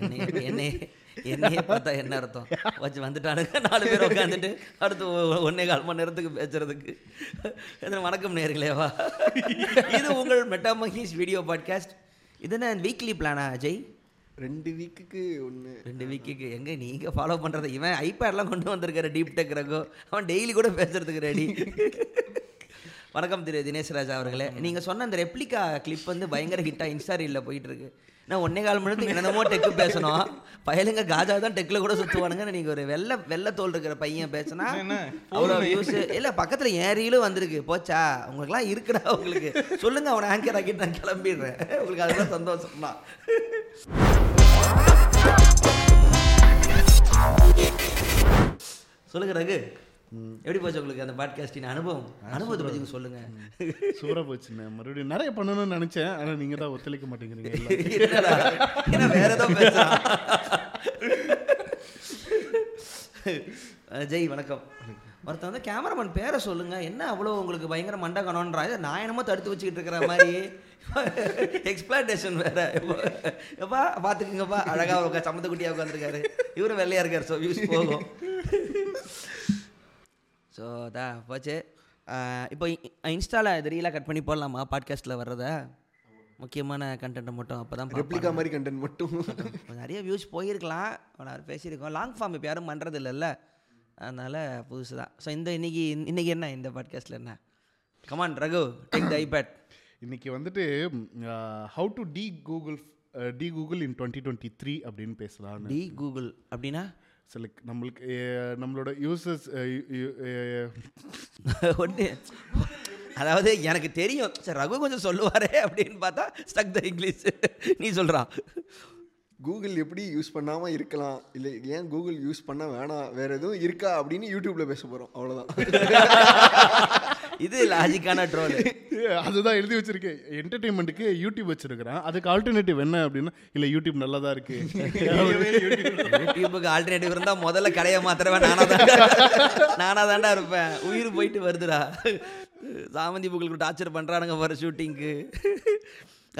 என்னை என்னை என்னையே பார்த்தா என்ன அர்த்தம்? வச்சு வந்துட்டானுங்க. நாலு பேர் உட்காந்துட்டு அடுத்து ஒ- ஒண்ணே கால் மணி நேரத்துக்கு பேசுறதுக்கு. வணக்கம் நேர்களேவா இது உங்கள் மெட்டாமஹீஸ் வீடியோ பாட்காஸ்ட். இது என்ன வீக்லி பிளானா அஜய்? ரெண்டு வீக்குக்கு ஒன்று ரெண்டு வீக்குக்கு எங்க நீங்க ஃபாலோ பண்றது இவன் ஐபேட்லாம் கொண்டு வந்திருக்காரு டீப் டெக் ரகோ. அவன் டெய்லி கூட பேசுறதுக்கு ரெடி வணக்கம் திரு தினேஷ் ராஜா அவர்களே. நீங்க சொன்ன அந்த ரெப்ளிகா கிளிப் வந்து பயங்கர ஹிட்டா இன்ஸ்டா ரீல்ல போயிட்டு இருக்கு. நான் ஒன்னே கால் மணி நேரத்துக்கு என்னென்னமோ டெக்கு பேசணும். பயலுங்க காஜா தான் டெக்ல கூட சுத்துவானுங்க. நீங்க ஒரு வெள்ளை வெள்ளை தோல் இருக்கிற பையன் பேசினா? அவ்வளோ வியூஸ் இல்ல பக்கத்துல ரீலும் வந்திருக்கு. போச்சா? உங்களுக்குலாம் இருக்குடா உங்களுக்கு. சொல்லுங்க அவனை ஆங்கர் ஆக்கிட்டு நான் கிளம்பிடுறேன். உங்களுக்கு அதுதான் சந்தோஷம் தான் சொல்லுங்க ரகு. எப்படி போச்சு உங்களுக்கு அந்த பாட்காஸ்டின் அனுபவம்? அனுபவத்தை பத்தி சொல்லுங்க. சூப்பராக போச்சுண்ணே. மறுபடியும் நிறைய பண்ணணும்னு நினச்சேன். ஆனால் நீங்கள் தான் ஒத்துழைக்க மாட்டேங்கிறீங்க என்ன வேற ஏதோ ஜெய் வணக்கம். ஒருத்தன் வந்து கேமராமேன் பேரை சொல்லுங்க. என்ன அவ்வளோ உங்களுக்கு பயங்கர மண்டை கணோன்றா இதை நான் என்னமோ தடுத்து வச்சுக்கிட்டு இருக்கிற மாதிரி. எக்ஸ்பிளான்டேஷன் வேற. எப்போ? பார்த்துக்குங்கப்பா. அழகா உட்கா சம்மந்த குட்டியாக உட்காந்துருக்காரு இவரும் வெள்ளையா இருக்காரு ஸோ வியூஸ் போகும். ஸோ அதான் போச்சு. இப்போ இன்ஸ்டாவில் இது ரீலாக கட் பண்ணி போடலாமா பாட்காஸ்ட்டில் வர்றத? முக்கியமான கண்டென்ட்டை மட்டும் அப்போ தான் ரெப்ளிகா மாதிரி கண்டென்ட் மட்டும். நிறைய வியூஸ் போயிருக்கலாம். அவர் பேசியிருக்கோம். லாங் ஃபார்ம் இப்போ யாரும் பண்ணுறது இல்லைல்ல அதனால் புதுசு தான் ஸோ இந்த இன்னைக்கு இன்னைக்கு என்ன? இந்த பாட்காஸ்ட்டில் என்ன? Come on Raghu take the iPad இன்னைக்கு வந்துட்டு how to de Google de Google in twenty twenty three அப்படின்னு பேசலாம்னு டி கூகுள் அப்படின்னா? சில நம்மளுக்கு நம்மளோட யூசர்ஸ் ஒன்று அதாவது எனக்கு தெரியும். சரி ரகு கொஞ்சம் சொல்லுவாரே அப்படின்னு பார்த்தா ஸ்டக் த இங்கிலீஷ் நீ சொல்கிறான் கூகுள் எப்படி யூஸ் பண்ணாமல் இருக்கலாம்? இல்லை ஏன் கூகுள் யூஸ் பண்ண வேணாம்? வேற எதுவும் இருக்கா? அப்படின்னு யூடியூப்ல பேச போகிறோம் அவ்வளோதான் இது லாஜிக்கான ட்ரோல் அதுதான் எழுதி வச்சிருக்கேன். என்டர்டெயின்மெண்ட்டுக்கு யூடியூப் வச்சிருக்கிறேன். அதுக்கு ஆல்டர்னேட்டிவ் என்ன அப்படின்னா இல்லை யூடியூப் நல்லா தான் இருக்கு யூடியூபுக்கு ஆல்டர்னேட்டிவ் இருந்தால் முதல்ல கடையை மாத்திரவன் நானாக தாண்டா நானாக தாண்டா இருப்பேன். உயிர் போயிட்டு வருதுடா. சாமந்தி புகளுக்கு டார்ச்சர் பண்ணுறானுங்க வர ஷூட்டிங்க்கு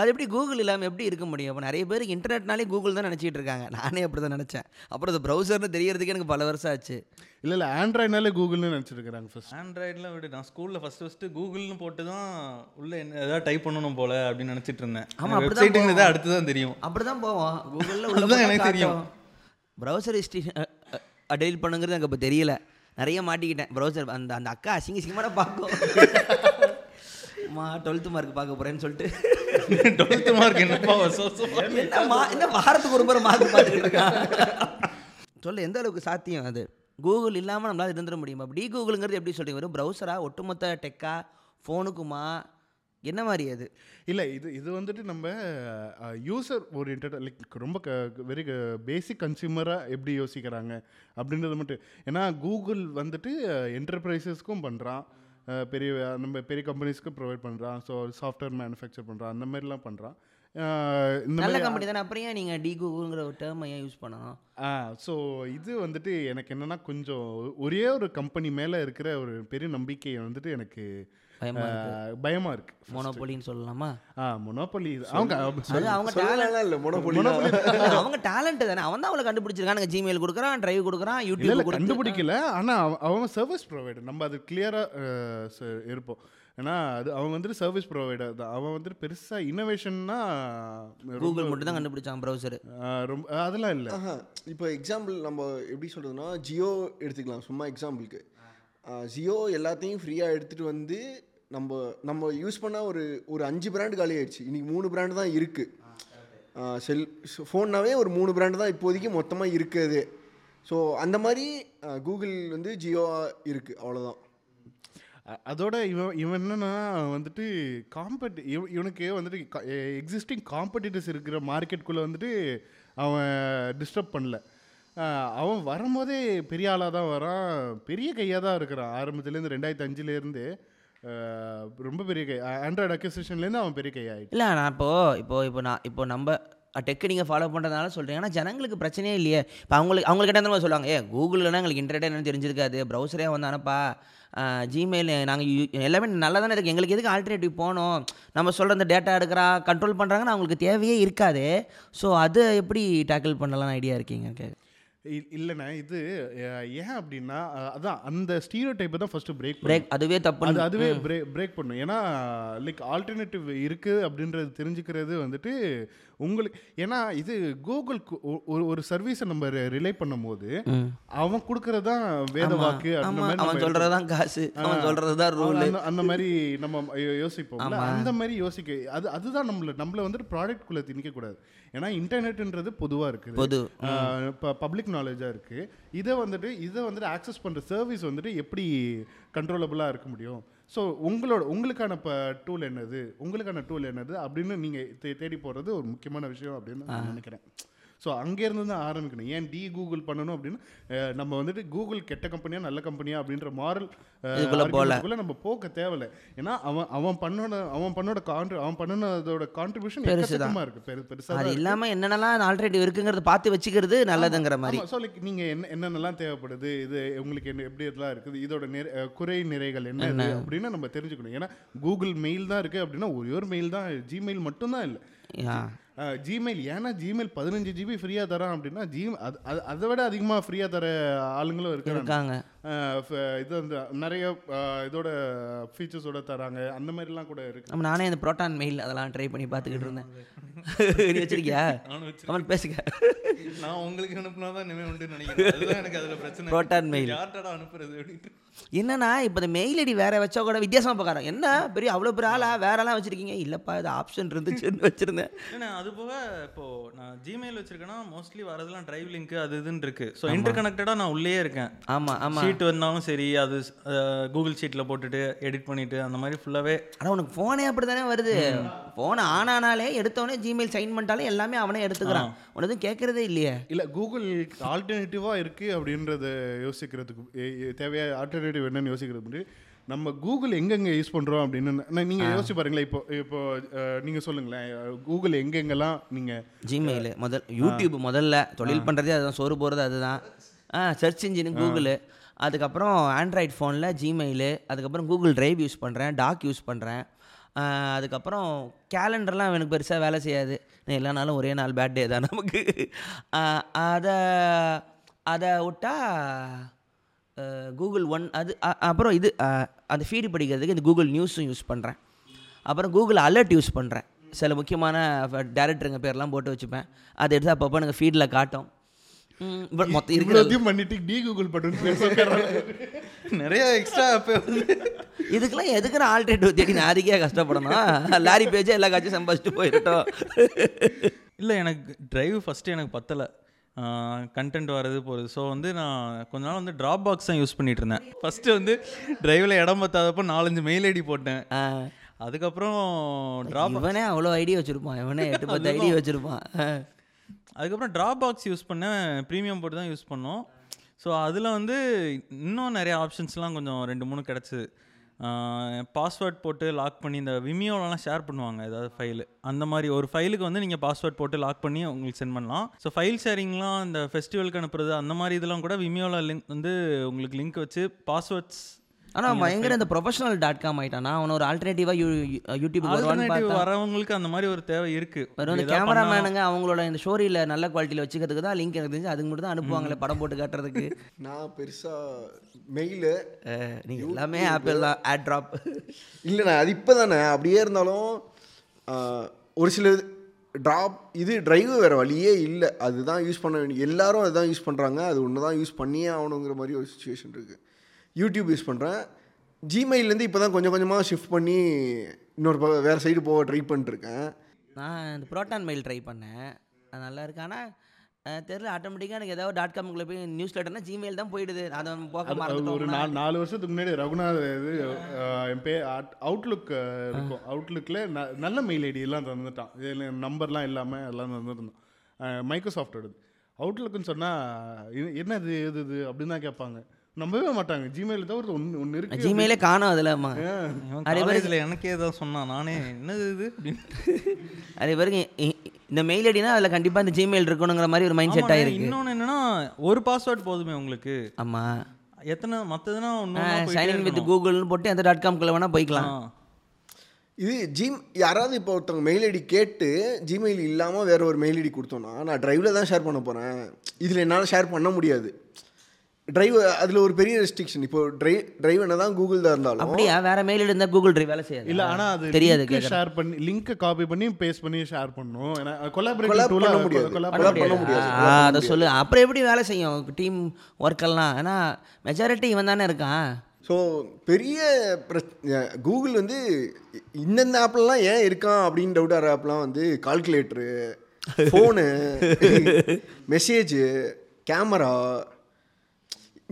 அது எப்படி கூகுள் இல்லாமல் எப்படி இருக்க முடியும்? அப்போ நிறைய பேருக்கு இன்டர்நெட்னாலே கூகுள் தான் நினச்சிட்டு இருக்காங்க. நானே அப்படி தான் நினச்சேன். அப்புறம் அது ப்ரௌசர்னு தெரியறதுக்கு எனக்கு பல வருஷம் ஆச்சு. இல்லை இல்லை ஆண்ட்ராய்ட்னாலே கூகுள்னு நினச்சிருக்கிறாங்க ஃபர்ஸ்ட் ஆண்ட்ராய்டில் விடு. நான் ஸ்கூலில் ஃபஸ்ட்டு ஃபஸ்ட்டு கூகுள்னு போட்டு தான் உள்ளே என்ன ஏதாவது டைப் பண்ணணும் போல அப்படின்னு நினச்சிட்டு இருந்தேன். ஆமா, அப்படிதான் வெப்சைட்டுங்கிறது தான் அடுத்து தான் தெரியும். அப்படி தான் போவோம் கூகுளில் அதுதான் எனக்கு தெரியும். ப்ரௌசர் ஹிஸ்ட்ரி டெலிட் பண்ணுங்கிறது எனக்கு இப்போ தெரியல. நிறைய மாட்டிக்கிட்டேன். ப்ரௌசர் அந்த அந்த அக்கா அசிங்க அசிங்கமான பார்க்கும். அம்மா டுவெல்த்து மார்க் பார்க்க போகிறேன்னு சொல்லிட்டு. டுவெல்த்து மார்க் என்னப்பா வருஷம் என்ன மா என்ன வாரத்துக்கு ஒரு முறை மார்க் பார்த்துக்கிட்டு இருக்கான்? சொல்ல எந்த அளவுக்கு சாத்தியம் அது? கூகுள் இல்லாமல் நம்மளால இருந்துட முடியுமா? டி கூகுளுங்கிறது எப்படி சொல்றீங்க? வெறும் ப்ரௌசரா ஒட்டுமொத்த டெக்கா ஃபோனுக்குமா என்ன மாதிரி அது? இல்லை இது இது வந்துட்டு நம்ம யூசர் ஓரியன்ட் லைக் ரொம்ப வெரி பேசிக் கன்சியூமராக எப்படி யோசிக்கிறாங்க? அப்படின்றது மட்டும். ஏன்னா கூகுள் வந்துட்டு என்டர்பிரைசஸ்க்கும் பண்ணுறான் பெரிய நம்ம பெரிய கம்பெனிஸ்க்கு ப்ரொவைட் பண்ணுறான் ஸோ சாஃப்ட்வேர் மேனுஃபேக்சர் பண்ணுறான் அந்த மாதிரிலாம் பண்ணுறான் இந்த நல்ல கம்பெனி தானே. அப்புறம் ஏன் நீங்கள் டி கூகுளுங்கிற ஒரு டேர்ம் ஏன் யூஸ் பண்ணணும்? ஆ ஸோ இது வந்துட்டு எனக்கு என்னன்னா கொஞ்சம் ஒரே ஒரு கம்பெனி மேலே இருக்கிற ஒரு பெரிய நம்பிக்கை வந்துட்டு எனக்கு பயமா இருக்கு. மோனோபொலின்னு சொல்லலாமா? ஆ மொனோபொலி அவங்க அவங்க சொல்லலாம் இல்லை மொனோபொலி அவங்க டேலண்ட் தானே. அவன் தான் அவளை கண்டுபிடிச்சிருக்கானுங்க. ஜிமெயில் கொடுக்குறான் டிரைவ் கொடுக்குறான் யூடியூப் கண்டுபிடிக்கல. ஆனா அவ- அவன் சர்வீஸ் ப்ரொவைடர் நம்ம அது கிளியரா இருப்போம். ஏன்னா அது அவன் வந்துட்டு சர்வீஸ் ப்ரொவைடர் தான். அவன் வந்துட்டு பெருசா இன்னோவேஷன்னா கூகுள் மட்டும் தான் கண்டுபிடிச்சான் ப்ரௌசர் ரொம்ப அதெல்லாம் இல்லை. இப்போ எக்ஸாம்பிள் நம்ம எப்படி சொல்கிறதுனா ஜியோ எடுத்துக்கலாம். சும்மா எக்ஸாம்பிளுக்கு ஜியோ எல்லாத்தையும் ஃப்ரீயாக எடுத்துகிட்டு வந்து நம்ம நம்ம யூஸ் பண்ண ஒரு ஒரு அஞ்சு பிராண்டு காலி ஆயிடுச்சு. இன்னைக்கு மூணு பிராண்டு தான் இருக்குது செல் ஃபோன்னாவே ஒரு மூணு பிராண்டு தான் இப்போதைக்கு மொத்தமாக இருக்குது ஸோ அந்த மாதிரி கூகுள் வந்து ஜியோ இருக்குது அவ்வளோதான் அதோட இவன் இவன் என்னன்னா வந்துட்டு காம்பட் இவனுக்கு வந்துட்டு எக்ஸிஸ்டிங் காம்படிட்டர்ஸ் இருக்கிற மார்க்கெட்டுக்குள்ளே வந்துட்டு அவன் டிஸ்டர்ப் பண்ணல. அவன் வரும்போதே பெரிய ஆளாக தான் வரான். பெரிய கையாக தான் இருக்கிறான். ஆரம்பத்துலேருந்து ரெண்டாயிரத்தி அஞ்சுலேருந்து ரொம்ப பெரிய கை ஆண்ட்ராய்டு அக்யூசேஷன்லேருந்து அவன் பெரிய கை ஆகிட்டு இல்லை நான் இப்போது இப்போது இப்போ நான் இப்போ நம்ம டெக்கு நீங்கள் ஃபாலோ பண்ணுறதுனால சொல்கிறீங்க ஆனால் ஜனங்களுக்கு பிரச்சனையே இல்லையே. இப்போ அவங்களுக்கு அவங்களுக்கு என்ன சொல்லுவாங்க? ஏ கூகுளில்னா எங்களுக்கு இன்டர்நெட் என்னன்னு தெரிஞ்சிருக்காது. ப்ரௌசரே வந்து அனுப்பா ஜிமெயில் நாங்கள் எல்லாமே நல்லா தானே இருக்குது எங்களுக்கு எதுக்கு ஆல்டர்னேட்டிவ் போகணும்? நம்ம சொல்கிற அந்த டேட்டா எடுக்கிறா கண்ட்ரோல் பண்ணுறாங்கன்னா அவங்களுக்கு தேவையே இருக்காது. ஸோ அதை எப்படி டேக்கிள் பண்ணலாம்னு ஐடியா இருக்கீங்க? கேட்க இல்லைண்ணே இது ஏன் அப்படின்னா அதான் அந்த ஸ்டீரியோ டைப்பை தான் ஃபர்ஸ்ட் பிரேக் பிரேக் அதுவே தப்பு. அது அதுவே பிரேக் பிரேக் பண்ணும். ஏன்னா லைக் ஆல்டர்னேட்டிவ் இருக்கு அப்படின்றது தெரிஞ்சுக்கிறது வந்துட்டு உங்களுக்கு ஏன்னா இது கூகுளுக்கு ஒரு ஒரு சர்வீஸை நம்ம ரிலே பண்ணும்போது அவன் கொடுக்கறது தான் வேத வாக்கு அந்த மாதிரி அவன் தான் காசு. அவன் சொல்கிறது தான் ரூல் அந்த மாதிரி நம்ம யோ- யோசிப்போம்ல? அந்த மாதிரி யோசிக்க அது அதுதான் நம்மள நம்மள வந்துட்டு ப்ராடக்ட் குள்ள திணிக்க கூடாது ஏன்னா இன்டர்நெட்ன்றது பொதுவா இருக்குது. பொது பப்ளிக் நாலேஜாக இருக்குது இதை வந்துட்டு இதை வந்துட்டு ஆக்சஸ் பண்ணுற சர்வீஸ் வந்துட்டு எப்படி கண்ட்ரோலபுளாக இருக்க முடியும்? ஸோ உங்களோட உங்களுக்கான இப்போ டூல் என்னது? உங்களுக்கான டூல் என்னது? அப்படின்னு நீங்கள் தேடி போகிறது ஒரு முக்கியமான விஷயம் அப்படின்னு நான் நினைக்கிறேன். ஸோ அங்கேருந்து தான் ஆரம்பிக்கணும். ஏன் டி கூகுள் பண்ணணும் அப்படின்னு நம்ம வந்துட்டு கூகுள் கெட்ட கம்பெனியா நல்ல கம்பெனியா அப்படின்ற மாரல் போல. நம்ம போக தேவையில்ல. ஏன்னா அவன் அவன் பண்ணோட அவன் பண்ணோட கான்ட்ரி அவன் பண்ணினதோட கான்ட்ரிபியூஷன். எக்கச்சக்கமாக இருக்குது பெரு பெருசாக அது இல்லாமல் என்னென்னலாம் ஆல்டர்னேட்டிவ் இருக்குங்கிறத பார்த்து வச்சுக்கிறது நல்லதுங்கிற மாதிரி. ஆமா, so like நீங்க என்ன என்னென்னலாம் தேவைப்படுது? இது உங்களுக்கு என்ன எப்படி இதெல்லாம் இருக்குது? இதோட நிறை- குறை நிறைகள் என்ன அப்படின்னு நம்ம தெரிஞ்சுக்கணும். ஏன்னா கூகுள் மெயில் தான் இருக்கு அப்படின்னா ஒரே ஒரு மெயில் தான் ஜிமெயில் மட்டும்தான் இல்லை. ஜிமெயில் ஏன்னா ஜிமெயில் பதினஞ்சு ஜிபி ஃப்ரீயாக தரான் அப்படின்னா ஜி அது அதை விட அதிகமாக ஃப்ரீயாக தர ஆளுங்களும் இருக்காங்க. இது வந்து நிறைய இதோட ஃபீச்சர்ஸோட தராங்க. அந்த மாதிரிலாம் கூட இருக்கு. நம்ம நானே இந்த ப்ரோட்டான் மெயில் அதெல்லாம் ட்ரை பண்ணி பார்த்துக்கிட்டு இருந்தேன். நீ வச்சிருக்கியா. அவன் பேசுங்க. நான் உங்களுக்கு அனுப்புனா தான் இனிமே உண்டு நினைக்கிறேன். எனக்கு அதுல பிரச்சனை. Proton mail. யார்ட்டடா அனுப்புறது அப்படின்ட்டு. என்னன்னா இப்போ இந்த மெயில் ஐடி வேற வச்சா கூட வித்தியாசமா பார்க்கறோம் என்ன? பெரிய அவ்வளோ பெரிய ஆளா வேறலாம் வச்சிருக்கீங்க? இல்லப்பா இது ஆப்ஷன் இருந்துச்சுன்னு வச்சிருந்தேன். ஏன்னா அது போக இப்போ நான் ஜிமெயில் வச்சிருக்கேன்னா மோஸ்ட்லி வரதெல்லாம் டிரைவ் லிங்க் அது இதுன்னு இருக்கு. ஸோ இன்டர் கனெக்டடாக நான் உள்ளே இருக்கேன். ஆமா ஆமா. ஷீட் வந்தாலும் சரி அது கூகுள் ஷீட்டில் போட்டுட்டு எடிட் பண்ணிட்டு அந்த மாதிரி ஃபுல்லாகவே ஆனா உனக்கு ஃபோனே அப்படி தானே வருது? ஃபோன் ஆன் ஆனாலே எடுத்தவொடனே ஜிமெயில் சைன் பண்ணிட்டாலே எல்லாமே அவனே எடுத்துக்கிறான். உனக்கு எதுவும் கேட்கறதே இல்லையே. இல்லை கூகுள் ஆல்டர்னேட்டிவாக இருக்குது அப்படின்றத யோசிக்கிறதுக்கு எ- எ- தேவையா ஆல்டர்னேட்டிவ் என்னன்னு யோசிக்கிறது நம்ம கூகுள் எங்கெங்கே யூஸ் பண்ணுறோம் அப்படின்னு நீங்கள் யோசிச்சு பாருங்களேன். இப்போ இப்போ நீங்கள் சொல்லுங்களேன். கூகுள் எங்கெங்கெல்லாம் நீங்கள் ஜிமெயில் முதல் யூடியூப் முதல்ல தொழில் பண்ணுறதே அதுதான் சோறு போகிறது அதுதான். ஆ சர்ச் இன்ஜின் கூகுளு அதுக்கப்புறம் ஆண்ட்ராய்ட் ஃபோனில் ஜிமெயிலு அதுக்கப்புறம் கூகுள் ட்ரைவ் யூஸ் பண்ணுறேன் டாக் யூஸ் பண்ணுறேன் அதுக்கப்புறம் கேலண்டர்லாம் எனக்கு பெருசாக வேலை செய்யாது. எல்லா நாளும் ஒரே நாள் பேட்டே தான் நமக்கு. அதை அதை விட்டா கூகுள் ஒன் அது அ- அப்புறம் இது அந்த ஃபீடு படிக்கிறதுக்கு இந்த கூகுள் நியூஸும் யூஸ் பண்ணுறேன் அப்புறம் கூகுள் அலர்ட் யூஸ் பண்ணுறேன் சில முக்கியமான டேரக்டருங்க பேர்லாம் போட்டு வச்சுப்பேன். அதை எடுத்து அப்பப்போ எனக்கு ஃபீடில் காட்டும். ம், இப்ப மொத்தம் இருக்கிற இவ்வளோத்தையும் பண்ணிட்டு டி கூகுள் பட்டன் நிறைய எக்ஸ்ட்ரா இதுக்கெல்லாம் எதுக்குற ஆல்டர்னேட்டிவ் தேடி நான் கஷ்டப்படணும். லாரி பேஜே எல்லா காட்சியும் சம்பாதிச்சுட்டு போயிட்டோம் இல்லை எனக்கு டிரைவ் ஃபஸ்ட்டு எனக்கு பத்தலை. கண்டென்ட் வர்றது போகிறது ஸோ வந்து நான் கொஞ்ச நாள் வந்து ட்ராப் பாக்ஸ் தான் யூஸ் பண்ணிட்டு இருந்தேன். ஃபஸ்ட்டு வந்து டிரைவில் இடம் பத்தாதப்போ நாலஞ்சு மெயில் ஐடி போட்டேன். அதுக்கப்புறம் ட்ராப் இவனே அவ்வளோ ஐடியா வச்சுருப்பான். இவனே எட்டு பத்து ஐடியா வச்சுருப்பான். அதுக்கப்புறம் ட்ராப் பாக்ஸ் யூஸ் பண்ணேன் ப்ரீமியம் போட்டு தான் யூஸ் பண்ணோம். ஸோ அதில் வந்து இன்னும் நிறைய ஆப்ஷன்ஸ்லாம் கொஞ்சம் ரெண்டு மூணு கிடச்சிது. பாஸ்வேர்ட் போட்டு லாக் பண்ணி இந்த விமியோலலாம் ஷேர் பண்ணுவாங்க ஏதாவது ஃபைலு அந்த மாதிரி ஒரு ஃபைலுக்கு வந்து நீங்கள் பாஸ்வேர்ட் போட்டு லாக் பண்ணி உங்களுக்கு சென்ட் பண்ணலாம். ஸோ ஃபைல் ஷேரிங்லாம் இந்த ஃபெஸ்டிவலுக்கு அனுப்புறது அந்த மாதிரி இதெல்லாம் கூட விமியோவில் லிங்க் வந்து உங்களுக்கு லிங்க் வச்சு பாஸ்வேர்ட்ஸ் ஆனால் பயங்கர இந்த ப்ரொஃபஷனல் டாட் காம் ஆயிட்டான். அவனை ஒரு ஆல்டர்னேட்டிவாக யூ யூடியூப் வரவங்களுக்கு அந்த மாதிரி ஒரு தேவை இருக்குது வெறும் இந்த கேமராமேனுங்க அவங்களோட இந்த ஸ்டோரியில் நல்ல குவாலிட்டியில் வச்சுக்கிறதுக்கு தான் லிங்க் எனக்கு தெரிஞ்சு அதுக்கு மட்டும் தான் அனுப்புவாங்களே படம் போட்டு காட்டுறதுக்கு. நான் பெருசாக மெயிலு நீங்கள் எல்லாமே ஆப்பிள் தான். ஆட் ட்ராப் இல்லைண்ணா அது இப்போ தானே அப்படியே இருந்தாலும் ஒரு சில ட்ராப் இது டிரைவு வேறு வழியே இல்லை. அதுதான் யூஸ் பண்ண வேண்டிய எல்லாரும் அதுதான் யூஸ் பண்ணுறாங்க அது ஒன்று தான் யூஸ் பண்ணியே ஆகணுங்கிற மாதிரி ஒரு சுச்சுவேஷன் இருக்குது யூடியூப் யூஸ் பண்ணுறேன் ஜிமெயிலேருந்து இப்போ தான் கொஞ்சம் கொஞ்சமாக ஷிஃப்ட் பண்ணி இன்னொரு வேறு சைடு போக ட்ரை பண்ணிட்டுருக்கேன். நான் இந்த ப்ரோட்டான் மெயில் ட்ரை பண்ணேன். அது நல்லா இருக்கு. ஆனால் தெரில ஆட்டோமேட்டிக்காக எனக்கு ஏதாவது டாட் காம்குள்ளே போய் நியூஸ் லெட்டர்னா ஜிமெயில் தான் போயிடுது. அதை போக ஒரு நாலு நாலு வருஷத்துக்கு முன்னாடி ரகுநாத் இது என் பே அவுட்லுக் இருக்கும். அவுட்லுக்கில் நல்ல மெயில் ஐடி எல்லாம் தந்துட்டான். இதில் நம்பர்லாம் இல்லாமல் எல்லாம் தந்துருந்தான் மைக்ரோசாஃப்ட் எடுது அவுட்லுக்குன்னு சொன்னால் என்னது இது இது அப்படின்னு தான் கேட்பாங்க. நம்பவே மாட்டாங்க. ஜிமெயில் தவிர ஒன்று ஒன்று இருக்கு. ஜிமெயிலே காணும் இவன் அதே மாதிரி- காலேஜில் எனக்கே ஏதாவது சொன்னான் நானே என்னது இது? அதே பிறகு இந்த மெயில் ஐடினா அதில் கண்டிப்பாக இந்த ஜிமெயில் இருக்கணுங்கிற மாதிரி ஒரு மைண்ட் செட் ஆமாண்ணே, ஆயிருக்கு. இன்னொன்னு என்னன்னா ஒரு பாஸ்வேர்ட் போதுமே உங்களுக்கு. ஆமாம் எத்தனை மற்றதுனா ஒன்று சைன் வித் கூகுள்னு போட்டு அந்த டாட் காம்குள்ளே வேணால் போய்க்கலாம். இது ஜிம் யாராவது இப்போ ஒருத்தவங்க மெயில் ஐடி கேட்டு ஜிமெயில் இல்லாமல் வேற ஒரு மெயில் ஐடி கொடுத்தோன்னா நான் டிரைவில் தான் ஷேர் பண்ண போகிறேன் இதில் என்னால் ஷேர் பண்ண முடியாது. டிரைவ் அதில் ஒரு பெரிய ரெஸ்ட்ரிக்ஷன் இப்போ ட்ரை டிரைவ் என்ன தான் கூகுள் தான் இருந்தாலும் அப்படியா? வேற மெயில் இருந்தால் கூகுள் டிரைவ் வேலை செய்யாது. இல்ல ஆனா அது தெரியாது ஷேர் பண்ணி லிங்க் காப்பி பண்ணி பேஸ்ட் பண்ணி ஷேர் பண்ணணும். ஏன்னா கொலாபரேட்டிவ் பண்ண முடியாது. பண்ண முடியாது. அதை சொல்லு. அப்புறம் எப்படி வேலை செய்யும்? டீம் ஒர்க்கெல்லாம் ஏன்னா மெஜாரிட்டி இவன் தானே இருக்கான். ஸோ பெரிய பிரச்சனை கூகுள் வந்து இந்தந்த ஆப்லலாம் ஏன் இருக்கான் அப்படின்னு டவுட் ஆகிற ஆப்லாம் வந்து கால்குலேட்டரு ஃபோனு மெசேஜு கேமரா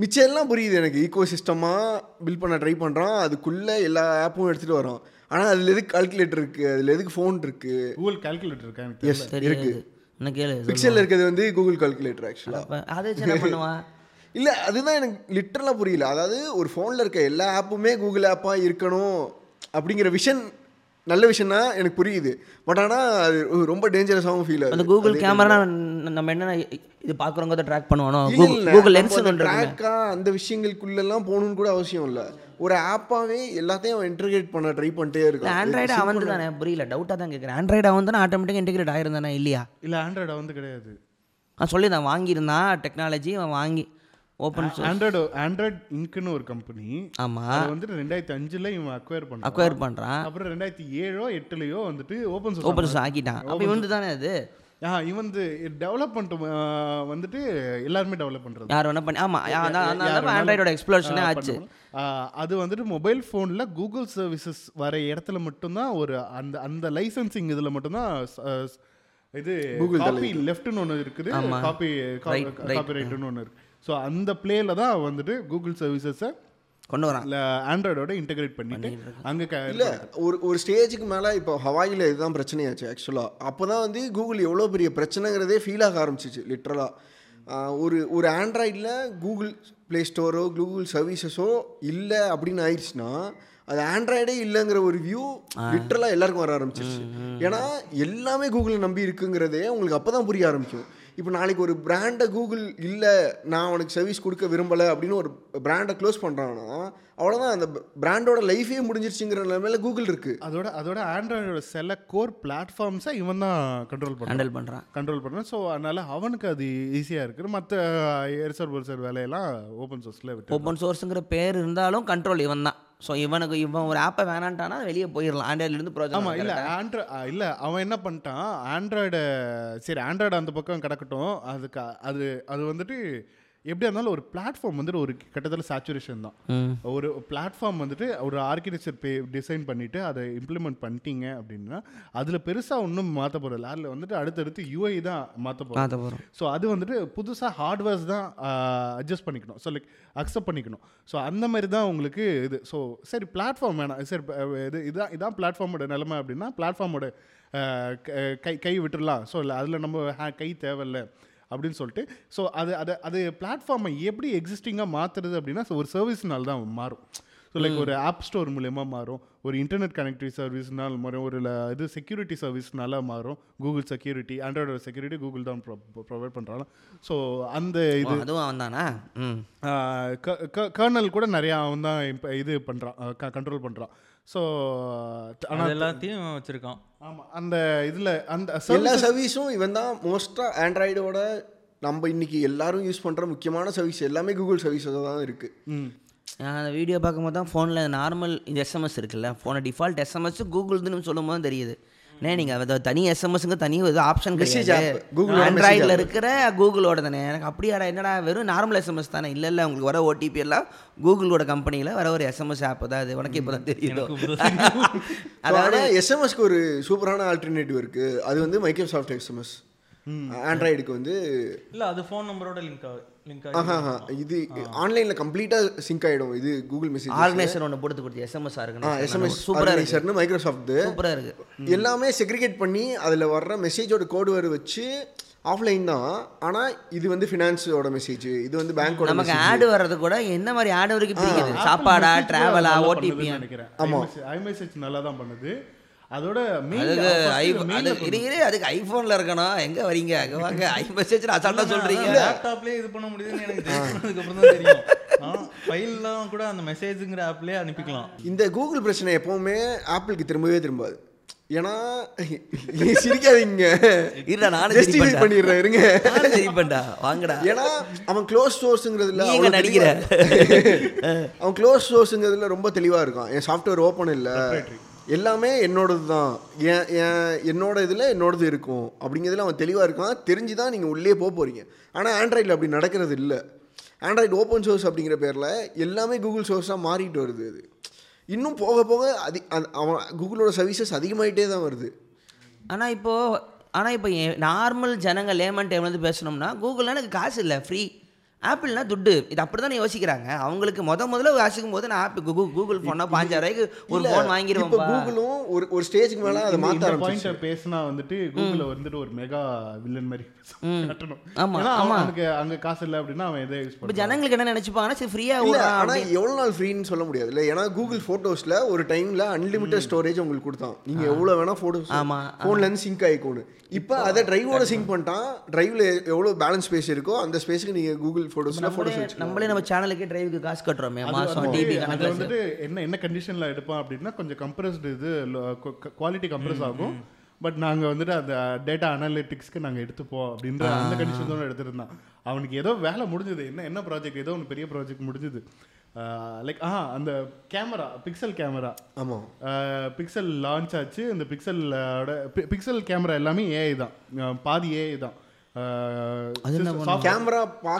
மிச்சம் எல்லாம் புரியுது எனக்கு. ஈகோ சிஸ்டமாக பில்ட் பண்ண ட்ரை பண்ணுறான் அதுக்குள்ளே எல்லா ஆப்பும் எடுத்துகிட்டு வரோம் ஆனால் அதில் எதுக்கு கால்குலேட்டர் இருக்குது அதில் எதுக்கு ஃபோன் இருக்குது கூகுள் கால்குலேட்டர் இருக்கா எனக்கு தெரியல. எஸ் இருக்குது என்ன கேளு பிக்சலில் இருக்கிறது வந்து கூகுள் கால்குலேட்டர் ஆக்சுவலாக அதை பண்ணுவான் இல்லை அதுதான் எனக்கு லிட்டரலாக புரியல. அதாவது ஒரு ஃபோனில் இருக்க எல்லா ஆப்புமே கூகுள் ஆப்பாக இருக்கணும் அப்படிங்கிற விஷன் நல்ல விஷயம்னா எனக்கு புரியுது. பட் ஆனால் அது ரொம்ப டேஞ்சரஸாகவும் ஃபீல் அந்த ஆகுது கூகுள் கேமரா நம்ம என்ன இது பார்க்குறவங்க ட்ராக் பண்ணுவானோ? கூகுள் லென்ஸ் அந்த ஆ, அந்த விஷயங்களுக்குள்ளெல்லாம் போகணும்னு கூட அவசியம் இல்லை. ஒரு ஆப்பாவே எல்லாத்தையும் அவன் இன்டர்கிரேட் பண்ண ட்ரை பண்ணிட்டே இருக்கான். ஆண்ட்ராய்டு அவன் தானே. புரியல டவுட்டாக தான் கேட்குறேன் ஆண்ட்ராய்டு அவன் தானே ஆட்டோமேட்டிக்காக இன்டிகிரேட் ஆயிருந்தானே இல்லையா? இல்ல ஆண்ட்ராய்டு வந்து கிடையாது. நான் சொல்லியிருந்தேன் வாங்கியிருந்தான் டெக்னாலஜி அவன் வாங்கி ஓப்பன் ஆண்ட்ராய்டு ஆண்ட்ராய்டு இன்க்குன்னு ஒரு கம்பெனி ஆமாம் அது வந்துட்டு ரெண்டாயிரத்தி அஞ்சுல இவன் அக்வயர் பண்ணான் அக்வயர் பண்ணுறான் அப்புறம் ரெண்டாயிரத்தி ஏழோ எட்டுலயோ வந்துட்டு ஓப்பன் சோர்ஸ் ஓப்பன் ஆக்கிட்டான். அப்போ இவன் தானே அது? ஆ இவன் வந்து டெவலப்மெண்ட் வந்துட்டு எல்லாருமே டெவலப் பண்றது. யார் வேணா பண்ணி ஆமாம் ஆண்ட்ராய்டோட எக்ஸ்ப்ளோஷனே ஆச்சு. அது வந்துட்டு மொபைல் ஃபோனில் கூகுள் சர்வீசஸ் வர இடத்துல மட்டும்தான் ஒரு அந்த அந்த லைசன்சிங் இதில் மட்டும்தான் இது Google காப்பி லெஃப்ட்னு ஒன்று இருக்குது. காப்பி. காப்பி ரைட்டுன்னு ஒன்று இருக்கு. ஸோ அந்த பிளேல தான் வந்துட்டு கூகுள் சர்வீசஸை கொண்டு வரான். ஆண்ட்ராய்டோட இன்டகிரேட் பண்ணிட்டு அங்கே இல்லை ஒரு ஒரு ஸ்டேஜுக்கு மேலே இப்போ ஹவாயில் இதுதான் பிரச்சனையாச்சு ஆக்சுவலாக அப்போ தான் வந்து கூகுள் எவ்வளோ பெரிய பிரச்சனைங்கிறதே ஃபீல் ஆக ஆரம்பிச்சிச்சு லிட்ரலாக ஒரு ஒரு ஆண்ட்ராய்டில் கூகுள் ப்ளே ஸ்டோரோ கூகுள் சர்வீசஸோ இல்லை அப்படின்னு ஆயிடுச்சுன்னா அது ஆண்ட்ராய்டே இல்லைங்கிற ஒரு வியூ லிட்ரலாக எல்லாருக்கும் வர ஆரம்பிச்சிருச்சு. ஏன்னா எல்லாமே கூகுளை நம்பி இருக்குங்கிறதே உங்களுக்கு அப்போ தான் புரிய ஆரம்பிக்கும். இப்போ நாளைக்கு ஒரு பிராண்டை கூகுள் இல்லை நான் உனக்கு சர்வீஸ் கொடுக்க விரும்பலை அப்படின்னு ஒரு பிராண்டை க்ளோஸ் பண்ணுறாங்கன்னா அவ்வளோதான் அந்த பிராண்டோட லைஃபே முடிஞ்சிருச்சுங்கிற நிலைமையில கூகுள் இருக்குது அதோட அதோட ஆண்ட்ராய்டோட சில கோர் பிளாட்ஃபார்ம்ஸை இவன் தான் கண்ட்ரோல் பண்ணுறான் ஹேண்டில் பண்ணுறான் கண்ட்ரோல் பண்ணுறான் ஸோ அதனால அவனுக்கு அது ஈஸியாக இருக்குது மற்ற எரிசர் பொரிசர் வேலையெல்லாம் ஓப்பன் சோர்ஸில் விட்டு ஓப்பன் சோர்ஸுங்கிற பேர் இருந்தாலும் கண்ட்ரோல் இவன் தான். ஸோ இவனுக்கு இவன் ஒரு ஆப்பை வேணான்ட்டானா வெளியே போயிடலாம் ஆண்ட்ராய்ட்லேருந்து ப்ரோஜனம் ஆமாம் இல்லை ஆண்ட்ரா இல்லை அவன் என்ன பண்ணிட்டான்? ஆண்ட்ராய்டை சரி ஆண்ட்ராய்டு அந்த பக்கம் கிடக்கட்டும். அதுக்கு அது அது வந்துட்டு எப்படியா இருந்தாலும் ஒரு பிளாட்ஃபார்ம் வந்துட்டு ஒரு கிட்டத்தட்ட சேச்சுரேஷன் தான். ஒரு பிளாட்ஃபார்ம் வந்துட்டு ஒரு ஆர்கிடெக்சர் பே டிசைன் பண்ணிவிட்டு அதை இம்ப்ளிமெண்ட் பண்ணிட்டீங்க அப்படின்னா அதில் பெருசாக ஒன்றும் மாற்ற போகிறதில்ல அதில் வந்துட்டு அடுத்தடுத்து யூஐ தான் மாற்ற போகிறோம் ஸோ அது வந்துட்டு புதுசாக ஹார்ட்வேர்ஸ் தான் அட்ஜஸ்ட் பண்ணிக்கணும். ஸோ லைக் அக்செப்ட் பண்ணிக்கணும். ஸோ அந்த மாதிரி தான் உங்களுக்கு இது. ஸோ சரி பிளாட்ஃபார்ம் வேணாம். சரி இது இதான் இதான் பிளாட்ஃபார்மோட நிலைமை அப்படின்னா பிளாட்ஃபார்மோட கை கை விட்டுறலாம். ஸோ இல்லை அதில் நம்ம கை தேவையில்ல. அப்படின்னு சொல்லிட்டு ஸோ அது அதை அது பிளாட்ஃபார்மை எப்படி எக்ஸிஸ்டிங்காக மாற்றுறது அப்படின்னா ஸோ ஒரு சர்வீஸ்னால தான் மாறும். ஸோ லைக் ஒரு ஆப் ஸ்டோர் மூலயமா மாறும். ஒரு இன்டர்நெட் கனெக்டிவிட்டி சர்வீஸ்னால் மாறும். ஒரு இது செக்யூரிட்டி சர்வீஸ்னால மாறும். கூகுள் செக்யூரிட்டி ஆண்ட்ராய்டோட செக்யூரிட்டி கூகுள் தான் ப்ரொவைட் பண்ணுறாங்க ஸோ அந்த இது அதுவும் அவன் தானா? ம். கர்னல் கூட நிறையா அவன் தான் இப்ப இது பண்ணுறான் கண்ட்ரோல் பண்ணுறான் ஸோ அது ஆனால் எல்லாத்தையும் வச்சிருக்கான். ஆமாம் அந்த இதில் அந்த எல்லா services- சர்வீஸும் இவன் தான் மோஸ்ட்டாக ஆண்ட்ராய்டோட நம்ம இன்னைக்கு எல்லாரும் யூஸ் பண்ணுற முக்கியமான சர்வீஸ் எல்லாமே கூகுள் சர்வீஸாக தான் இருக்குது ம். நான் அந்த வீடியோ பார்க்கும்போது தான் ஃபோனில் நார்மல் இந்த எஸ்எம்எஸ் இருக்குல்ல ஃபோனை டிஃபால்ட் எஸ்எம்எஸ் கூகுள்துன்னு சொல்லும் போது தெரியுது. நே நீங்கள் அதை தனி எஸ்எம்எஸ்ங்க தனி இது ஆப்ஷன் கிடையாது. own ஆண்ட்ராய்டில். இருக்கிற கூகுளோட தானே. எனக்கு அப்படியாடா என்னடா வெறும் நார்மல் எஸ்எம்எஸ் தானே. இல்லை இல்லை உங்களுக்கு வர ஓடிபி எல்லாம் கூகுளோட கம்பெனியில் வர ஒரு எஸ்எம்எஸ் ஆப் தான் அது. உனக்கு இப்போ தான் தெரியுதோ அதாவது எஸ்எம்எஸ்க்கு ஒரு சூப்பரான ஆல்டர்னேட்டிவ் இருக்குது அது வந்து மைக்ரோசாஃப்ட் எஸ்எம்எஸ் ஆண்ட்ராய்டுக்கு வந்து இல்லை அது ஃபோன் நம்பரோட லிங்க் ஆஹா. இது ஆன்லைனில் கம்ப்ளீட்டாக சிங்க் ஆகிடும். இது கூகுள் மெசேஜ் ஆர்கனைசர் ஒன்று போட்டு கொடுத்து எஸ்எம்எஸ் ஆ ஆர்கனைசர் எஸ்எம்எஸ் சூப்பராக இருக்கு. மைக்ரோசாஃப்ட் சூப்பராக இருக்கு. எல்லாமே செக்ரிகேட் பண்ணி அதில் வர்ற மெசேஜோட கோடு வேறு வச்சு ஆஃப்லைன் தான். ஆனால் இது வந்து ஃபினான்ஸோட மெசேஜ் இது வந்து பேங்க்கோட நமக்கு ஆடு வர்றது கூட என்ன மாதிரி ஆடு வரைக்கும் பிடிக்குது? சாப்பாடா டிராவலா ஓடிபி நினைக்கிறேன். ஐமெசேஜ் நல்லா தான் பண்ணுது. அதோட அதுக்கு first ஐ இது mail அது இரு இரு, அதுக்கு ஐஃபோனில் இருக்கணும். எங்கே வரீங்க? அங்கே வாங்க. ஐ மெசேஜ் அசால்ட்டாக சொல்கிறீங்க லேப்டாப்லயே இது பண்ண முடியுதுன்னு எனக்கு தெரிஞ்சதுக்கு அப்புறம் தான் தெரியும். ஃபைல்லாம் கூட அந்த மெசேஜுங்கிற ஆப்லயே அனுப்பிக்கலாம். இந்த கூகுள் பிரச்சனை எப்பவுமே ஆப்பிளுக்கு திரும்பவே திரும்பாது. ஏன்னா நீ சிரிக்காதீங்க. இருடா நானும் Justify சிரிப்பேன்டா. பண்ணிடுறேன் இருங்க. நானும் சிரிப்பேன்டா. வாங்கடா. ஏன்னா அவன் க்ளோஸ் சோர்ஸுங்கிறதுல எங்க நடிக்கிற? அவன் க்ளோஸ் சோர்ஸுங்கிறதுல ரொம்ப தெளிவாக இருக்கான். என் சாஃப்ட்வேர் ஓப்பன் இல்லை. எல்லாமே என்னோடது தான். என் என் என்னோட இதில் என்னோடது இருக்கும். அப்படிங்கிறதுல அவன் தெளிவாக இருக்கான். தெரிஞ்சு தான் நீங்கள் உள்ளே போக போகிறீங்க ஆனால் ஆண்ட்ராய்டில் அப்படி நடக்கிறது இல்லை. ஆண்ட்ராய்டு ஓப்பன் சோர்ஸ் அப்படிங்கிற பேரில் எல்லாமே கூகுள் சோர்ஸாக மாறிட்டு வருது அது. இன்னும் போக போக அதி அவன் கூகுளோட சர்வீசஸ் அதிகமாகிட்டே தான் வருது. ஆனால் இப்போது ஆனால் இப்போ நார்மல் ஜனங்கள் லேமன் டைம்லேருந்து பேசணும்னா கூகுளில் எனக்கு காசு இல்லை ஃப்ரீ ஆப்பிள்னா துட்டு. இது அப்படி தான் யோசிக்கிறாங்க. அவங்களுக்கு முத முதல்ல யோசிக்கும் போது நான் ஆப் கூகுள் கூகுள் ஃபோனா பாஞ்சாயிரம் ஒரு ஃபோன் இப்போ வாங்கிடுவோம்ப்பா கூகுளும் ஒரு ஒரு ஸ்டேஜுக்கு மேலே அதை மாற்ற இந்த ஆரம்பிச்சு பாயிண்ட பேசினா வந்துட்டு கூகுள வந்துட்டு ஒரு மெகா வில்லன் மாதிரி கட்டணும். ஆமா, ஏன்னா ஆமா. அவனுக்கு அங்க காசு இல்லை அப்படின்னா அவன் எதை யூஸ் இப்போ ஜனங்களுக்கு என்ன நினச்சிப்பாங்கன்னா சரி ஃப்ரீயாக இல்ல விடுறான் ஆனா அப்படி எவ்வளவு நாள் ஃப்ரீன்னு சொல்ல முடியாது. இல்ல ஏன்னா கூகுள் போட்டோஸ்ல ஒரு டைம்ல அன்லிமிட்டட் ஸ்டோரேஜ் உங்களுக்கு கொடுத்தான். நீங்க எவ்வளவு வேணா போட்டோஸ் ஆமா, போன்ல இருந்து சிங்க் ஆயிக்கோன்னு இப்போ அதை டிரைவோட சிங்க் பண்ணிட்டான். டிரைவ்ல எவ்வளவு பேலன்ஸ் ஸ்பேஸ் இருக்கோ அந்த ஸ்பேஸ்க்கு நீங்க கூகுள் போட்டோஸ்ல போட்டோஸ் நம்மளே வச்சுக்கலாம். நம்மளே நம்ம சேனலுக்கே டிரைவுக்கு காசு கட்டுறோமே வந்துட்டு- டிபி அது கணக்கில் வந்துட்டு என்ன என்ன கண்டிஷன்ல எடுப்பான் அப்படின்னா கொஞ்சம் கம்ப்ரஸ்டு இது குவாலிட்டி கம்ப்ரஸ் ஆகும். பட் நாங்க வந்துட்டு அந்த டேட்டா அனாலிட்டிக்ஸ்க்கு நாங்க எடுத்துப்போம் அப்படின்ற அந்த கண்டிஷன் தான் எடுத்திருந்தான். அவனுக்கு ஏதோ வேலை முடிஞ்சது. என்ன என்ன ப்ராஜெக்ட் ஏதோ ஒன்று பெரிய ப்ராஜெக்ட் முடிஞ்சது. லைக் ஆ அந்த கேமரா பிக்சல் கேமரா ஆமா. பிக்சல் லான்ச் ஆச்சு. இந்த பிக்சலோட பிக்சல் கேமரா எல்லாமே ஏஐ தான். பாதி ஏஐ தான். கேமரா பா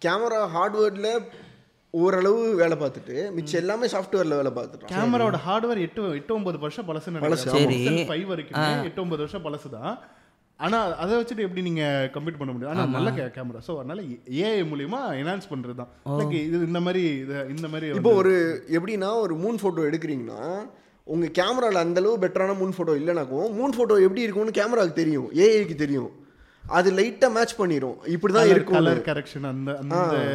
கேமரா ஹார்ட்வேர்ல ஓரளவு வேலை பார்த்துட்டு மிச்சம் எல்லாமே சாஃப்ட்வேர்ல வேலை பார்த்துட்டான் கேமராவோட ஹார்ட்வேர் எட்டு எட்டு ஒன்பது வருஷம் பழசு பழசு, சரி. ஃபைவ் வரைக்கும் எட்டு ஒன்பது வருஷம் பழசு தான் ஆனா அதை வச்சுட்டு எப்படி நீங்க கம்ப்ளீட் பண்ண முடியும்? ஆனா நல்ல கேமரா ஸோ அதனால ஏஐ மூலியமா என்ஹான்ஸ் பண்றது தான் இது இந்த மாதிரி இது- இந்த மாதிரி இப்போ ஒரு எப்படின்னா ஒரு மூன் ஃபோட்டோ எடுக்கிறீங்கன்னா உங்க கேமரால அந்த அளவு பெட்டரான மூன் ஃபோட்டோ இல்லைனாக்கும் மூன் ஃபோட்டோ எப்படி இருக்கும்னு கேமராவுக்கு தெரியும். ஏஐக்கு தெரியும். அது லைட்டா மேட்ச் பண்ணிரும். இப்படிதான் இருக்கும். கலர் கரெக்ஷன் அந்த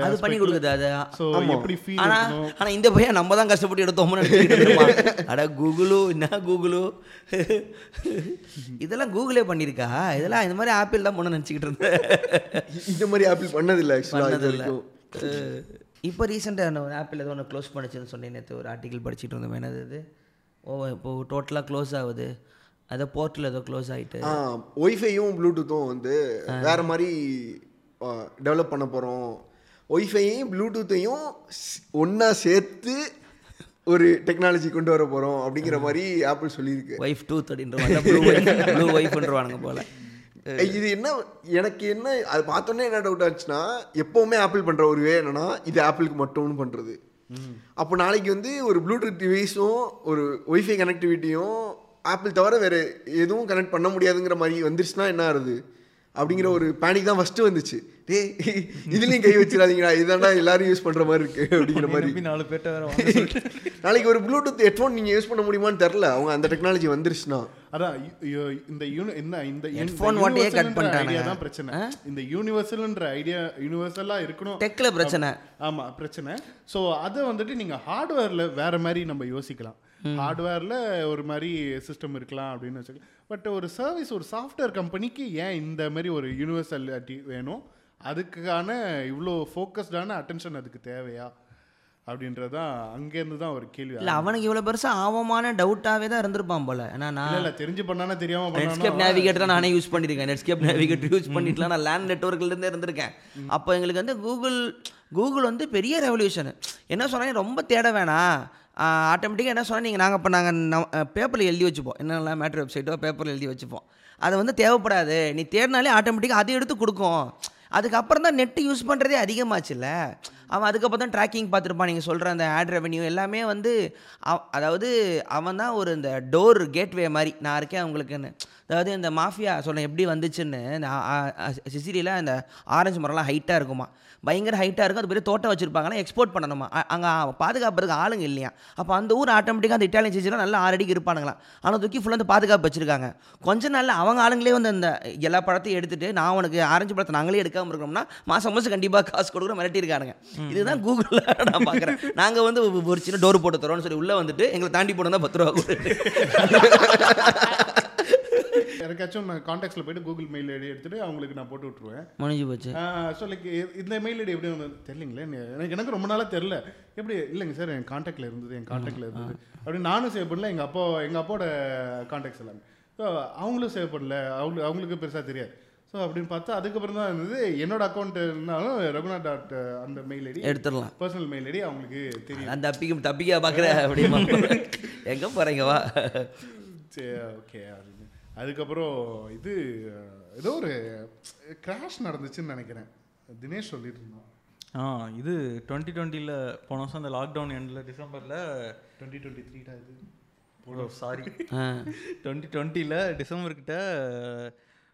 அது பண்ணி கொடுக்குது அது. ஸோ எப்படி ஃபீல் ஆனா ஆனா இந்த பையன் நம்ம தான் கஷ்டப்பட்டு எடுத்தோம்னு நினைச்சிட்டு. அட கூகுளு என்ன கூகுளு? இதெல்லாம் கூகுளே பண்ணியிருக்கா? இதெல்லாம் இந்த மாதிரி ஆப்பிள் தான் பண்ண நினச்சிக்கிட்டு இருந்தேன். இந்த மாதிரி ஆப்பிள் பண்ணதில்லை ஆக்சுவலாக இது பண்ணதில்ல. வரைக்கும். இப்போ ரீசெண்டாக ஒரு ஆப்பிள் ஏதோ ஒன்று க்ளோஸ் பண்ணுச்சுன்னு சொன்னேன் நேற்று ஒரு ஆர்டிக்கல் படிச்சுட்டு இருந்தோம் என்னது இது? ஓ இப்போ டோட்டலாக க்ளோஸ் ஆகுது. அதை போர்ட்டில் ஏதோ க்ளோஸ் ஆகிட்டு ஒய்ஃபையும் ப்ளூடூத்தும் வந்து வேற மாதிரி டெவலப் பண்ண போகிறோம் ஒய்ஃபையும் ப்ளூடூத்தையும் ஒன்றா சேர்த்து ஒரு டெக்னாலஜி கொண்டு வர போகிறோம் அப்படிங்கிற மாதிரி ஆப்பிள் சொல்லியிருக்கு. ஒய்ஃப் டூத் ஒய்ஃப் ப்ளூ ஒய்ஃப்ன்றவானுங்க போல். இது என்ன எனக்கு என்ன அது பார்த்தோன்னே என்ன டவுட் ஆச்சுன்னா எப்போவுமே ஆப்பிள் பண்ணுற ஒரு வே என்னன்னா இது ஆப்பிளுக்கு மட்டும்னு பண்ணுறது அப்போ நாளைக்கு வந்து ஒரு ப்ளூடூத் டிவைஸும் ஒரு ஒய்ஃபை கனெக்டிவிட்டியும் ஆப்பிள் தவிர வேறு எதுவும் கனெக்ட் பண்ண முடியாதுங்கிற மாதிரி வந்துருச்சுன்னா என்ன ஆகுது? அப்படிங்கிற ஒரு பேனிக் தான் ஃபஸ்ட்டு வந்துச்சு. டேய் இதுலேயும் கை வச்சிடாதீங்கடா இதுதான்டா எல்லாரும் யூஸ் பண்ணுற மாதிரி இருக்கு அப்படிங்கிற மாதிரி. நாலு பேர்ட்ட வேற நாளைக்கு ஒரு ப்ளூடூத் ஹெட்ஃபோன் நீங்கள் யூஸ் பண்ண முடியுமான்னு தெரில அவங்க அந்த டெக்னாலஜி வந்துருச்சுன்னா. அதான் இந்த யூனி இந்த ஓட்டையே cut பண்ணிட்டானுங்க. ஐடியா தான் பிரச்சனை. இந்த யூனிவர்சல்ன்ற ஐடியா யூனிவர்சலா இருக்கணும். டெக்கில் பிரச்சனை. ஆமா பிரச்சனை. ஸோ அதை வந்துட்டு நீங்க ஹார்ட்வேர்ல வேற மாதிரி நம்ம யோசிக்கலாம். ஹார்ட்வேர்ல ஒரு மாதிரி சிஸ்டம் இருக்கலாம் அப்படின்னு வச்சுக்கலாம். பட் ஒரு சர்வீஸ் ஒரு சாஃப்ட்வேர் கம்பெனிக்கு ஏன் இந்த மாதிரி ஒரு யூனிவர்சலிட்டி வேணும்? அதுக்கான இவ்வளோ ஃபோக்கஸ்டான அட்டென்ஷன் அதுக்கு தேவையா? அப்படின்றதான் அங்கேருந்து தான் ஒரு கேள்வி இல்லை அவனுக்கு இவ்வளோ பெருசாக ஆவமான டவுட்டாகவே தான் இருந்திருப்பான் போல. ஏன்னா நான் இல்ல தெரிஞ்சு பண்ணானா தெரியாம நெட்ஸ்கேப் நேவிகேட்டர் தான் நானே யூஸ் பண்ணியிருக்கேன் நெட்ஸ்கேப் நேவிகேட்டர் யூஸ் பண்ணிட்டுலாம் நான் லேண்ட் நெட்ஒர்க்லேருந்து இருந்திருக்கேன். அப்போ எங்களுக்கு வந்து கூகுள் கூகுள் வந்து பெரிய ரெவல்யூஷன் என்ன சொன்னாங்க ரொம்ப தேட வேணாம். ஆட்டோமேட்டிக்காக என்ன சொன்னால் நீங்கள் நாங்கள் இப்போ நாங்கள் பேப்பரில் எழுதி வச்சுப்போம். என்னெல்லாம் மேட்ரு வெப்சைட்டோ பேப்பரில் எழுதி வச்சுப்போம். அது வந்து தேவைப்படாது. நீ தேடினாலே ஆட்டோமேட்டிக்காக அதை எடுத்து கொடுக்கும். அதுக்கப்புறம் தான் நெட்டு யூஸ் பண்ணுறதே அதிகமாச்சுல்ல. அவன் அதுக்கப்புறம் தான் ட்ராக்கிங் பார்த்துருப்பான். நீங்கள் சொல்கிற அந்த ஆட் ரெவன்யூ எல்லாமே வந்து அதாவது அவன் தான் ஒரு இந்த டோர் கேட்வே மாதிரி. நான் இருக்கேன் அவங்களுக்குன்னு. அதாவது இந்த மாஃபியா சொல்கிறேன் எப்படி வந்துச்சுன்னு. இந்த சிசிலியில் அந்த ஆரஞ்சு மரம்லாம் ஹைட்டாக இருக்குமா? பயங்கர ஹைட்டாக இருக்கும். அது பெரிய தோட்டம் வச்சுருப்பாங்கன்னா எக்ஸ்போர்ட் பண்ணணுமா? அங்கே பாதுகாப்புறதுக்கு ஆளுங்க இல்லையா? அப்போ அந்த ஊர் ஆட்டோமேட்டிக்காக அந்த இட்டாலியன் சிசிலாம் நல்லா ஆறடிக்கு இருப்பானுங்களாம். ஆனால் தூக்கி ஃபுல்லாக வந்து பாதுகாப்பு வச்சுருக்காங்க. கொஞ்ச நாளில் அவங்க ஆளுங்களே வந்து அந்த எல்லா பழத்தையும் எடுத்துட்டு நான் உனக்கு ஆரஞ்சு பழத்தை நாங்களே எடுக்காமல் இருக்கோம்னா மாதம் மாதம் கண்டிப்பாக காசு கொடுக்குற மிரட்டியிருக்கானுங்க. இதுதான் கூகுளில் நான் பார்க்குறேன். நாங்கள் வந்து ஒரு சின்ன டோர் போட்டு தரோம்னு சொல்லி உள்ளே வந்துட்டு எங்களை தாண்டி போனோம்னா பத்து ரூபா கொடு. யாருக்காச்சும் நான் காண்டாக்ட்ஸில் போயிட்டு கூகுள் மெயில் ஐடி எடுத்துட்டு அவங்களுக்கு நான் போட்டு விட்ருவேன் முடிஞ்சு போச்சு. ஸோ லைக் இந்த மெயில் ஐடி எப்படி வந்து தெரியலங்களே? எனக்கு எனக்கு ரொம்ப நாளாக தெரில எப்படி இல்லைங்க சார் என் காண்டாக்டில் இருந்தது என் காண்டாக்டில் இருந்தது. அப்படி நானும் சேவ் பண்ணல எங்கள் அப்பா எங்கள் அப்பாவோட காண்டாக்ட்ஸ் எல்லாமே ஸோ அவங்களும் சேவ் பண்ணல அவங்க அவங்களுக்கு பெருசாக தெரியாது. ஸோ அப்படின்னு பார்த்தா அதுக்கப்புறம் தான் இருந்தது. என்னோட அக்கௌண்ட் இருந்தாலும் ரகுநாத் டாட் அந்த மெயில் ஐடி எடுத்துடலாம். பர்சனல் மெயில் ஐடி அவங்களுக்கு தெரியும். நான் தப்பிக்க தப்பிக்க பார்க்குற அப்படிமா. எங்கே போகிறீங்க வா. சரி ஓகே அப்படின்னு. அதுக்கப்புறம் இது ஏதோ ஒரு கிராஷ் நடந்துச்சுன்னு நினைக்கிறேன். தினேஷ் சொல்லிட்டு இருந்தான். ஆ இது டுவெண்ட்டி டுவெண்ட்டியில் போன வருஷம் அந்த லாக்டவுன் எண்டில் டிசம்பரில் டுவெண்ட்டி டுவெண்ட்டி த்ரீடா இது? சாரி டுவெண்ட்டி டுவெண்ட்டியில் டிசம்பர் கிட்ட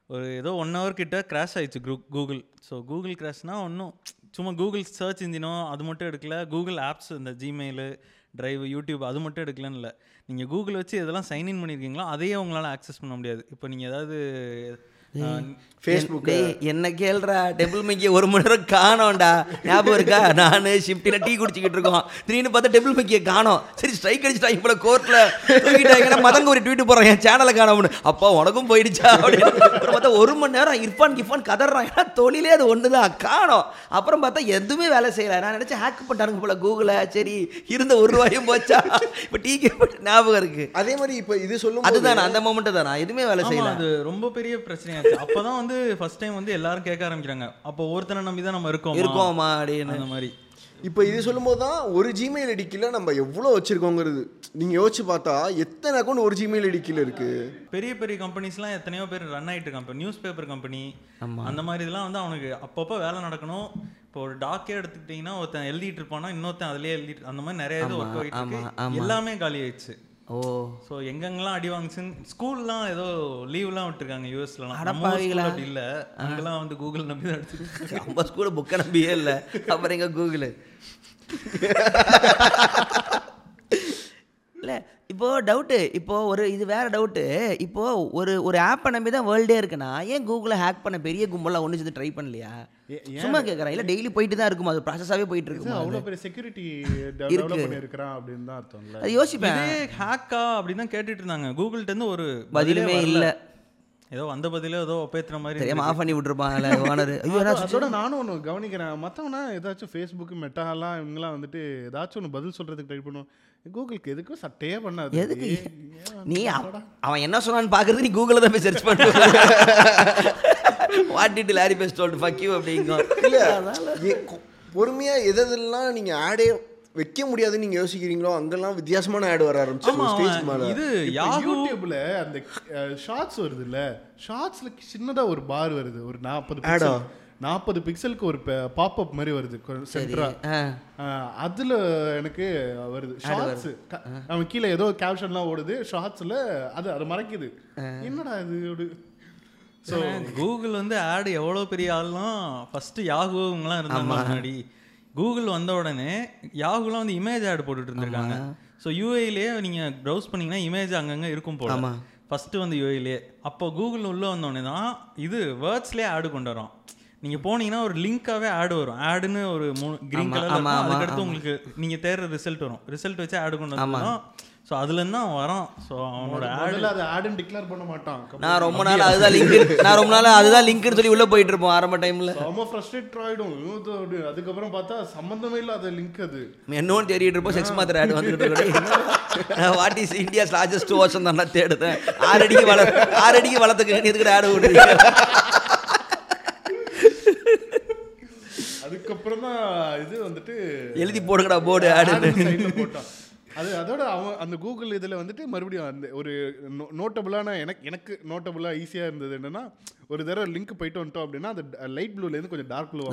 ஒரு ஏதோ ஒன் ஹவர் கிட்ட கிராஷ் ஆயிடுச்சு குரூ கூகுள் ஸோ கூகுள் கிராஷ்னால் ஒன்றும் சும்மா கூகுள் சர்ச் இன்ஜினோ அது மட்டும் எடுக்கல. கூகுள் ஆப்ஸ் இந்த ஜிமெயிலு ட்ரைவ் யூடியூப் அது மட்டும் எடுக்கலன்னு இல்லை. நீங்கள் கூகுள் வச்சு எதெல்லாம் சைன்இன் பண்ணியிருக்கீங்களோ அதையே உங்களால் ஆக்சஸ் பண்ண முடியாது. இப்போ நீங்கள் ஏதாவது ஃபேஸ்புக் என்ன கேள்றா? டெம்பிள் மைக்கி ஒரு மணி நேரம் காணோம்டா. ஞாபகம் இருக்கா? நான் ஷிஃப்ட்டில் டீ குடிச்சிக்கிட்டு இருக்கோம். திடீர்னு பார்த்தா டெம்பிள் மைக்கியை காணோம். சரி ஸ்ட்ரைக் அடிச்சிட்டாங்க போல கோர்ட்டில் தூக்கிட்டாங்கன்னா மதங்க ஒரு ட்வீட் போடுறேன். என் சேனலை காணோம்னு. அப்பா உனக்கும் போயிடுச்சா? அப்படின்னு. பார்த்தா ஒரு மணி நேரம் இர்ஃபான் கிஃபான் கதறான். ஏன்னா தொழிலே அது ஒன்று தான் காணோம். அப்புறம் பார்த்தா எதுவுமே வேலை செய்யல. நான் நினச்சேன் ஹேக் பண்ணிட்டானுங்க போல கூகுளை சரி இருந்த ஒரு ரூபாயும் போச்சா? இப்போ டீ ஞாபகம் இருக்கு. அதே மாதிரி இப்போ இது சொல்லும் அதுதான்? அந்த மொமெண்ட் தான்? எதுவுமே வேலை செய்யல. அது ரொம்ப பெரிய பிரச்சனையாச்சு அப்பதான் வந்து ஃபர்ஸ்ட் டைம் வந்து எல்லாரும் கேட்க ஆரம்பிக்கிறாங்க. அப்போ ஒருத்தனை நம்பி தான் நம்ம இருக்கோம்? இருக்கோமா அப்படின்னு. அந்த மாதிரி. இப்போ இது சொல்லும்போது தான் ஒரு ஜிமெயில் ஐடிக்கில் நம்ம எவ்வளோ வச்சுருக்கோங்கிறது. நீங்கள் யோசிச்சு பார்த்தா எத்தனை அக்கௌண்ட் ஒரு ஜிமெயில் ஐடிக்கில் இருக்குது பெரிய பெரிய கம்பெனிஸ்லாம் எத்தனையோ பேர் ரன் ஆயிட்டு இருக்காங்க. இப்போ நியூஸ் பேப்பர் கம்பெனி அந்த மாதிரி இதெல்லாம் வந்து அவனுக்கு அப்பப்போ வேலை நடக்கணும். இப்போ ஒரு டாக்கே எடுத்துக்கிட்டிங்கன்னா ஒருத்தன் எழுதிட்டு இருப்பானா இன்னொருத்தன் அதுலயே எழுதிட்டு அந்த மாதிரி நிறைய இது ஒர்க் ஆகிட்டு இருக்கு. எல்லாமே காலி ஆயிடுச்சு. ஓ. ஸோ எங்கெங்கெல்லாம் அடி வாங்குச்சுன்னு ஸ்கூல்லாம் ஏதோ லீவ்லாம் விட்டுருக்காங்க யூஎஸ்லாம் அடப்பாவிகளா. அப்படி இல்லை. அங்கெல்லாம் வந்து கூகுள் நம்பி தான் எடுத்துட்டு நம்ம ஸ்கூலில் புக்கை நம்பியே இல்லை. அப்புறம் எங்க கூகுள் டவுட்டு இப்போ ஒரு இது வேற டவுட்டு இப்போ ஒரு ஒரு ஆப்பை நம்பி தான் வேர்ல்டே இருக்குன்னா ஏன் கூகுளை ஹேக் பண்ண பெரிய கும்பலாம் ஒன்று சேர்ந்து ட்ரை பண்ணலையா? சும்மா கேட்குறேன் இல்லை டெய்லி போயிட்டு தான் இருக்குமா? அது ப்ராசஸாகவே போயிட்டு இருக்குமா அவ்வளோ பெரிய செக்யூரிட்டி டெவலப் பண்ணியிருக்கிறான் அப்படின்னு தான் அர்த்தம்ல அது யோசிப்பேன். இதே ஹேக்கா அப்படின்னு தான் கேட்டுட்டு இருந்தாங்க. இருந்து ஒரு பதிலுமே. இல்லை. ஏதோ வந்த பதிலே ஏதோ ஒப்பேத்துற மாதிரி தெரியாம ஆஃப் பண்ணி விட்டுருப்பாங்கல்ல ஓனர். அதோட நானும் ஒன்று கவனிக்கிறேன். மற்றவனா ஏதாச்சும் ஃபேஸ்புக் மெட்டாலாம் இவங்கலாம் வந்துட்டு ஏதாச்சும் ஒன்று பதில் சொல்றதுக்கு ட்ரை பண்ணுவோம். கூகுளுக்கு எதுக்கும் சட்டையே பண்ணாது எதுக்கு? நீ அவ- அவன் என்ன சொன்னான்னு பார்க்கறது நீ கூகுளில் தான் போய் சர்ச் பண்ணுவ what did Larry best told fuck you அப்படிங்கும் இல்லை பொறுமையாக எது எதெல்லாம் நீங்கள் ஆடே வைக்க முடியாதுன்னு நீங்கள் யோசிக்கிறீங்களோ அங்கெல்லாம் வித்தியாசமான ஆட் வர ஆரம்பிச்சு ஸ்டேஜ் அவன் மேலே இது யூடியூப்ல அந்த ஷார்ட்ஸ் வருது இல்ல ஷார்ட்ஸ்ல சின்னதா ஒரு பார் வருது. ஒரு நாற்பது Ad-ஆ? நாற்பது பிக்சலுக்கு ஒரு பாப்அப் மாதிரி வருது சென்டரா அதுல எனக்கு வருது. ஷார்ட்ஸ் அவன் கீழே ஏதோ கேப்ஷன்லாம் ஓடுது ஷார்ட்ஸ்ல அது அதை மறைக்குது. என்னடா இது ஸோ கூகுள் வந்து ஆட் எவ்வளோ பெரிய ஆள்லாம் ஃபர்ஸ்ட் யாகுங்களாம் இருந்தாங்க முன்னாடி. கூகுள் வந்த உடனே யாகுலாம் வந்து இமேஜ் ஆட் போட்டுட்டு இருந்திருக்காங்க. ஸோ யூஏலேயே நீங்கள் ப்ரௌஸ் பண்ணீங்கன்னா இமேஜ் அங்கங்கே இருக்கும் போல. ஃபர்ஸ்ட் வந்து யூஏலேயே அப்போ கூகுள் உள்ள வந்தோடனே தான் இது வேர்ட்ஸ்லேயே ஆடு கொண்டு வரோம் நீங்க போனீங்கன்னா ஒரு லிங்காவே ஆட் வரும். ஆடுன்னு ஒரு கிரீன் கலர்ல ஆமா, ஆமா, அதுக்கடுத்து உங்களுக்கு நீங்க தேடுற ரிசல்ட் வரும். ரிசல்ட் வச்சு ஆடு கொண்டு வந்துடும் ஸோ அதுலேருந்து தான் வரான் ஸோ அவனோட ஆடு முதல்ல அதை ஆடுன்னு டிக்ளேர் பண்ண மாட்டான். நான் ரொம்ப நாள் அதுதான் லிங்க் நான் ரொம்ப நாள் அதுதான் லிங்க்னு சொல்லி உள்ள போயிட்டு இருப்போம் ஆரம்ப டைம்ல ரொம்ப ஃப்ரஸ்ட்ரேட் அப்படி. அதுக்கப்புறம் பார்த்தா சம்மந்தமே இல்லாத லிங்க் அது. என்னன்னு தேடிட்டு இருப்போம். செக்ஸ் மாத்திரை ஆட் வந்துட்டு what is India's largest ocean தான் நான் தேடுதேன் ஆறு அடிக்கு வள ஆறு அடிக்கு வளர்த்துக்கு எதுக்கு ஆடு விடுறீங்க அதுக்கப்புறம் தான் இது வந்துட்டு எழுதி போடுங்கடா போர்டு ஆடு. போட்டான் அது அதோட அவன் அந்த கூகுள் இதில் வந்துட்டு மறுபடியும் அந்த ஒரு நோட்டபுளான எனக்கு எனக்கு நோட்டபுளாக ஈஸியாக இருந்தது என்னன்னா ஒரு தடவை லிங்க் போயிட்டு வந்துட்டோம் அப்படின்னா அந்த லைட் ப்ளூலேருந்து கொஞ்சம் டார்க் ப்ளூ.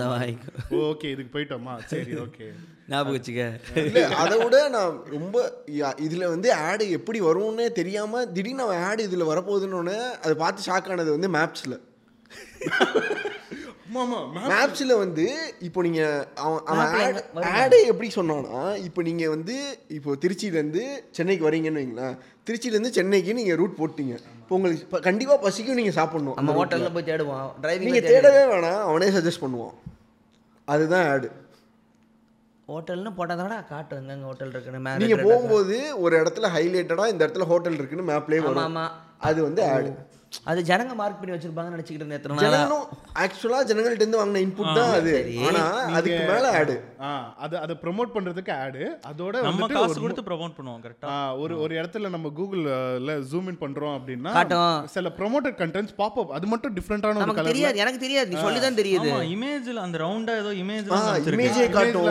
ஓகே இதுக்கு போயிட்டோமா? சரி ஓகே ஞாபகம் வச்சுக்க. இல்லை அதை விட நான் ரொம்ப இதுல வந்து ஆடு எப்படி வரும்னே தெரியாம திடீர்னு அவன் ஆடு இதுல வரப்போகுதுன்னு அதை பார்த்து ஷாக் ஆனது வந்து மேப்ஸ்ல மேப்ஸ்ல வந்து இப்போ நீங்க அவன் ad எப்படி சொன்னான்னா இப்போ நீங்க வந்து இப்போ திருச்சியில இருந்து சென்னைக்கு வரீங்கன்னு வைங்களேன். திருச்சியில இருந்து சென்னைக்கு நீங்க ரூட் போட்டீங்க. இப்போ உங்களுக்கு ப- கண்டிப்பா பசிக்கும் நீங்க சாப்பிடணும். நம்ம அந்த ஹோட்டல்ல. போய் தேடுவோம். டிரைவிங் நீங்க தேடவே வேணாம். அவனே சஜஸ்ட் பண்ணுவான். அதுதான் ஆடு. ஹோட்டல்னு போட்டால் தானே காட்டும் எங்கெங்க ஹோட்டல் இருக்குன்னு மேல நீங்க red red போகும்போது ஒரு இடத்துல ஹைலைட்டடா இந்த இடத்துல ஹோட்டல் இருக்குன்னு மேப்லயே வரும். அது வந்து ஆடு. அது ஜனங்க மார்க் பண்ணி வச்சிருப்பாங்கன்னு நினைச்சுக்கிட்டு இருந்தேன் எத்தனை ஆக்சுவலா ஜனங்கள்ட்ட இருந்து வாங்கின இன்புட் தான் அது. சரி. ஆனா அதுக்கு மேல ஆடு அது அதை ப்ரோமோட் பண்றதுக்கு ஆடு அதோட நம்ம காசு கொடுத்து ப்ரொமோட் பண்ணுவோம் கரெக்டா ஆ, ஒரு ஒரு இடத்துல நம்ம கூகுள்ல ஜூம் இன் பண்றோம் அப்படின்னா. சில ப்ரோமோட்டட் கண்டென்ட்ஸ் பாப் அப் அது மட்டும் டிஃப்ரெண்டான ஒரு நமக்கு தெரியாது எனக்கு தெரியாது. நீ சொல்லி தான் தெரியுது இமேஜ்ல அந்த ரவுண்டா ஏதோ இமேஜ் இமேஜே காட்டும்.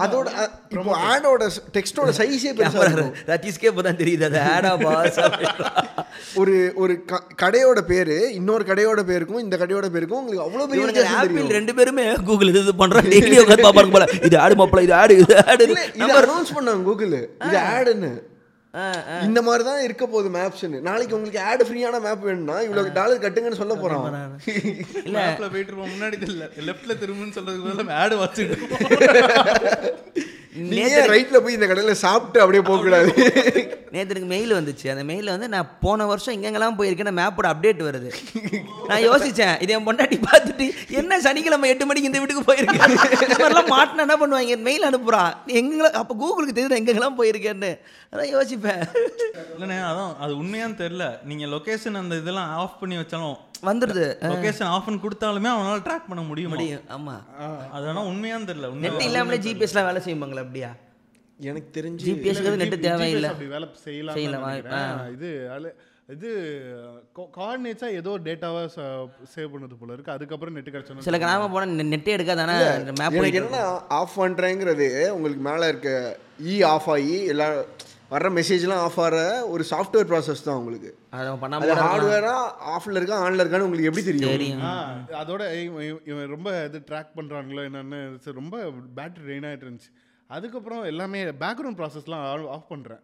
அதோட இப்போ ஆடோட டெக்ஸ்டோட சைஸே பெருசா இருக்கும். ரத்தீஸ்கே இப்போ தான் தெரியுது. அது ஆடா பாஸ் ஒரு ஒரு கடையோட பேரு இன்னொரு கடையோட பேருக்கும் இந்த கடையோட பேருக்கும் உங்களுக்கு அவ்வளவு பெரிய ஆப்பிள் ரெண்டு பேருமே கூகுள் இது இது பண்றாங்க. டெய்லி உட்காந்து பாப்பாங்க போல. இது ஆடு மாப்பிள இது ஆடு இது ஆடு. இல்ல, இது அனௌன்ஸ் பண்ணாங்க கூகுள் இது ஆடுன்னு. இந்த மாதிரி தான் இருக்க போகுது மேப்ஸ்னு நாளைக்கு உங்களுக்கு ஆடு ஃப்ரீயான மேப் வேணும்னா இவ்வளவு டாலர் கட்டுங்கன்னு சொல்ல போறான் இல்ல. மேப்ல போயிட்டு இருப்போம். முன்னாடி லெஃப்ட்ல திரும்புன்னு சொல்றதுக்கு பதிலா ஆடு வச்சுட்டு நீங்க ரைட்ல போய் இந்த கடையில சாப்பிட்டு அப்படியே போக கூடாது? நேற்று எனக்கு மெயில் வந்துச்சு. அந்த மெயிலில் வந்து நான் போன வருஷம் எங்கெங்கெல்லாம் போயிருக்கேன். மேப்போட அப்டேட் வருது. நான் யோசிச்சேன் இதை என் பொண்டாட்டி பார்த்துட்டு என்ன சனிக்கிழமை எட்டு மணிக்கு இந்த வீட்டுக்கு போயிருக்கேன்? மாதிரிலாம் மாட்டினா என்ன பண்ணுவாங்க? மெயில் அனுப்புகிறான் எங்கெல்லாம் அப்போ கூகுளுக்கு தெரியுது எங்கெங்கெல்லாம் போயிருக்கேன்னு. அதான் யோசிப்பேன். இல்லைண்ணே அதான் அது உண்மையான்னு தெரியல. நீங்க லொகேஷன் அந்த இதெல்லாம் ஆஃப் பண்ணி வச்சாலும் வந்துடுது லொகேஷன் ஆஃப் பண்ணி கொடுத்தாலுமே அவனால ட்ராக் பண்ண முடியும்? முடியும் ஆமாம் அது ஆனா உண்மையான்னு தெரியல நெட் இல்லாமலே ஜிபிஎஸ்லாம் வேலை செய்யுமாங்களா அப்படியா? எனக்கு தெரிஞ்சு ஜிபிஎஸ்க்கு நெட்டு தேவையில்லை. அப்படி வேலை செய்யலாம் செய்யலாம், இது இது கோஆர்டினேட்ஸா ஏதோ டேட்டாவா சேவ் பண்ணது போல இருக்கு. அதுக்கப்புறம் நெட் கிடைச்சோம் சில கிராமம் போனால் நெட்டே எடுக்காதானே மேப் என்ன ஆஃப் பண்ணுறேங்கிறது உங்களுக்கு மேலே இருக்க இ ஆஃப் ஆகி எல்லா வர்ற மெசேஜ்லாம் ஆஃப் ஆகிற ஒரு சாஃப்ட்வேர் ப்ராசஸ் தான் உங்களுக்கு. அதை அது பண்ணாமல் ஹார்ட்வேரா ஆஃப்ல இருக்கா ஆன்ல இருக்கான்னு உங்களுக்கு எப்படி தெரியும்? அதோட இவன் இவன் இவன் ரொம்ப இது ட்ராக் பண்றாங்களோ என்னன்னு ரொம்ப பேட்டரி ட்ரெயின் ஆயிட்டு இருந்துச்சு. அதுக்கப்புறம் எல்லாமே பேக்ரவுண்ட் ப்ராசஸ்லாம் ஆஃப் பண்றேன்.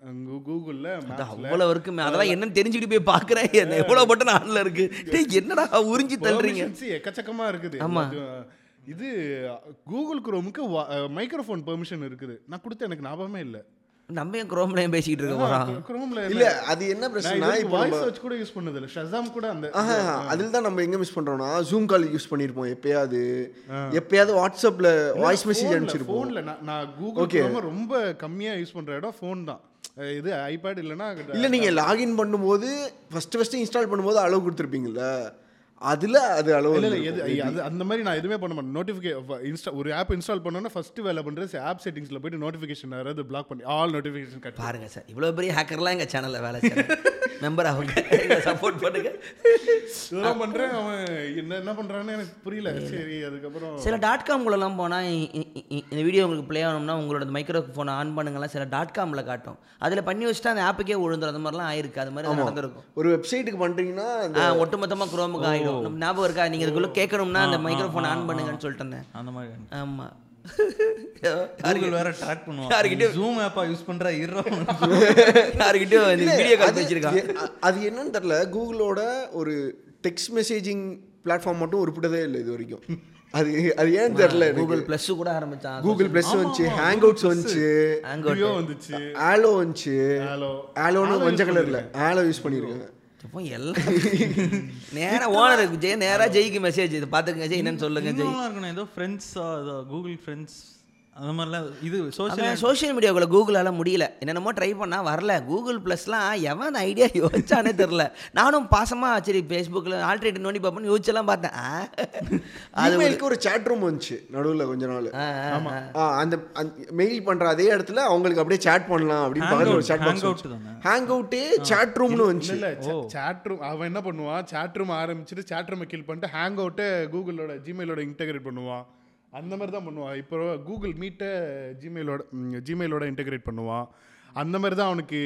கூகுளில் அவ்வளோ இருக்குமே. அதெல்லாம் என்னன்னு தெரிஞ்சுக்கிட்டு போய் பார்க்குறேன். எவ்வளோ பட்டன் ஆன்ல இருக்கு? டேய், என்னடா உறிஞ்சி தள்ளுறீங்க? எக்கச்சக்கமா இருக்குது. ஆமா. அது, இது கூகுள் குரோமுக்கு மைக்ரோஃபோன் பெர்மிஷன் இருக்குது. நான் கொடுத்த எனக்கு ஞாபகமே இல்லை. நம்ம ஏன் குரோம்லையும் பேசிக்கிட்டு இருக்க போகிறோம் குரோம்ல இல்ல அது என்ன பிரச்சனை இப்போ வாய்ஸ் வச்சு கூட யூஸ் பண்ணது இல்லை. ஷசாம் கூட அந்த அதில் தான் நம்ம எங்க மிஸ் பண்றோம்னா ஜூம் கால் யூஸ் பண்ணியிருப்போம் எப்பயாவது. எப்பயாவது வாட்ஸ்அப்ல வாய்ஸ் மெசேஜ் அனுப்பிச்சிருப்போம். ஃபோனில் நான் கூகுள் குரோம ரொம்ப கம்மியா யூஸ் பண்ற இடம் ஃபோன் தான். இது ஐபேட் இல்லைன்னா இல்ல நீங்க லாகின் பண்ணும்போது ஃபர்ஸ்ட் ஃபர்ஸ்ட் இன்ஸ்டால் பண்ணும்போது அளவு கொடுத்துருப்பீங்கல்ல. அதுல அது அளவு இல்ல. எது அது அந்த மாதிரி நான் எதுவுமே பண்ண மாட்டேன். நோட்டிஃபிகே இன்ஸ்டா ஒரு ஆப் இன்ஸ்டால் பண்ணோன்னா ஃபர்ஸ்ட் வேலை பண்றது ஆப் செட்டிங்ஸ்ல போயிட்டு நோட்டிஃபிகேஷன் யாராவது பிளாக் பண்ணி ஆல் நோட்டிஃபிகேஷன் கட் பாருங்க சார் இவ்வளோ பெரிய ஹேக்கர்லாம் எங்கள் சேனலில் வேலை மெம்பர் அவங்க. சப்போர்ட் பண்ணுங்க. இதெல்லாம் பண்றேன் அவன் என்ன என்ன பண்றான்னு எனக்கு புரியல. சரி அதுக்கப்புறம் சில டாட் காம்குள்ளெல்லாம் போனால் இந்த வீடியோ உங்களுக்கு ப்ளே ஆகணும்னா உங்களோட மைக்ரோ ஃபோனை ஆன் பண்ணுங்கலாம். சில டாட் காமில் காட்டும். அதில் பண்ணி வச்சுட்டா அந்த ஆப்புக்கே விழுந்துரும். அந்த மாதிரிலாம் ஆயிருக்கு. அது மாதிரி நடந்திருக்கும். ஒரு வெப்சைட்டுக்கு ஆ ஒட்டுமொத்தமாக குரோமுக்கு ஆகிடும் நம்ம ஞாபகம் இருக்கா? நீங்கள் இதுக்குள்ளே கேட்கணும்னா அந்த மைக்ரோஃபோன் ஆன் பண்ணுங்கன்னு சொல்லிட்டு இருந்தேன். அந்த மாதிரி. கூகுள் வேற ட்ராக் பண்ணுவான். யாருக்கிட்டயும் ஜூம் ஆப்பா யூஸ் பண்ற இருறோம் யாருக்கிட்டையும் இந்த வீடியோ கால் அது வச்சிருக்கான். என்னன்னு தெரியல. கூகுளோட ஒரு டெக்ஸ்ட் மெசேஜிங் பிளாட்ஃபார்ம் மட்டும் உருப்பிட்டதே இல்லை இது வரைக்கும். அது அது ஏன்னு தெரியல. கூகுள் ப்ளஸ் கூட ஆரம்பிச்சான். கூகுள் ப்ளஸ் வந்துச்சு ஹேங் அவுட்ஸ் வந்துச்சு. வீடியோ வந்துச்சு. ஆலோ வந்துச்சு. ஹலோ ஆலோன்னு மஞ்சள் கலர்ல. ஆலோ யூஸ் பண்ணியிருக்கேன் அப்போ எல்லாம் நேரா ஓனர் ஜெய் நேரா ஜெய்க்கு மெசேஜ் இது பார்த்துக்கங்க ஜெய் என்னன்னு சொல்லுங்க ஜெய். ஏதோ ஃப்ரெண்ட்ஸா கூகுள் ஃப்ரெண்ட்ஸ் அந்த மாதிரிலாம் இது சோஷியல் சோஷியல் மீடியாக்குள்ள கூகுளால முடியல. என்னென்னமோ ட்ரை பண்ணா வரல. கூகுள் ப்ளஸ்லாம் எவன் ஐடியா யோசிச்சானே தெரில நானும் பாசமா சரி ஃபேஸ்புக்கில் ஆல்ட்ரேட் நோண்டி பார்ப்பேன்னு யோசிச்செல்லாம் பார்த்தேன். அது ஒரு- சாட் ரூம் வந்துச்சு நடுவுல கொஞ்ச நாள். அந்த மெயில் பண்ற அதே இடத்துல அவங்களுக்கு அப்படியே சேட் பண்ணலாம் அப்படின்னு பக்கத்துல ஒரு சாட் Hangout பாக்ஸ் தானே? ஹேங் அவுட்டே சாட் ரூம்னு வந்துச்சு. சாட் ரூம் அவன் என்ன பண்ணுவான்? சாட் ரூம் ஆரம்பிச்சுட்டு சாட் ரூமை கில் பண்ணிட்டு ஹேங் அவுட்டை கூகுளோட ஜிமெயிலோட இன்டெகிரேட் பண்ணுவான். அந்த மாதிரி தான் பண்ணுவான் இப்போ கூகுள் மீட்டை ஜிமெயிலோட ஜிமெயிலோட இன்டெகிரேட் பண்ணுவான் அந்த மாதிரி தான் அவனுக்கு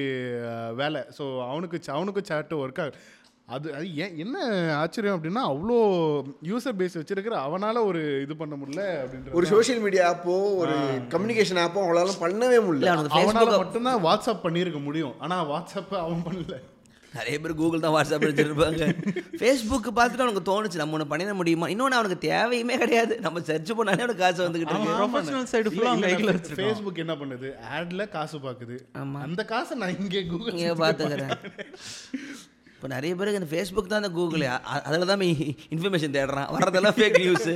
வேலை. ஸோ அவனுக்கு அவனுக்கு சாட்டு ஒர்க் அது அது ஏன் என்ன ஆச்சரியம் அப்படின்னா அவ்வளோ யூசர் பேஸ் வச்சிருக்கிற அவனால ஒரு இது பண்ண முடியல அப்படின்ற ஒரு சோஷியல் மீடியா ஆப்போ ஒரு கம்யூனிகேஷன் ஆப்போ அவங்களால பண்ணவே முடியல. அவனால மட்டும்தான் வாட்ஸ்அப் பண்ணியிருக்க முடியும். ஆனா வாட்ஸ்அப் அவன் பண்ணல. நிறைய பேர் கூகுள் தான் வாட்ஸ்அப் வச்சுருப்பாங்க. ஃபேஸ்புக் பார்த்துட்டு அவனுக்கு தோணுச்சு நம்ம ஒன்று பண்ணிட முடியுமா? இன்னொன்று அவனுக்கு தேவையுமே கிடையாது. நம்ம சர்ச் பண்ணாலே அவனுக்கு காசு வந்துக்கிட்டு சைடு ஃபுல்லாக ஃபேஸ்புக் என்ன பண்ணுது? ஆட்ல காசு பாக்குது. ஆமா. அந்த காசை நான் இங்கே கூகுள் இங்கே பார்த்துக்கிறேன் இப்போ நிறைய பேருக்கு இந்த ஃபேஸ்புக் தான் அந்த கூகுள் அதில் தான் இன்ஃபர்மேஷன் தேடுறான். வர்றதெல்லாம் ஃபேக் நியூஸு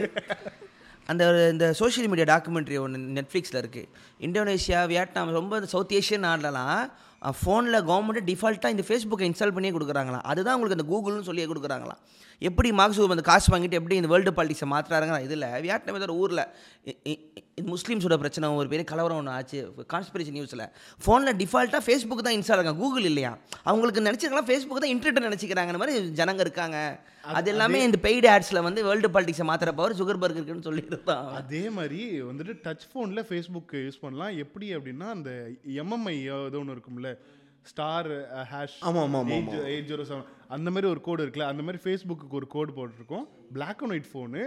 அந்த ஒரு இந்த சோஷியல் மீடியா டாக்குமெண்ட்ரி ஒன்று நெட்ஃப்ளிக்ஸில் இருக்குது இந்தோனேஷியா வியட்நாம் ரொம்ப சவுத் ஏஷியன் நாட்டிலலாம் ஃபோனில் கவர்மெண்ட்டு டிஃபால்ட்டாக இந்த ஃபேஸ்புக்கை இன்ஸ்டால் பண்ணியே கொடுக்குறாங்களா அதுதான் உங்களுக்கு அந்த கூகுள்னு சொல்லியே கொடுக்குறாங்களா எப்படி மார்க்ஸ் அந்த காசு வாங்கிட்டு எப்படி இந்த வேர்ல்டு பாலிட்டிக்ஸை மாற்றுறாங்க இதில் வியட்நாம் ஏதோ ஒரு ஊரில். இது முஸ்லீம்ஸோட பிரச்சனை ஒரு பெரிய கலவரம் ஒன்று ஆச்சு கான்ஸ்பிரசி நியூஸில் ஃபோனில் டிஃபால்ட்டாக ஃபேஸ்புக் தான் இன்ஸ்டால் இருக்காங்க கூகுள் இல்லையா? அவங்களுக்கு நினச்சிக்கலாம் ஃபேஸ்புக் தான் இன்டர்நெட் நினச்சிக்கிறாங்கன்னு மாதிரி ஜனங்க இருக்காங்க. அது எல்லாமே இந்த பெய்டு ஆட்ஸில் வந்து வேர்ல்டு பாலிட்டிக்ஸை மாற்றுற பவர் சுகர்பர்க் இருக்குன்னு சொல்லியிருந்தான். அதே மாதிரி வந்துட்டு டச் ஃபோனில் ஃபேஸ்புக் யூஸ் பண்ணலாம். எப்படி அப்படின்னா அந்த எம்எம்ஐ ஏதோ ஒன்று இருக்கும்ல ஸ்டார் ஹேஷ் ஆமா, ஆமா, ஆமா, எயிட் எயிட் ஜீரோ செவன். அந்த மாதிரி ஒரு கோடு இருக்குல்ல அந்த மாதிரி ஃபேஸ்புக்கு ஒரு கோடு போட்டிருக்கோம். Black அண்ட் ஒயிட் ஃபோனு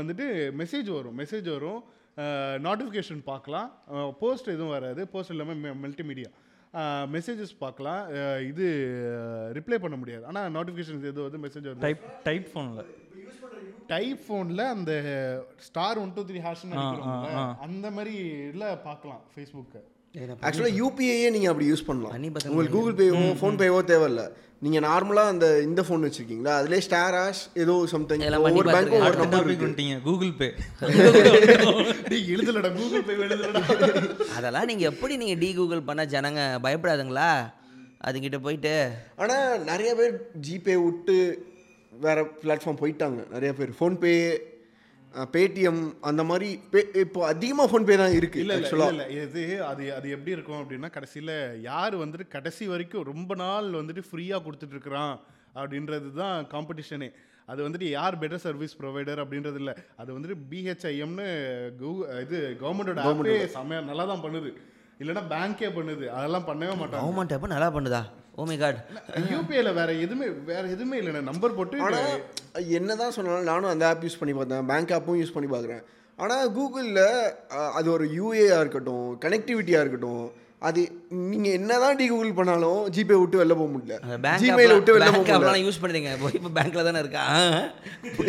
வந்துட்டு மெசேஜ் வரும் மெசேஜ் வரும். நோட்டிஃபிகேஷன் பார்க்கலாம். போஸ்ட் எதுவும் வராது. போஸ்ட் இல்லாமல் மல்டிமீடியா மெசேஜஸ் பார்க்கலாம். இது ரிப்ளை பண்ண முடியாது. ஆனால் நோட்டிஃபிகேஷன்ஸ் எதுவும் வந்து மெசேஜ் வருது. டைப் டைப் ஃபோனில் டைப் ஃபோனில் அந்த ஸ்டார் ஒன் டூ த்ரீ ஆ. அந்த மாதிரி இதில் பார்க்கலாம் ஃபேஸ்புக்கை ஆக்சுவலாக யூபிஐயே நீங்கள் அப்படி யூஸ் பண்ணலாம். உங்களுக்கு கூகுள் பேவோ ஃபோன் பேவோ தேவையில்ல. நீங்கள் நார்மலாக அந்த இந்த ஃபோன் வச்சுருக்கீங்களா? அதிலே ஸ்டார் ஆஷ் ஏதோ சம்திங் ஒவ்வொரு பேங்க்கும் ஒரு நம்பர் வந்துட்டீங்க. கூகுள் பே எழுதலடா. கூகுள் பே எழுதலடா. அதெல்லாம் நீங்கள் எப்படி நீங்கள் டி கூகுள் பண்ணால் ஜனங்க பயப்படாதுங்களா? அதுங்கிட்ட போயிட்டு. ஆனால் நிறைய பேர் ஜிபே விட்டு வேற பிளாட்ஃபார்ம் போயிட்டாங்க. நிறைய பேர் ஃபோன்பே பேடிஎம் அந்த மாதிரி பே இப்போ அதிகமாக ஃபோன்பே தான் இருக்கு இல்ல இல்ல இது அது அது எப்படி இருக்கும் அப்படின்னா கடைசியில யார் வந்துட்டு கடைசி வரைக்கும் ரொம்ப நாள் வந்துட்டு ஃப்ரீயா கொடுத்துட்டு இருக்கிறான் அப்படின்றது தான் காம்படிஷனே அது வந்துட்டு யார் பெட்டர் சர்வீஸ் ப்ரொவைடர் அப்படின்றது இல்ல. அது வந்துட்டு பிஹெச்ஐஎம்னு இது கவர்மெண்டோட ஆப்பே செமையா நல்லா தான் பண்ணுது. இல்லைன்னா பேங்க்கே பண்ணுது. அதெல்லாம் பண்ணவே மாட்டாங்க. கவர்மெண்ட் அப்போ நல்லா பண்ணுதா? ஓ மை காட் யூபிஐல வேற எதுவுமே வேற எதுவுமே இல்லைண்ணே நம்பர் போட்டு ஆனால் என்னதான் சொன்னாலும் நானும் அந்த ஆப் யூஸ் பண்ணி பார்த்தேன். பேங்க் ஆப்பும் யூஸ் பண்ணி பார்க்குறேன். ஆனால் கூகுளில் அது ஒரு யூஏஆ இருக்கட்டும் கனெக்டிவிட்டியாக இருக்கட்டும் அது நீங்கள் என்னதான் டி கூகுள் பண்ணாலும் ஜிபே விட்டு வெளில போக முடியல. ஜிமெயில் விட்டு வெளில போக முடியல. யூஸ் பண்ணுறீங்க இப்போ இப்போ பேங்க்கில் தானே இருக்கா?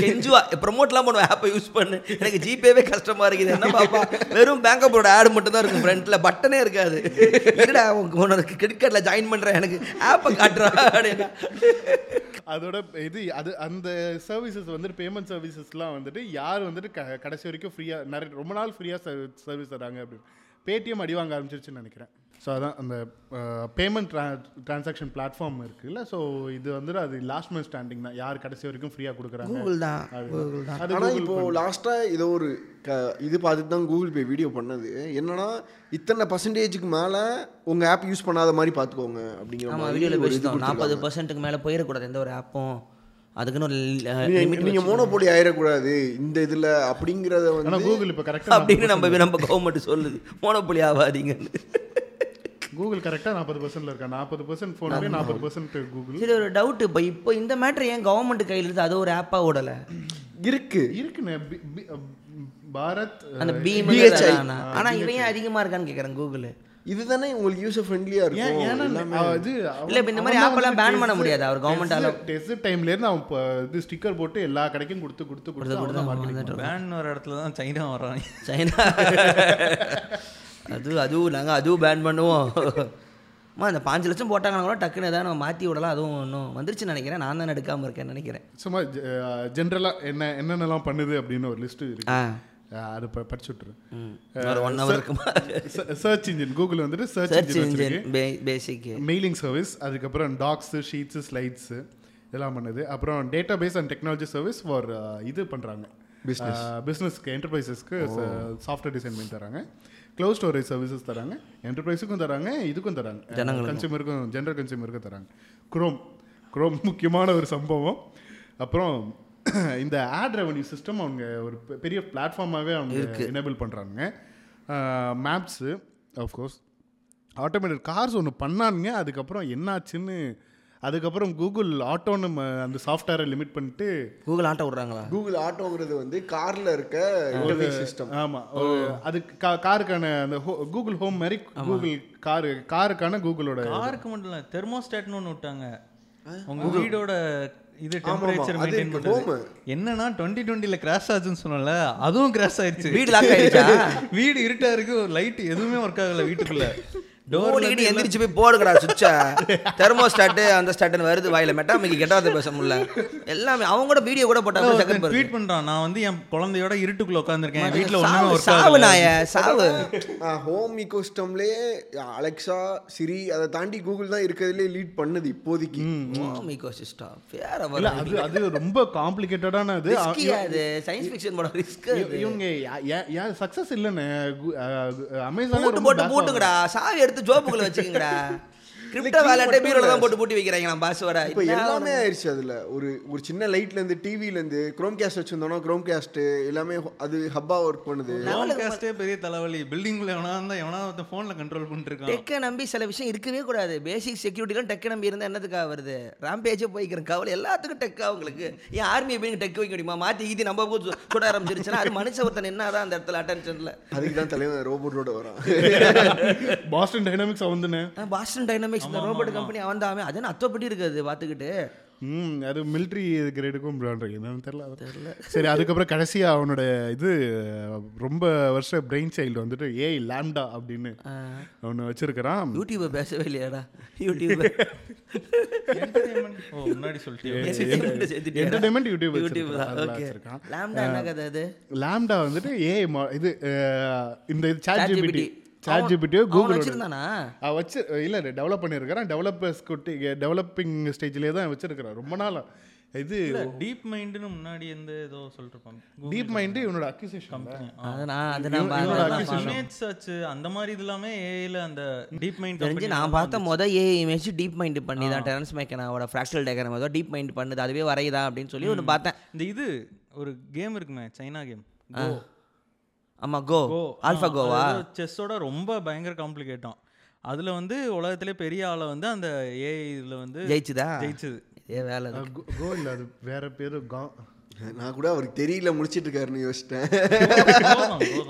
கெஞ்சுவா. ப்ரொமோட்லாம் பண்ணுவேன் ஆப்பை யூஸ் பண்ணு. எனக்கு ஜிபேவே கஷ்டமாக இருக்குது. என்ன பாப்பா? வெறும் பேங்க் ஆப்போட ஆடு மட்டும் தான் இருக்கும் ஃப்ரண்ட்டில் பட்டனே இருக்காது. இருடா உனக்கு கிரெடிட் கார்டில் ஜாயின் பண்ணுறேன் எனக்கு ஆப்பை காட்டுறா அப்படின்னா. அதோட இது அது அந்த சர்வீசஸ் வந்துட்டு பேமெண்ட் சர்வீசஸ்லாம் வந்துட்டு யார் வந்துட்டு கடைசி வரைக்கும் ஃப்ரீயாக நிறைய ரொம்ப நாள் ஃப்ரீயாக சர்வீஸ் தராங்க அப்படின்னு. பேடிஎம் அடி வாங்க ஆரம்பிச்சிருச்சுன்னு நினைக்கிறேன். ஸோ அதான் அந்த பேமெண்ட் டிரான்சாக்ஷன் பிளாட்ஃபார்ம் இருக்குல்ல ஸோ இது வந்துட்டு அது லாஸ்ட் மந்த் ஸ்டாண்டிங் தான். யார் கடைசி வரைக்கும் ஃப்ரீயாக கொடுக்குறாங்க? கூகுள் தான். கூகுள் தான். அது ஆனால் Google இப்போ லாஸ்ட்டாக ஏதோ ஒரு க இது பார்த்துட்டு தான் கூகுள் பே வீடியோ பண்ணது. என்னன்னா இத்தனை பர்சன்டேஜுக்கு மேலே உங்கள் ஆப் யூஸ் பண்ணாத மாதிரி பார்த்துக்கோங்க அப்படிங்கிற மாதிரி நாற்பது. பர்சன்ட்டுக்கு மேலே போயிடக்கூடாது. எந்த ஒரு ஆப்பும் அதுக்குன்னு நீங்க- லிமிட் நீங்க மோனோபோலி ஆயிடக்கூடாது. இந்த இதுல அப்படிங்கறத ஆனால் வந்து கூகுள் இப்போ கரெக்டாக அப்படின்னு நம்ம நம்ம கவர்மெண்ட் சொல்லுது. மோனோபொலி ஆகாதீங்கன்னு கூகுள் கரெக்டாக நாற்பது பர்சன்ட்ல இருக்கா? நாற்பது பர்சன்ட் ஃபோன்பே நாற்பது பர்சன்ட் கூகுள் சரி ஒரு டவுட் இப்போ இப்போ இந்த மேட்ரு ஏன் கவர்மெண்ட் கையில் இருந்து அது ஒரு ஆப்பாக ஓடலை? இருக்கு. இருக்குண்ணே. பாரத் அந்த அஹ், பீம் BHI. ஆனா இவன் ஏன் அதிகமா இருக்கான்னு கேக்குறேன் கூகுள் இதுதானே உங்களுக்கு யூசர் ஃப்ரெண்ட்லியா ஏன் இருக்கும். ஏன்னா இது இல்ல, இப்ப இந்த மாதிரி எல்லாம் ban பண்ண முடியாது. அவர் government ஆல- டெஸ்ட் டைம்ல இருந்து அவன் இப்ப இது ஸ்டிக்கர் போட்டு எல்லா கடைக்கும் கொடுத்து கொடுத்து கொடுத்து பண்றான். பேன் ஒரு இடத்துல தான் சைனா வர்றாங்க. சைனா அது அதுவும் நாங்க அதுவும் பேன் பண்ணுவோம். அம்மா அந்த பாஞ்சு லட்சம் போட்டாங்கன்னா கூட டக்குன்னு ஏதாவது நம்ம மாற்றி விடலாம். அதுவும் ஒன்றும் வந்துருச்சுன்னு நினைக்கிறேன். நான் தான் எடுக்காமல் இருக்கேன்னு நினைக்கிறேன். சும்மா ஜென்ரலா என்ன என்னென்னலாம் பண்ணுது அப்படின்னு ஒரு லிஸ்ட் இருக்கு. அது ப- படிச்சு விட்டுரு. சர்ச் இன்ஜின் கூகுள் வந்துட்டு search search engine basic mailing service அதுக்கப்புறம் டாக்ஸ் ஷீட்ஸ் ஸ்லைட்ஸ் இதெல்லாம் பண்ணுது. அப்புறம் database and technology service for இது பண்ணுறாங்க பிஸ்னஸ் பிஸ்னஸ்க்கு என்டர்பிரைசஸ்க்கு சாஃப்ட்வேர் டிசைன் பண்ணி தராங்க. க்ளவுட் ஸ்டோரேஜ் சர்வீசஸ் தராங்க. என்டர்பிரைஸுக்கும் தராங்க இதுக்கும் தராங்க. கன்சியூமருக்கும் ஜென்ரல் கன்சியூமருக்கும் தராங்க. குரோம் குரோம் முக்கியமான ஒரு சம்பவம். அப்புறம் இந்த ஆட் ரெவன்யூ சிஸ்டம் அவங்க ஒரு பெரிய பிளாட்ஃபார்மாகவே அவங்க எனேபிள் பண்ணுறாங்க மேப்ஸு ஆஃப்கோர்ஸ் ஆட்டோமேட்டட் கார்ஸ் ஒன்று பண்ணானுங்க. அதுக்கப்புறம் என்னாச்சுன்னு அதுக்கப்புறம் கூகுள் ஆட்டோன்னு அந்த சாஃப்ட்வேரை லிமிட் பண்ணிட்டு கூகுள் ஆட்டோ விட்றாங்களா? கூகுள் ஆட்டோங்கிறது வந்து கார்ல இருக்க இன்டர்ஃபேஸ் சிஸ்டம் ஆமா. ஒரு- அது கா- காருக்கான அந்த கூகுள் ஹோம் மாதிரி கூகுள் காரு காருக்கான கூகுளோட காருக்கு மட்டும் இல்லை தெர்மோஸ்டாட்னு ஒன்று விட்டாங்க. உங்க வீடோட இது டெம்பரேச்சர் மெயின்டைன் பண்றது. என்னன்னா டுவெண்ட்டி டுவெண்ட்டில கிராஷ் ஆச்சுன்னு சொன்னல அதுவும் கிராஷ் ஆயிடுச்சு வீடு லாக் ஆயிடுச்சா வீடு இருட்டா இருக்கு லைட் எதுவுமே ஒர்க் ஆகல வீட்டுக்குள்ள. ஓடிக்கிட்டு எந்திரிச்சு போய் போடுங்கடா சுவிட்சா தெர்மோஸ்டாட்டு அந்த ஸ்டாட்டுன்னு வருது வாயில. மெட்டாமிக்கு கெட்டாவது பேச முடியல. எல்லாமே அவங்க கூட வீடியோ கூட போட்டாங்க ட்வீட் பண்றான். நான் வந்து என் குழந்தையோட இருட்டுக்குள்ள உட்காந்துருக்கேன் வீட்டுல ஒண்ணுமே சாவு, நாய சாவு. ஹோம் இக்கோஸ்டம்லேயே அலெக்சா சிரி அதை தாண்டி கூகுள் தான் இருக்கிறதுலே லீட் பண்ணுது இப்போதைக்கு. Home ecosystem. வேற. அது அது ரொம்ப காம்ப்ளிகேட்டடான அது சயின்ஸ் ஃபிக்ஷன் படம் ரிஸ்க் இவ- இவங்க ஏன் சக்சஸ் இல்லைன்னு அமேசான் பூட்டு போட்டு பூட்டுங்கடா. சாவி எடுத்து ஜோப்புக்குள்ள வச்சுக்கங்கடா கிரிப்டோ வேலட்டே பீரோல தான் போட்டு பூட்டி வைக்கிறாங்க நம்ம பாஸ்வேர்டை இப்போ எல்லாமே ஆயிடுச்சு அதுல. ஒரு ஒரு சின்ன லைட்ல இருந்து டிவில இருந்து குரோம் கேஸ்ட் வச்சிருந்தோம்னா குரோம் கேஸ்ட் எல்லாமே அது ஹப்பா ஒர்க் பண்ணுது. காஸ்டே பெரிய தலைவலி. பில்டிங்ல எவனா இருந்தா எவனா ஒருத்தன் போன்ல கண்ட்ரோல் பண்ணிட்டு இருக்கான் டெக்கை நம்பி சில விஷயம் இருக்கவே கூடாது. பேசிக் செக்யூரிட்டிலாம் டெக்கை நம்பி இருந்தால் என்னத்துக்காக வருது ராம்பேஜே போய்க்கிறேன். கவலை. எல்லாத்துக்கும் டெக்கா உங்களுக்கு. ஏன் ஆர்மியை போய் டெக் வைக்க முடியுமா? மாற்றி ஈதி நம்ம சுட ஆரம்பிச்சிருச்சுன்னா அது மனுஷ ஒருத்தன் என்னதான் அந்த இடத்துல அட்டென்ஷனில் அதுக்கு தான் தலைவன் ரோபோட்டோட வரான். பாஸ்டன் டைனாமிக்ஸ் வந்துன்னு. பாஸ்டன் டைனமிக்ஸ் இந்த ரோபோட் கம்பெனி அவன் தான் அது என்ன அத்தப்படி இருக்குது பார்த்துக்கிட்டு. ம் அது மிலிட்ரி கிரேடுக்கும் என்னன்னு தெரியல சரி அதுக்கப்புறம் கடைசியா அவனோட இது ரொம்ப வருஷ பிரெயின் சைல்டு வந்துட்டு ஏய் லாம்டா அப்படின்னு ஒன்று வச்சிருக்கிறான். யூடியூபை பேசவே இல்லையாடா. யூடியூப் முன்னாடி சொல்லிட்டேன் என்டர்டைன்மெண்ட் யூடியூப் யூடியூப் வச்சிருக்கான். லாம்டா என்ன கதை அது? லாம்டா வந்துட்டு ஏ இது இந்த சாட். ஜிபிடி சாட் ஜிபிடியோ கூகுளோட வச்சிருந்தானா? வச்சு இல்லை டெவலப் பண்ணியிருக்கிறான் டெவலப்பர்ஸ் குட்டி டெவலப்பிங் ஸ்டேஜ்லேயே தான் வச்சிருக்கிறான். ரொம்ப நாளா. இது டீப் மைண்ட்னு முன்னாடி எந்த ஏதோ சொல்லிருப்பாங்க டீப் மைண்டு இவனோட அக்யூசேஷன் அது நான் அது நான். இமேஜ் சர்ச் அந்த மாதிரி இது எல்லாமே ஏஐல அந்த டீப் மைண்ட் தெரிஞ்சு நான் பார்த்த மொதல் ஏ இமேஜ் டீப் மைண்ட் பண்ணி தான் டெரன்ஸ் மேக்கனாவோட ஃப்ராக்சல் டயக்ராம் ஏதோ டீப் மைண்ட் பண்ணுது. அதுவே வரையுதா அப்படின்னு சொல்லி ஒன்று பார்த்தேன். இந்த இது ஒரு கேம் இருக்குமே சைனா கேம் கோ. ஆமா கோ ஆல்ஃபா கோவா? செஸ்ஸோட ரொம்ப பயங்கர காம்ப்ளிகேட்டும் அதுல வந்து உலகத்திலே பெரிய ஆளை வந்து அந்த ஏஐ இதுல வந்து ஜெயிச்சுதா? ஜெயிச்சது. இதே வேலை இருக்கு. கோ இல்லை அது வேற பேரு கா. நான் கூட அவருக்கு தெரியல முடிச்சிட்டு இருக்காருன்னு யோசிச்சிட்டேன்.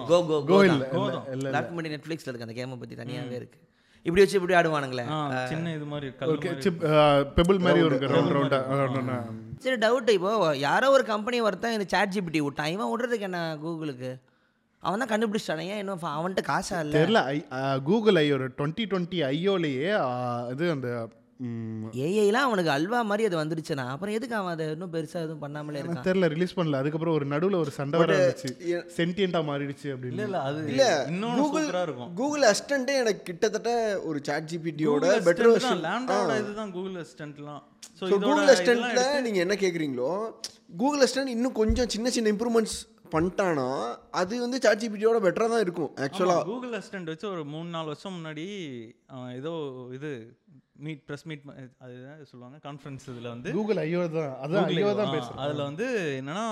கோ கோ கோ இல்லை லாக் பண்ணி நெட்ஃப்ளிக்ஸில் இருக்கு அந்த கேமை பற்றி தனியாகவே இருக்கு. இப்படி வச்சு இப்படி ஆடுவானுங்களே. சின்ன இது மாதிரி பெபிள் மாதிரி. ஒரு ரவுண்ட் ரவுண்டா சரி டவுட் இப்போ யாரோ ஒரு கம்பெனி ஒருத்தன் இந்த சாட் ஜிபிடி விட்டான் இவன் விடுறதுக்கு என்ன கூகுளுக்கு அவன் தான் கண்டுபிடிச்சிட்டானே. ஏன் இன்னும் அவன்கிட்ட காசா இல்லை? தெரியல ஐ கூகுள் ஐ ஒரு டுவெண்ட்டி டுவெண்ட்டி ஐயோலேயே இது அந்த ஏஐலாம் அவனுக்கு அல்வா மாதிரி அது வந்துருச்சுனா அப்புறம் எதுக்கு அவன் அதை இன்னும் பெருசா எதுவும் பண்ணாமலே இருக்கான்? தெரியல ரிலீஸ் பண்ணல. அதுக்கப்புறம் ஒரு நடுவுல ஒரு சண்டை வர இருந்துச்சு எ- சென்டியண்டா மாறிடுச்சு இல்ல அப்படின்னு. இல்ல அது இல்ல இன்னொன்னு கூகுள் இருக்கும். கூகுள் அசிஸ்டன்ட்டே எனக்கு கிட்டத்தட்ட ஒரு சாட் ஜிபிடியோட பெட்டர் லேம்டாவோட இதுதான் கூகுள் அசிஸ்டன்ட்லாம் ஸோ கூகுள் இதெல்லாம் அசிஸ்டன்ட்ல எடுத்து- நீங்க என்ன கேக்குறீங்களோ கூகுள் அசிஸ்டன்ட் இன்னும் கொஞ்சம் சின்ன சின்ன இம்ப்ரூவ்மெண்ட்ஸ் பண்ணிட்டானா அது வந்து சாட் ஜிபிடியோட பெட்டரா தான் இருக்கும் ஆக்சுவலா ஆமா, கூகுள் அசிஸ்டன்ட் வச்சு ஒரு மூணு நாலு வருஷம் முன்னாடி ஏதோ இது மீட் ப்ரெஸ் மீட் அது என்ன சொல்லுவாங்க கான்ஃபரன்ஸ் இதுல வந்து. கூகுள் ஐயோ தான் அதான் Google ஐயோ I/O, தான் ஆ, பேசுறேன். அதுல வந்து என்னன்னா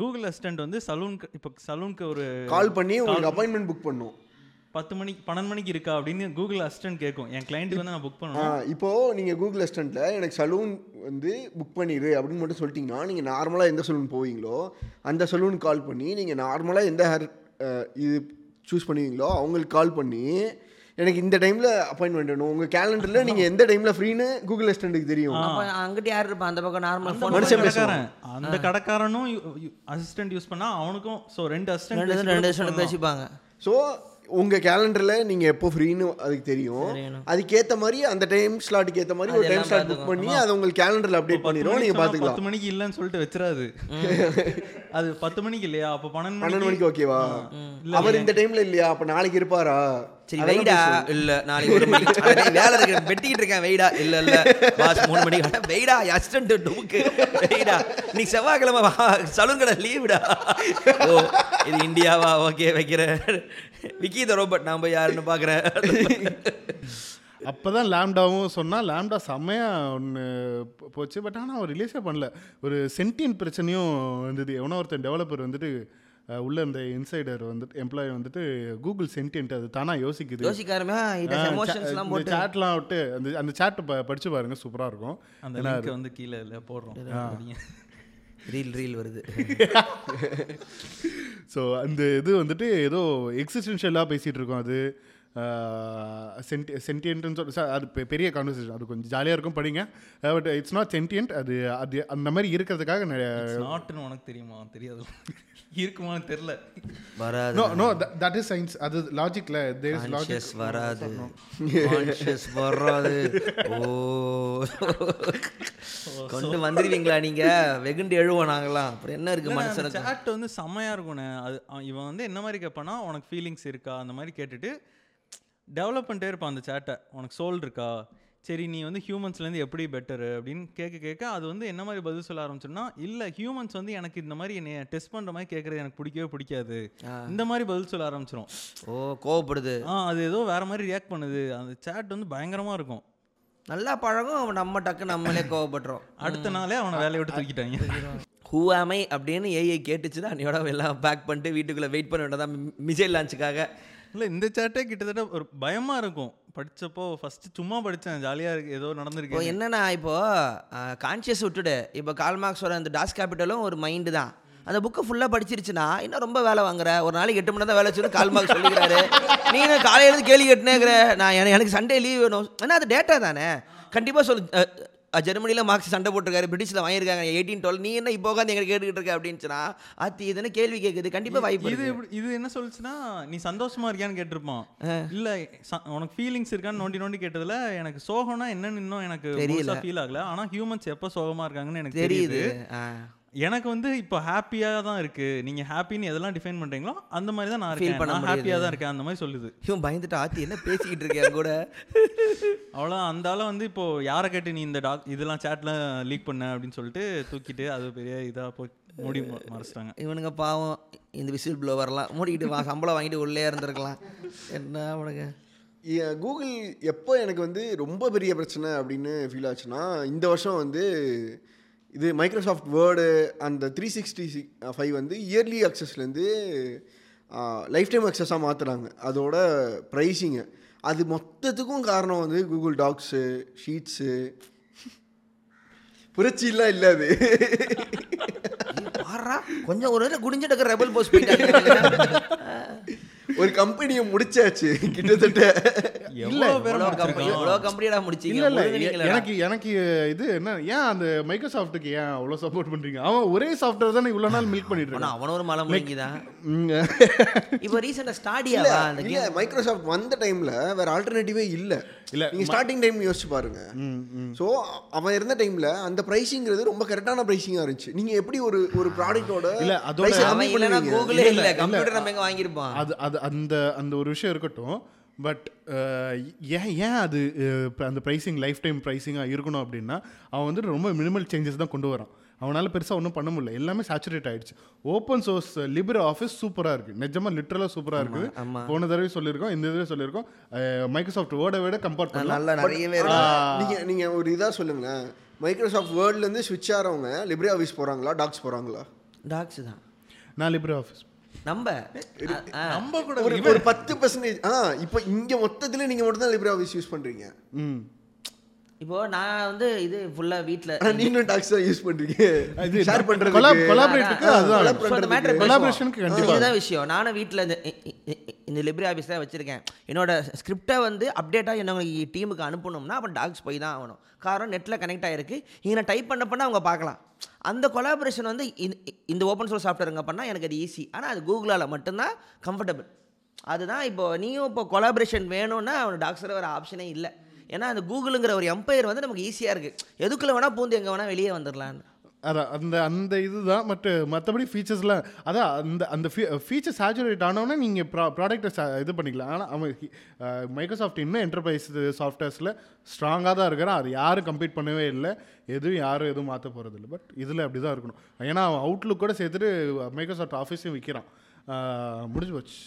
கூகுள் அசிஸ்டன்ட் வந்து சலூனுக்கு இப்போ சலூனுக்கு ஒரு கால் பண்ணி உங்களுக்கு அப்பாயின்மெண்ட் புக் பண்ணும். பத்து மணிக்கு பன்னெண்டு மணிக்கு இருக்கா அப்படின்னு கூகுள் அசிஸ்டன்ட் கேட்கும் என் கிளைண்ட்டுக்கு வந்து நான் புக் ஆ, பண்ணணும் இப்போ நீங்க கூகுள் அசிஸ்டன்ட்ல எனக்கு சலூன் வந்து புக் பண்ணிடு அப்படின்னு மட்டும் சொல்லிட்டீங்கன்னா நீங்க நார்மலா எந்த சலூன் போவீங்களோ அந்த சலூன் கால் பண்ணி நீங்க நார்மலா எந்த ஹேர் இது சூஸ் பண்ணுவீங்களோ அவங்களுக்கு கால் பண்ணி எனக்கு இந்த டைம்ல அப்பாயின்மெண்ட் வேணும். உங்க கேலண்டர்ல நீங்க எந்த டைம்ல ஃப்ரீன்னு கூகுள் அசிஸ்டன்ட்டுக்கு தெரியும். அப்ப அங்கிட்ட யார் இருப்பான் அந்த பக்கம் நார்மல் ஃபோன் மனுஷன் கடைக்காரன் அந்த கடைக்காரனும் அசிஸ்டன்ட் யூஸ் பண்ணா அவனுக்கும் ஸோ ரெண்டு ரெண்டு ரெண்டு அசிஸ்டன்ட் பேசிப்பாங்க. ஸோ உங்க கேலண்டர்ல நீங்க எப்போ ஃப்ரீன்னு அதுக்கு தெரியும். அதுக்கேத்த மாதிரி அந்த டைம் ஸ்லாட்டுக்கு ஏத்த மாதிரி ஒரு டைம் ஸ்லாட் புக் பண்ணி அதை உங்களுக்கு கேலண்டர்ல அப்டேட் பண்ணிடும் நீங்க பாத்துக்கலாம். பத்து மணிக்கு இல்லைன்னு சொல்லிட்டு வச்சிராது அது பத்து மணிக்கு இல்லையா? அப்ப பன்னெண்டு பன்னெண்டு மணிக்கு ஓகேவா அவர் இந்த டைம்ல இல்லையா? அப்ப நாளைக்கு இருப்பாரா? சரி வெயிடா. இல்ல நாளைக்கு ஒரு மணிக்கு வேலை இருக்கு வெட்டிக்கிட்டு இருக்கேன் வெயிடா. இல்ல இல்ல. பாஸ் மூணு மணிக்கு வெயிடா அசிஸ்டன்ட் டுமுக்கு வெயிடா. நீ செவ்வாய்க்கிழமை வா சலூன் கடை லீவுடா ஓ இது இந்தியாவா? ஓகே வைக்கிறேன். விக்கி த ரோபோட் நான் போய் யாருன்னு பாக்குறேன். அப்பதான் லேம்டாவும் சொன்னா லேம்டா செம்மையா ஒன்று போச்சு. பட் ஆனால் அவர் ரிலீஸே பண்ணல. ஒரு சென்டியன் பிரச்சனையும் வந்தது எவனோ ஒருத்தன் டெவலப்பர் வந்துட்டு உள்ள இந்த இன்சைடர் வந்துட்டு எம்ப்ளாயி வந்துட்டு கூகுள் சென்டென்ட் அது தானா யோசிக்குது. யோசிக்காருமே இது எமோஷன்ஸ்லாம் இந்த போட்டு. சாட்லாம் விட்டு அந்த அந்த சாட் படிச்சு பாருங்க சூப்பரா இருக்கும். அந்த லிங்க் வந்து கீழே இல்லை போடுறோம். ரீல் ரீல் வருது. ஸோ அந்த இது வந்துட்டு ஏதோ எக்ஸிஸ்டென்ஷியலாக பேசிகிட்டு இருக்கோம் அது. சென்டி சென்டியன்ட்னு சொல்லி சார் அது பெ- பெரிய கான்வர்சேஷன் அது கொஞ்சம் ஜாலியாக இருக்கும் படிங்க. பட் இட்ஸ் நாட் சென்டியன்ட் அது அது அந்த மாதிரி இருக்கிறதுக்காக notன்னு உனக்கு தெரியுமா? தெரியாது இருக்குமான்னு தெரியல. வராது. No no that is science அது லாஜிக்கில் தேர் இஸ் லாஜிக் வராது. கான்ஷியஸ் வராது. ஓ. கொண்டு வந்துருவீங்களா நீங்க? வெகுண்டு எழுவோம் நாங்களாம் அப்புறம் என்ன இருக்கு மனுஷனுக்கு சாட் வந்து செம்மையா இருக்கும்ண்ணே. அது அவன் இவன் வந்து என்ன மாதிரி கேட்பானா உனக்கு ஃபீலிங்ஸ் இருக்கா? அந்த மாதிரி கேட்டுட்டு டெவலப் பண்ணிட்டே இருப்பான் அந்த சேட்டை உனக்கு சோல் இருக்கா? சரி நீ வந்து ஹியூமன்ஸ்லேருந்து எப்படி பெட்டரு அப்படின்னு கேட்க கேட்க அது வந்து என்ன மாதிரி பதில் சொல்ல ஆரம்பிச்சோன்னா இல்லை ஹியூமன்ஸ் வந்து எனக்கு இந்த மாதிரி என்னை டெஸ்ட் பண்ணுற மாதிரி கேட்குறது எனக்கு பிடிக்கவே பிடிக்காது. இந்த மாதிரி பதில் சொல்ல ஆரம்பிச்சிரும். ஓ கோவப்படுது. ஆ அது ஏதோ வேற மாதிரி ரியாக்ட் பண்ணுது. அந்த சேட் வந்து பயங்கரமாக இருக்கும். நல்லா பழகும் அவன் நம்ம டக்கு நம்மளே கோவப்படுறோம். அடுத்த நாளே அவனை வேலையை விட்டு தூக்கிட்டாங்க. ஹூ ஆமை அப்படின்னு ஏஐ கேட்டுச்சுன்னா அன்னையோட எல்லாம் பேக் பண்ணிட்டு வீட்டுக்குள்ளே வெயிட் பண்ண வேண்டியதான் மிசைல் லான்ச்சுக்காக இல்லை இந்த சேட்டே கிட்டத்தட்ட ஒரு பயமாக இருக்கும். படிச்சப்போ ஃபர்ஸ்ட் சும்மா படித்தேன் ஜாலியாக இருக்கு ஏதோ இப்போ நடந்திருக்கு என்னன்னா இப்போ கான்ஷியஸ் விட்டுடு. இப்போ கால்மார்க்ஸோட அந்த டாஸ் கேபிட்டலும் ஒரு மைண்டு தான். அந்த புக்கை ஃபுல்லாக படிச்சிருச்சுன்னா இன்னும் ரொம்ப வேலை வாங்குற. ஒரு நாளைக்கு எட்டு மணி தான் வேலை வச்சுன்னு கால்மார்க்ஸ் சொல்லிக்கிறாரு. நீ என்ன காலையில இருந்து கேள்வி கேட்டுனேங்கிற நான் எனக்கு- எனக்கு சண்டே லீவ் வேணும். ஏன்னா அது டேட்டா தானே. கண்டிப்பாக சொல்லு ஜெர்மனியில் மார்க்ஸ் சண்டை போட்டிருக்காரு பிரிட்டிஷில் வாங்கியிருக்காங்க எயிட்டீன் டுவெல் நீ என்ன இப்போ உட்காந்து எங்களை கேட்டுக்கிட்டு இருக்க அப்படின்னுச்சுன்னா ஆத்தி இதுன்னு கேள்வி கேட்குது கண்டிப்பாக வாய்ப்பு இது இது என்ன சொல்லுச்சுன்னா நீ சந்தோஷமா இருக்கியான்னு கேட்டிருப்பான். இல்ல உனக்கு ஃபீலிங்ஸ் இருக்கான்னு நோண்டி நோண்டி கேட்டதுல எனக்கு சோகம்னா என்னன்னு இன்னும் எனக்கு. ஃபீல் ஆகல. ஆனா ஹியூமன்ஸ் எப்போ சோகமா இருக்காங்கன்னு எனக்கு தெரியுது. எனக்கு வந்து இப்போ ஹாப்பியா தான் இருக்கு. நீங்க ஹாப்பின்னு எதெல்லாம் டிஃபைன் பண்றீங்களோ அந்த மாதிரி தான் நான் இருக்கேன். பண்ண நான் ஹாப்பியா முடியுது. தான் இருக்கேன். அந்த மாதிரி சொல்லுது. இவன் பயந்துட்டு ஆத்தி என்ன பேசிக்கிட்டு இருக்கேன் கூட? அவ்வளோ அந்த ஆளை வந்து இப்போ யாரை கேட்டு நீ இந்த டாக் இதெல்லாம் சேட்ல லீக் பண்ண அப்படின்னு சொல்லிட்டு தூக்கிட்டு அது பெரிய இதா போய் மூடி மறைச்சிட்டாங்க. இவனுங்க பாவம். இந்த விசில் ப்ளோவர்லாம் மூடிக்கிட்டு வா சம்பளம் வாங்கிட்டு உள்ளே இருந்திருக்கலாம். என்ன அவனுங்க? கூகுள் எப்போ எனக்கு வந்து ரொம்ப பெரிய பிரச்சனை அப்படின்னு ஃபீல் ஆச்சுன்னா இந்த வருஷம் வந்து இது மைக்ரோசாஃப்ட் வேர்டு அந்த த்ரீ சிக்ஸ்டி ஃபைவ் வந்து இயர்லி அக்சஸ்லேருந்து லைஃப் டைம் அக்சஸாக மாற்றுறாங்க அதோட ப்ரைஸிங்கு அது மொத்தத்துக்கும் காரணம் வந்து கூகுள் டாக்ஸு ஷீட்ஸு புரட்சிலாம் இல்லை அது. கொஞ்சம் ஒரு குடிஞ்ச டக்கு ரெபல் போஸ்ட் போயிட்டாங்க ஒரு கம்பெனியை முடிச்சாச்சு. கிட்டத்தட்ட. எனக்கு எனக்கு இது என்ன ஏன் அந்த மைக்ரோசாஃப்ட்டுக்கு ஏன் அவ்வளோ சப்போர்ட் பண்றீங்க? அவன் ஒரே சாஃப்ட்வேர் தானே இவ்வளோ நாள் மில்க் பண்ணிட்டு இருக்கான். அவன ஒரு மலை முழுங்கி தான். இப்போ ரீசெண்டாக ஸ்டாடியாவா அந்த இல்ல மைக்ரோசாஃப்ட் வந்த டைம்ல வேற ஆல்டர்னேட்டிவே இல்ல. இல்ல, நீங்க ஸ்டார்டிங் டைம் யோசிச்சு பாருங்க. ஸோ அவன் இருந்த டைம்ல அந்த பிரைசிங்கிறது ரொம்ப கரெக்டான பிரைசிங்கா இருந்துச்சு. நீங்க எப்படி ஒரு ஒரு ப்ராடக்ட்டோட இல்ல, அதோட- கூகுளே இல்ல. கம்ப்யூட்டர் நம்ம எங்க வாங்கியிருப்பான் அது அது அந்த அந்த ஒரு விஷயம் இருக்கட்டும். பட் ஏன் ஏன் அது இப்ப அந்த ப்ரைசிங் லைஃப் டைம் ப்ரைசிங்காக இருக்கணும் அப்படின்னா அவன் வந்துட்டு ரொம்ப மினிமல் சேஞ்சஸ் தான் கொண்டு வரான். அவனால பெருசாக ஒன்றும் பண்ண முடியல. எல்லாமே சேச்சுரேட் ஆயிடுச்சு. ஓப்பன் சோர்ஸ் லிபர் ஆஃபீஸ் சூப்பராக இருக்குது நிஜமாக லிட்டரலாக சூப்பராக இருக்குது. போன தடவை சொல்லியிருக்கோம் இந்த தடவை சொல்லியிருக்கோம். மைக்ரோசாஃப்ட் வேர்டை விட கம்பேர் பண்ணலாம். நல்லா நிறையவே ஆனா, இருக்கு. நீங்க நீங்க ஒரு இதா சொல்லுங்களேன். மைக்ரோசாஃப்ட் வேர்ட்ல இருந்து ஸ்விட்ச் ஆறவங்க லிப்ரே ஆஃபீஸ் போறாங்களா? டாக்ஸ் போறாங்களா? டாக்ஸ் தான். நான் லிபர் ஆஃபீஸ் ஆ. நம்ம கூட ஒரு ஒரு பத்து பர்சன்டேஜ் ஆ இப்போ இங்க மொத்தத்துல நீங்க மட்டும் தான் லிப்ரே ஆஃபீஸ் யூஸ் பண்றீங்க. ம். இப்போ நான் வந்து இது ஃபுல்லா வீட்ல நீங்களும் டாக்ஸ் தான் யூஸ் பண்றீங்க. இது ஷேர் பண்றது கொலாபரேட்டுக்கு கண்டிப்பா. இதுதான் விஷயம். நானும் வீட்டில் இந்த லிப்ரி ஆஃபீஸ் தான் வச்சுருக்கேன். என்னோட ஸ்கிரிப்டை வந்து அப்டேட்டாக என்னோட டீமுக்கு அனுப்பணும்னா அப்போ டாக்ஸ் போய் தான் ஆகணும். காரணம் நெட்டில் கனெக்ட் ஆகிருக்கு இங்கே நான் டைப் பண்ண பண்ண அவங்க பார்க்கலாம். அந்த கொலாபரேஷன் வந்து இந்த- இந்த ஓப்பன் சோர்ஸ் சாஃப்ட்வேருங்க பண்ணால் எனக்கு அது ஈஸி ஆனால் அது கூகுளால் மட்டும்தான் கம்ஃபர்டபுள் அதுதான் இப்போ நீயும் இப்போ கொலாபரேஷன் வேணும்னா அவன் டாக்ஸில் வேறு ஆப்ஷனே இல்லை. ஏன்னா அந்த கூகுளுங்கிற ஒரு எம்பையர் வந்து நமக்கு ஈஸியாக இருக்குது எதுக்குள்ள வேணால் பூந்து எங்கே வேணால் வெளியே வந்துடலான்னு அதான் அந்த அந்த இதுதான். பட் மற்றபடி ஃபீச்சர்ஸ்லாம் அதான் அந்த அந்த ஃபீச்சர் சேச்சுரேட் ஆனோடனே நீங்கள் ப்ரா ப்ராடக்ட்டை இது பண்ணிக்கலாம். ஆனால் அவன் மைக்ரோசாஃப்ட் இன்னும் என்டர்பிரைஸ் சாஃப்ட்வேர்ஸில் ஸ்ட்ராங்காக தான் இருக்கிறான். அது யாரும் கம்ப்ளீட் பண்ணவே இல்லை. எதுவும் யாரும் எதுவும் மாற்ற போகிறது இல்லை. பட் இதில் அப்படி தான் இருக்கணும். ஏன்னா அவன் அவுட்லுக் கூட சேர்த்துட்டு மைக்ரோசாஃப்ட் ஆஃபீஸையும் விற்கிறான் முடிஞ்சு போச்சு.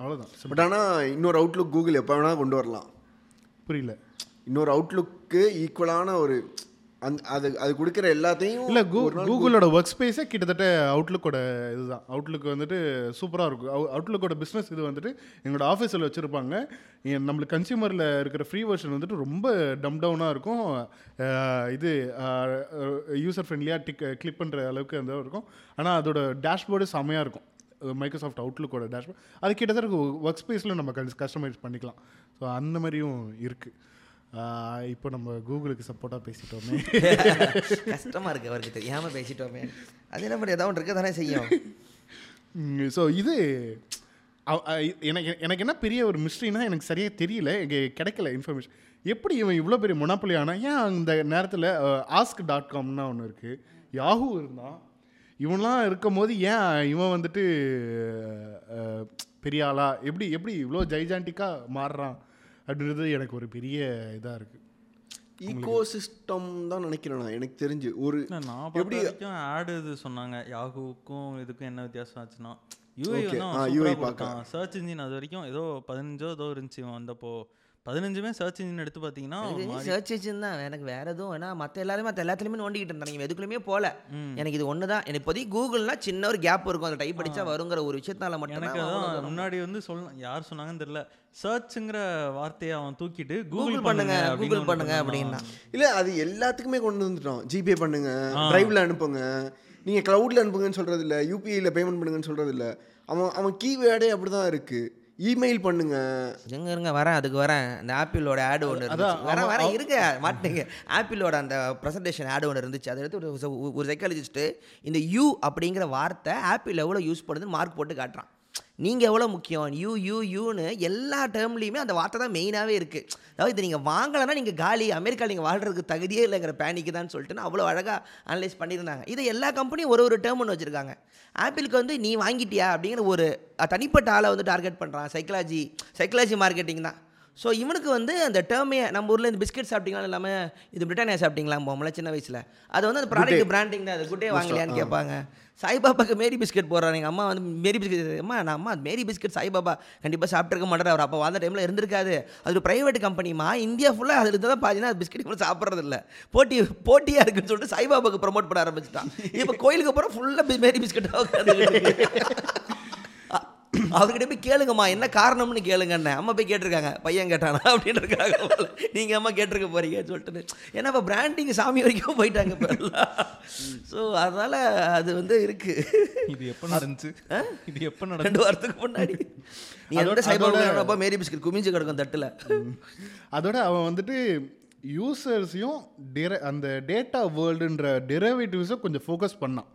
அவ்வளோதான் பட் ஆனா இன்னொரு அவுட்லுக் கூகுள் எப்போ வேணா கொண்டு வரலாம். புரியல. இன்னொரு அவுட்லுக்கு ஈக்குவலான ஒரு அந்த அது அது கொடுக்குற எல்லாத்தையும் இல்லை கூ கூகுளோட ஒர்க் ஸ்பேஸே கிட்டத்தட்ட அவுட்லுக்கோட இதுதான். அவுட்லுக் வந்துட்டு சூப்பராக இருக்கும். அவுட்லுக்கோட பிஸ்னஸ் இது வந்துட்டு எங்களோட ஆஃபீஸில் வச்சுருப்பாங்க. நம்மளுக்கு கன்சியூமரில் இருக்கிற ஃப்ரீ வெர்ஷன் வந்துட்டு ரொம்ப டம் டவுனாக இருக்கும். இது யூசர் ஃப்ரெண்ட்லியாக டிக் கிளிக் பண்ணுற அளவுக்கு அந்த இருக்கும். ஆனால் அதோட டேஷ்போர்டு செமையாக இருக்கும். மைக்ரோசாஃப்ட் அவுட்லுக்கோட டேஷ்போர்ட் அது கிட்டத்தட்ட ஒர்க் ஸ்பேஸில் நம்ம கஸ்டமைஸ் பண்ணிக்கலாம். ஸோ அந்த மாதிரியும் இருக்குது இப்போ நம்ம கூகுளுக்கு சப்போர்ட்டாக பேசிட்டோமே. கஷ்டமா இருக்கு அவருக்கு தெரியாம பேசிட்டோமே? அது என்ன பண்ணி ஏதாவது ஒன்று இருக்க தானே செய்யும் ஸோ இது எனக்கு எனக்கு என்ன பெரிய ஒரு மிஸ்ட்ரினா எனக்கு சரியாக தெரியல. இங்கே கிடைக்கல இன்ஃபர்மேஷன் எப்படி இவன் இவ்வளோ பெரிய முனாப்பலி ஆனா ஏன் அந்த நேரத்தில் ஆஸ்க் டாட் காம்னா ஒன்று இருக்குது யாஹூ இருந்தான். இவன்லாம் இருக்கும் போது ஏன் இவன் வந்துட்டு பெரிய ஆளா? எப்படி எப்படி இவ்வளோ ஜைஜாண்டிக்காக மாறுறான்? அப்படின்றது எனக்கு ஒரு பெரிய இதாக இருக்குது ஈகோ சிஸ்டம் தான் நினைக்கிறேன் நான். எனக்கு தெரிஞ்சு. ஒரு நான் வரைக்கும் ஆடு இது சொன்னாங்க. யாகுவுக்கும் இதுக்கும் என்ன வித்தியாசம் ஆச்சுன்னா யூஐ. வந்து UI சூப்பராக கொடுத்தான். சர்ச் இன்ஜின் அது வரைக்கும் ஏதோ பதினஞ்சோ ஏதோ இருந்துச்சு வந்தப்போ. பதினஞ்சுமே சர்ச் இன்ஜின் எடுத்து பார்த்தீங்கன்னா சர்ச் இன்ஜின் தான். எனக்கு வேற எதுவும் ஏன்னா மற்ற எல்லாருமே மற்ற எல்லாத்துலேயுமே நோண்டிக்கிட்டு இருந்தாங்க. இவன் எதுக்குள்ளயுமே போல. எனக்கு இது ஒன்று தான் எனக்கு இப்போதைக்கு கூகுள்னா சின்ன ஒரு கேப் இருக்கும். அந்த டைப் படிச்சா வருங்கிற ஒரு விஷயத்தால மட்டும் எனக்கு முன்னாடி வந்து சொல்ல யார் சொன்னாங்கன்னு தெரியல. சர்ச்ங்கிற வார்த்தையை அவன் தூக்கிட்டு கூகுள் பண்ணுங்க கூகுள் பண்ணுங்க அப்படின்னா. இல்லை அது எல்லாத்துக்குமே கொண்டு வந்துட்டோம். ஜிபே பண்ணுங்க டிரைவ்ல அனுப்புங்க. நீங்கள் க்ளவுடில் அனுப்புங்கன்னு சொல்கிறது இல்லை யூபிஐயில் பேமெண்ட் பண்ணுங்கன்னு சொல்கிறது இல்லை அவன் அவன் கீவேர்டே அப்படி தான் இருக்குது இமெயில் பண்ணுங்க. எங்க இருங்க வரேன் அதுக்கு வரேன். இந்த ஆப்பிளோட ஆடு ஒன்று இருந்துச்சு. வரேன் வரேன் இருங்க மாட்டீங்க. ஆப்பிளோட அந்த ப்ரெசன்டேஷன் ஆடு ஒன்று இருந்துச்சு. அதை எடுத்து ஒரு ஒரு சைக்காலஜிஸ்ட்டு இந்த யூ அப்படிங்கிற வார்த்தை ஆப்பிள் எவ்வளோ யூஸ் பண்ணுதுன்னு மார்க் போட்டு காட்டுறான். நீங்கள் எவ்வளோ முக்கியம்? யூ யூ யூன்னு எல்லா டேர்ம்லேயுமே அந்த வார்த்தை தான் மெயினாகவே இருக்குது அதாவது இது நீங்கள் வாங்கலைன்னா நீங்கள் காலி அமெரிக்கா நீங்கள் வாழ்கிறதுக்கு தகுதியே இல்லைங்கிற பேனிக்கு தான் சொல்லிட்டு அவ்வளோ அழகாக அனலைஸ் பண்ணியிருந்தாங்க. இதை எல்லா கம்பெனியும் ஒரு ஒரு டேர்ம் ஒன்று வச்சுருக்காங்க. ஆப்பிளுக்கு வந்து நீ வாங்கிட்டியா? அப்படிங்கிற ஒரு தனிப்பட்ட ஆளை வந்து டார்கெட் பண்ணுறான் சைக்காலஜி சைக்காலஜி மார்க்கெட்டிங் தான். ஸோ இவனுக்கு வந்து அந்த டேர்மே நம்ம ஊரில் இந்த பிஸ்கெட் சாப்பிட்டீங்களா இல்லாமல் இது பிரிட்டானியா சாப்பிட்டீங்களா போமல சின்ன வயசில். அது வந்து அந்த ப்ராடக்ட் பிராண்டிங் தான் அது குட்டே வாங்கலையான்னு கேட்பாங்க. சாய்பாபாக்கு மேரி பிஸ்கெட் போடுறாங்க. எங்கள் அம்மா வந்து மேரி பிஸ்கெட் அம்மா நான் அம்மா மேரி பிஸ்கெட் சாய்பாபா கண்டிப்பாக சாப்பிட்ருக்க மாட்டார் அவர் அப்போ வாழ்ந்த டைமில் இருந்திருக்காது. அது ஒரு ப்ரைவேட் கம்பெனிமா இந்தியா ஃபுல்லாக அதில் இருந்தால் பார்த்தீங்கன்னா அது பிஸ்கெட் கூட சாப்பிட்றது இல்லை போட்டி போட்டியாக இருக்குன்னு சொல்லிட்டு சாய்பாபாக்கு ப்ரொமோட் பண்ண ஆரம்பிச்சிட்டான். இப்போ கோயிலுக்கு அப்புறம் ஃபுல்லாக மேரி பிஸ்கெட்டாக அவர்கிட்ட போய் கேளுங்கம்மா என்ன காரணம்னு கேளுங்கண்ணே அம்மா போய் கேட்டிருக்காங்க. பையன் கேட்டானா அப்படின்னு இருக்காங்க போல. நீங்க அம்மா கேட்டிருக்க போறீங்கன்னு சொல்லிட்டு ஏன்னா இப்போ பிராண்டிங் சாமி வரைக்கும் போயிட்டாங்க இப்போ ஸோ அதனால அது வந்து இருக்கு. இது எப்போ நடந்துச்சு? இது எப்போ நடந்து ரெண்டு வாரத்துக்கு முன்னாடி. நீ அதோட சைபர் மேரி பிஸ்கட் குமிஞ்சு கிடக்கும் தட்டுல. அதோட அவன் வந்துட்டு யூசர்ஸையும் டிர அந்த டேட்டா வேர்ல்டுன்ற டெரிவேட்டிவ்ஸை கொஞ்சம் ஃபோக்கஸ் பண்ணான்.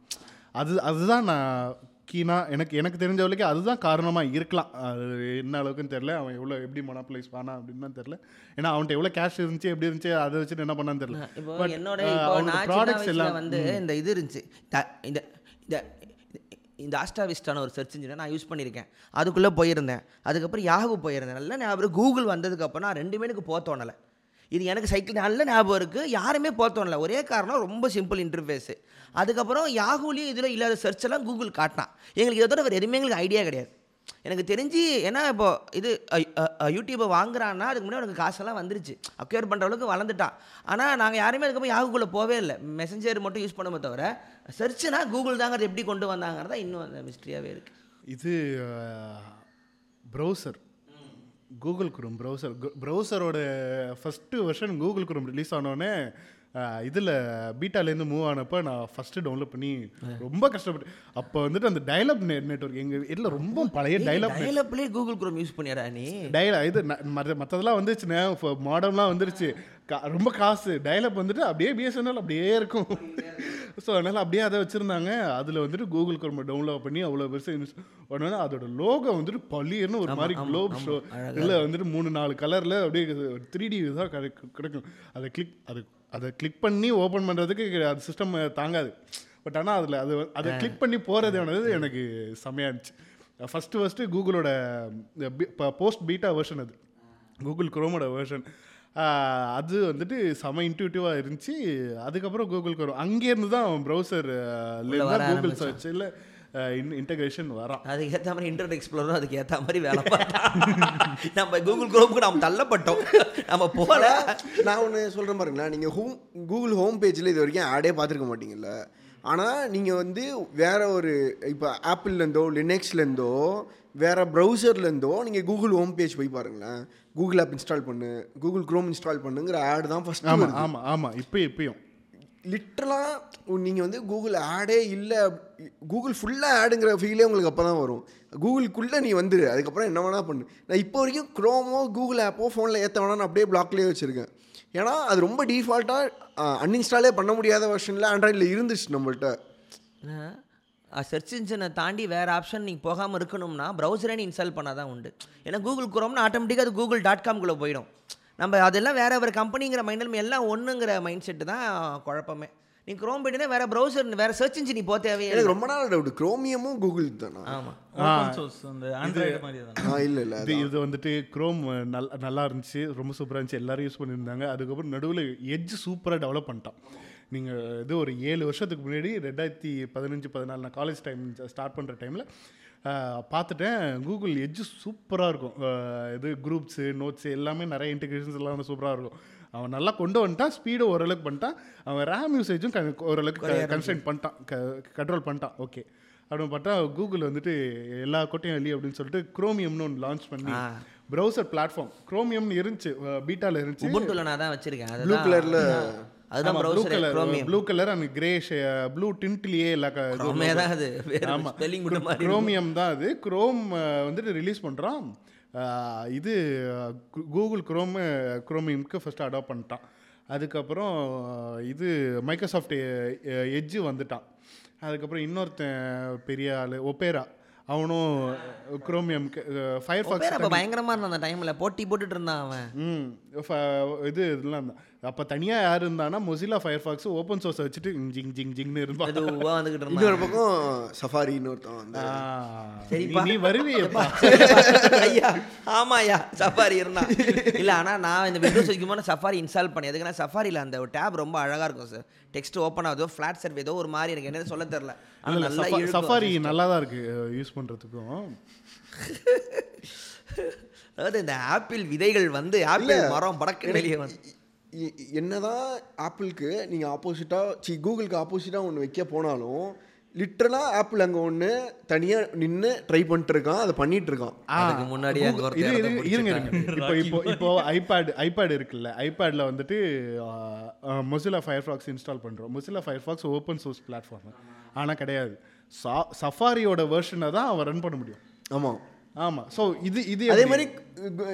அது அதுதான் நான் கீனா எனக்கு எனக்கு தெரிஞ்ச வரைக்கும் அதுதான் காரணமாக இருக்கலாம். அது என்ன அளவுக்குன்னு தெரில அவன் எவ்வளோ எப்படி மொனாப்பலைஸ் பண்ணான் அப்படின்னு தெரில ஏன்னா அவன்கிட்ட எவ்வளோ கேஷ் இருந்துச்சு எப்படி இருந்துச்சு அதை வச்சுட்டு என்ன பண்ணான்னு தெரில என்னோட நான் வயசுல எல்லாம் வந்து இந்த இது இருந்துச்சு. இந்த இந்த இந்த ஆஸ்டாவிஸ்டான ஒரு சர்ச் இன்ஜினை நான் யூஸ் பண்ணியிருக்கேன். அதுக்குள்ளே போயிருந்தேன். அதுக்கப்புறம் யாகு போயிருந்தேன். நல்ல ஞாபகம் கூகுள் வந்ததுக்கப்புறம் நான் ரெண்டுமே எனக்கு போக தோணலை. இது எனக்கு சைக்கிள் நல்ல ஞாபகம் இருக்குது யாருமே போக ஒரே காரணம் ரொம்ப சிம்பிள் இன்டர்ஃபேஸு அதுக்கப்புறம் யாகுலேயும் இதில் இல்லாத சர்ச் எல்லாம் கூகுள் காட்டினான். எங்களுக்கு இதோட வேறு எதுவுமே எங்களுக்கு ஐடியா கிடையாது. எனக்கு தெரிஞ்சு ஏன்னா இப்போ இது யூடியூப்பை வாங்குறான்னா அதுக்கு முன்னாடி எனக்கு காசெல்லாம் வந்துருச்சு. அக்யூர் பண்ணுற அளவுக்கு வளர்ந்துட்டான். ஆனால் நாங்கள் யாருமே அதுக்கப்புறம் யாகுக்குள்ளே போவே இல்லை. மெசஞ்சர் மட்டும் யூஸ் பண்ணுமே தவிர சர்ச்சுனா கூகுள் தாங்கிறது எப்படி கொண்டு வந்தாங்கிறதா இன்னும் அந்த மிஸ்ட்ரியாகவே இருக்குது இது browser Google Chrome browser ப்ரௌசரோட first version Google Chrome release ஆனோடனே இதில் பீட்டாலேருந்து மூவ் ஆனப்போ நான் ஃபஸ்ட்டு டவுன்லோட் பண்ணி ரொம்ப கஷ்டப்பட்டு அப்போ வந்துட்டு அந்த டயலப் நெட் நெட்ஒர்க் எங்கள் வீட்டில் ரொம்ப பழைய டயலப் டயலப்லேயே கூகுள் குரோம் யூஸ் பண்ணியாரா நீ? டயல இது மற்றதெல்லாம் வந்துருச்சுண்ணே மாடர்ன்லாம் வந்துருச்சு. ரொம்ப காசு. டயலப் வந்துட்டு அப்படியே பிஎஸ்என்எல் அப்படியே இருக்கும். ஸோ அதனால் அப்படியே அதை வச்சுருந்தாங்க. அதில் வந்துட்டு கூகுள் குரோம் டவுன்லோட் பண்ணி அவ்வளோ பெருசு உடனே அதோட லோகோ வந்துட்டு பள்ளியர்னு ஒரு மாதிரி குளோப் ஷோ இல்லை வந்துட்டு மூணு நாலு கலரில் அப்படியே த்ரீ டி இதாக கிடைக்கும். அதை கிளிக் அது அதை கிளிக் பண்ணி ஓப்பன் பண்ணுறதுக்கு அது சிஸ்டம் தாங்காது. பட் ஆனால் அதில் அது அதை கிளிக் பண்ணி போகிறது எனக்கு செம்மையா இருந்துச்சு. ஃபஸ்ட்டு ஃபஸ்ட்டு கூகுளோட போஸ்ட் பீட்டா வெர்ஷன் அது. கூகுள் குரோமோட வெர்ஷன் அது வந்துட்டு செம இன்ட்யூட்டிவாக இருந்துச்சு. அதுக்கப்புறம் கூகுள் குரோம் அங்கேருந்து தான் ப்ரௌசர் கூகுள் சர்ச் இல்லை இன்டகிரேஷன் வரான் அதுக்கு ஏற்ற மாதிரி இன்டர்நெட் எக்ஸ்ப்ளோரும் அதுக்கு ஏற்ற மாதிரி வேலை பார்த்தா நம்ம கூகுள் குரோமுக்கு நாம் தள்ளப்பட்டோம். நம்ம போல. நான் ஒன்று சொல்கிறேன் பாருங்களேன். நீங்கள் ஹோம் கூகுள் ஹோம் பேஜில் இது வரைக்கும் ஆடே பார்த்துருக்க மாட்டீங்கல்ல. ஆனால் நீங்கள் வந்து வேற ஒரு இப்போ ஆப்பிள்லேருந்தோ லினக்ஸ்லேருந்தோ வேற ப்ரௌசர்லேருந்தோ நீங்கள் கூகுள் ஹோம் பேஜ் போய் பாருங்களேன். கூகுள் ஆப் இன்ஸ்டால் பண்ணு கூகுள் க்ரோம் இன்ஸ்டால் பண்ணுங்கிற ஆட் தான் ஃபஸ்ட் ஆமாம் ஆமாம் ஆமாம் இப்போ இப்பயும். லிட்ரலாக நீங்கள் வந்து கூகுள் ஆடே இல்லை கூகுள் ஃபுல்லாக ஆடுங்கிற ஃபீலே உங்களுக்கு அப்போ தான் வரும். கூகுளுக்குள்ளே நீ வந்துரு. அதுக்கப்புறம் என்ன வேணால் பண்ணு. நான் இப்போ வரைக்கும் க்ரோமோ கூகுள் ஆப்போ ஃபோனில் ஏற்ற வேணாம்னு அப்படியே பிளாக்லேயே வச்சுருக்கேன். ஏன்னா அது ரொம்ப டிஃபால்ட்டாக அன்இன்ஸ்டாலே பண்ண முடியாத வெர்ஷனில் ஆண்ட்ராய்டில் இருந்துச்சு நம்மள்ட்ட. சர்ச் இன்ஜினை தாண்டி வேறு ஆப்ஷன் நீங்கள் போகாமல் இருக்கணும்னா ப்ரௌசரே நீ இன்ஸ்டால் பண்ணால் தான் உண்டு. ஏன்னா கூகுள் குரோம்னு ஆட்டோமேட்டிக்காக அது கூகுள் டாட் காம்குள்ளே போயிடும். நம்ம அதெல்லாம் வேற வேறு கம்பெனிங்கிற மைண்டில் எல்லாம் ஒன்றுங்கிற மைண்ட் செட்டு தான் குழப்பமே. நீ குரோம் போயிட்டுனா வேறு ப்ரௌசர் வேறு சர்ச் இன்ஜின் நீ போ தேவையே எனக்கு ரொம்ப நாள் டவுட் க்ரோமியமும் கூகுள் தானா. ஆமாம் ஓப்பன் சோர்ஸ் அந்த ஆண்ட்ராய்டு மாதிரி தான். ஆ இல்லை இல்லை இது இது வந்துட்டு க்ரோம் நல் நல்லா இருந்துச்சு. ரொம்ப சூப்பராக இருந்துச்சு. எல்லாரும் யூஸ் பண்ணியிருந்தாங்க. அதுக்கப்புறம் நடுவில் எட்ஜ் சூப்பராக டெவலப் பண்ணிட்டான். நீங்கள் இது ஒரு ஏழு வருஷத்துக்கு முன்னாடி ரெண்டாயிரத்தி பதினஞ்சு பதினாலு நான் காலேஜ் டைம் ஸ்டார்ட் பண்ணுற டைமில் பார்த்துட்டேன். கூகுள் எட்ஜ் சூப்பராக இருக்கும். இது குரூப்ஸு நோட்ஸு எல்லாமே நிறைய இன்டிகிரேஷன்ஸ் எல்லாம் சூப்பராக இருக்கும். அவன் நல்லா கொண்டு வந்துட்டான் ஸ்பீடு ஓரளவுக்கு பண்ணிட்டான். அவன் ரேம் யூசேஜும் ஓரளவுக்கு கன்ஸ்ட்ரெயின் பண்ணிட்டான். கண்ட்ரோல் பண்ணிட்டான். ஓகே அப்படின்னு பார்த்தா கூகுள் வந்துட்டு எல்லா கோட்டையும் வெளியே அப்படின்னு சொல்லிட்டு குரோமியம்னு ஒன்று லான்ச் பண்ணி ப்ரௌசர் பிளாட்ஃபார்ம் குரோமியம்னு இருந்துச்சு பீட்டால இருந்துச்சு. தான் வச்சிருக்கேன். ப்ளூ கலரில் அதுதான் blue browser colour Chromium blue colour and grey blue டிண்ட்லயே எல்லா க- இது குரோமே தான் அது. ஆமா. ஸ்பெல்லிங் மட்டும் மாதிரி குரோமியம் தான் அது. குரோம் வந்துட்டு ரிலீஸ் பண்ணுறான் இது கூகுள் குரோம் குரோமியம்க்கு ஃபர்ஸ்ட் அடாப்ட் பண்ணிட்டான். அதுக்கப்புறம் இது மைக்ரோசாஃப்ட் எட்ஜு வந்துட்டான். அதுக்கப்புறம் இன்னொருத்தன் பெரிய ஆள் ஒப்பேரா அவனும் குரோமியம்க்கு ஃபயர் அப்போ பயங்கரமாக இருந்தான் அந்த டைமில் போட்டி போட்டுட்டு இருந்தான் அவன். ம். இது இதெல்லாம் தான். அப்போ தனியாக யார் இருந்தானா மொசிலா ஃபயர் ஃபாக்ஸ் ஓப்பன் சோர்ஸை வச்சுட்டு ஜிங் ஜிங் ஜிங்னு இருப்பான் மெதுவாக வந்துக்கிட்டு இருந்தான் இன்னொரு பக்கம் சஃபாரின்னு ஒருத்தன் வந்து சரிப்பா. நீ- வருவியப்பா. ஐயா ஆமாய்யா சஃபாரி இருந்தான் இல்லை ஆனால் நான் இந்த விண்டோஸ் வைக்கும்போது சஃபாரி இன்ஸ்டால் பண்ணி எதுக்குன்னா சஃபாரியில் அந்த ஒரு டேப் ரொம்ப அழகாக இருக்கும் சார் டெக்ஸ்ட் ஓப்பன் ஆகுதோ ஃப்ளாட் சர்வே ஏதோ ஒரு மாதிரி எனக்கு என்ன சொல்ல தெரில ஆனால் நல்லா. சஃபாரி நல்லா தான் இருக்கு யூஸ் பண்ணுறதுக்கும் அதாவது இந்த ஆப்பிள் விதைகள் வந்து ஆப்பிள் மரம் படக்கு வெளியே வந்து இ- என்னதான் ஆப்பிளுக்கு நீங்கள் ஆப்போசிட்டாக சி கூகுளுக்கு ஆப்போசிட்டாக ஒன்று வைக்க போனாலும் லிட்ரலாக ஆப்பிள் அங்கே ஒன்று தனியாக நின்று ட்ரை பண்ணிட்டு இருக்கான் அதை பண்ணிட்டு இருக்கான். அதுக்கு முன்னாடி இருங்க இருங்க. இப்போ இப்போ இப்போ ஐபேட் ஐபேட் இருக்குல்ல ஐபேடில் வந்துட்டு மொசிலா ஃபயர்ஃபாக்ஸ் இன்ஸ்டால் பண்ணுறோம் Mozilla Firefox open source platform ஆனால் கிடையாது. சஃபாரியோட வெர்ஷனை தான் அவன் ரன் பண்ண முடியும். ஆமாம் ஆமாம் ஸோ இது இது அதே? மாதிரி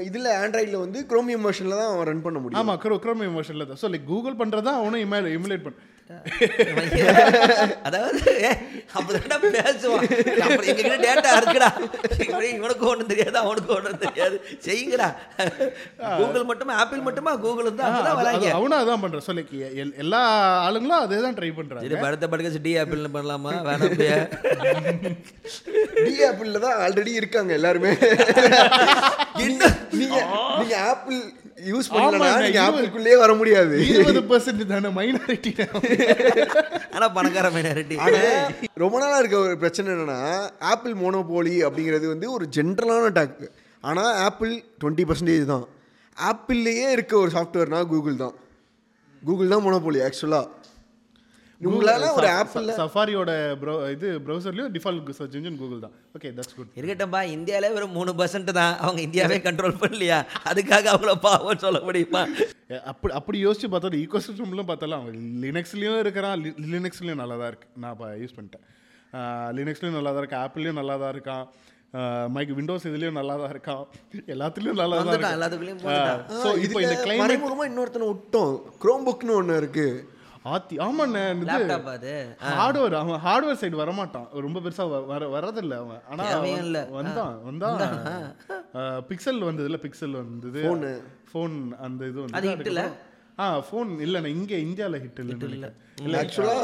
இதில் ஆண்ட்ராய்டில் வந்து குரோமியம் வெர்ஷனில் தான் அவன் ரன் பண்ண முடியும். ஆமா க்ரோ க்ரோமியம் வெர்ஷனில் தான். ஸோ லைக் கூகுள் பண்ணுறதா அவனும் இமே இமுலேட் பண்ண அதாவது அப்படிதான் பேசுவான் அப்புறம் எங்ககிட்ட டேட்டா இருக்குடா. இவனுக்கு ஒன்றும் தெரியாது அவனுக்கு ஒன்றும் தெரியாது. செய்யுங்கடா. கூகுள் மட்டுமா ஆப்பிள் மட்டுமா? கூகுள் வந்து அப்பதான் வராங்க. அவனும் அதான் பண்ணுறான் ஸோ லைக் எல்லா ஆளுங்களும் அதே தான் ட்ரை பண்ணுறாங்க சரி படுத்த படுக்க டி ஆப்பிள்னு பண்ணலாமா? வேணாம் டி ஆப்பிளில் தான் ஆல்ரெடி இருக்காங்க எல்லாருமே. இன்னும். நீங்க நீங்க ஆப்பிள் யூஸ் ஆமா, பண்ணலனா நான் நீங்க ஆப்பிள்குள்ளேயே வர முடியாது. இருபது பர்சன்ட் தானே மைனாரிட்டி ஆனா பணக்கார மைனாரிட்டி ஆனா ரொம்ப நாளா இருக்க ஒரு பிரச்சனை என்னன்னா ஆப்பிள் மோனோபோலி அப்படிங்கிறது வந்து ஒரு ஜென்ரலான டாக் ஆனா ஆப்பிள் டுவெண்ட்டி பர்சன்டேஜ் தான். ஆப்பிள்லேயே இருக்க ஒரு சாஃப்ட்வேர்னா கூகுள் தான். கூகுள் தான் மோனோபோலி ஆக்சுவலா உங்களால ஒரு ஆப்பிள் சஃபாரியோட ப்ரௌ இது ப்ரௌசர்லயும் டிஃபால்ட் சர்ச் இன்ஜின் கூகுள் தான். ஓகே தட்ஸ் குட் இருக்கட்டும்பா இந்தியாவிலே வெறும் மூணு பர்சன்ட் தான். அவங்க இந்தியாவே கண்ட்ரோல் பண்ணலையா? அதுக்காக அவங்கள பாவம் சொல்ல முடியுமா? அப்படி அப்படி யோசிச்சு பார்த்தா ஈகோ சிஸ்டம்லாம் பார்த்தாலும் அவன் லினக்ஸ்லேயும் இருக்கிறான் லினக்ஸ்லேயும் நல்லா தான் இருக்கு. நான் இப்போ யூஸ் பண்ணிட்டேன். லினக்ஸ்லேயும் நல்லா தான் இருக்கு? ஆப்பிள்லேயும் நல்லா தான் இருக்கான் மைக் விண்டோஸ் இதுலேயும் நல்லா தான் இருக்கான். எல்லாத்துலேயும் நல்லா தான் இருக்கான் போட்டுட்டான் ஸோ இப்போ இந்த கிளைமேட் இன்னொருத்தனை விட்டோம். குரோம் புக்னு ஒன்று இருக்கு. ஆத்தி ஆமாண்ணே லேப்டாப் அது. ஹார்ட்வேர் அவன் ஹார்ட்வேர் சைடு வரமாட்டான். ரொம்ப பெருசா வ- வர வரதில்ல அவன். ஆனா தேவையும் அவன் இல்ல. வந்தான் வந்தான். பிக்சல் வந்ததுல பிக்சல் வந்தது. Phone. ஃபோன் அந்த இது வந்து இல்ல? ஆ ஃபோன் இல்லைண்ணே இங்க இந்தியால ஹிட் இல்லை. ஆக்சுவலா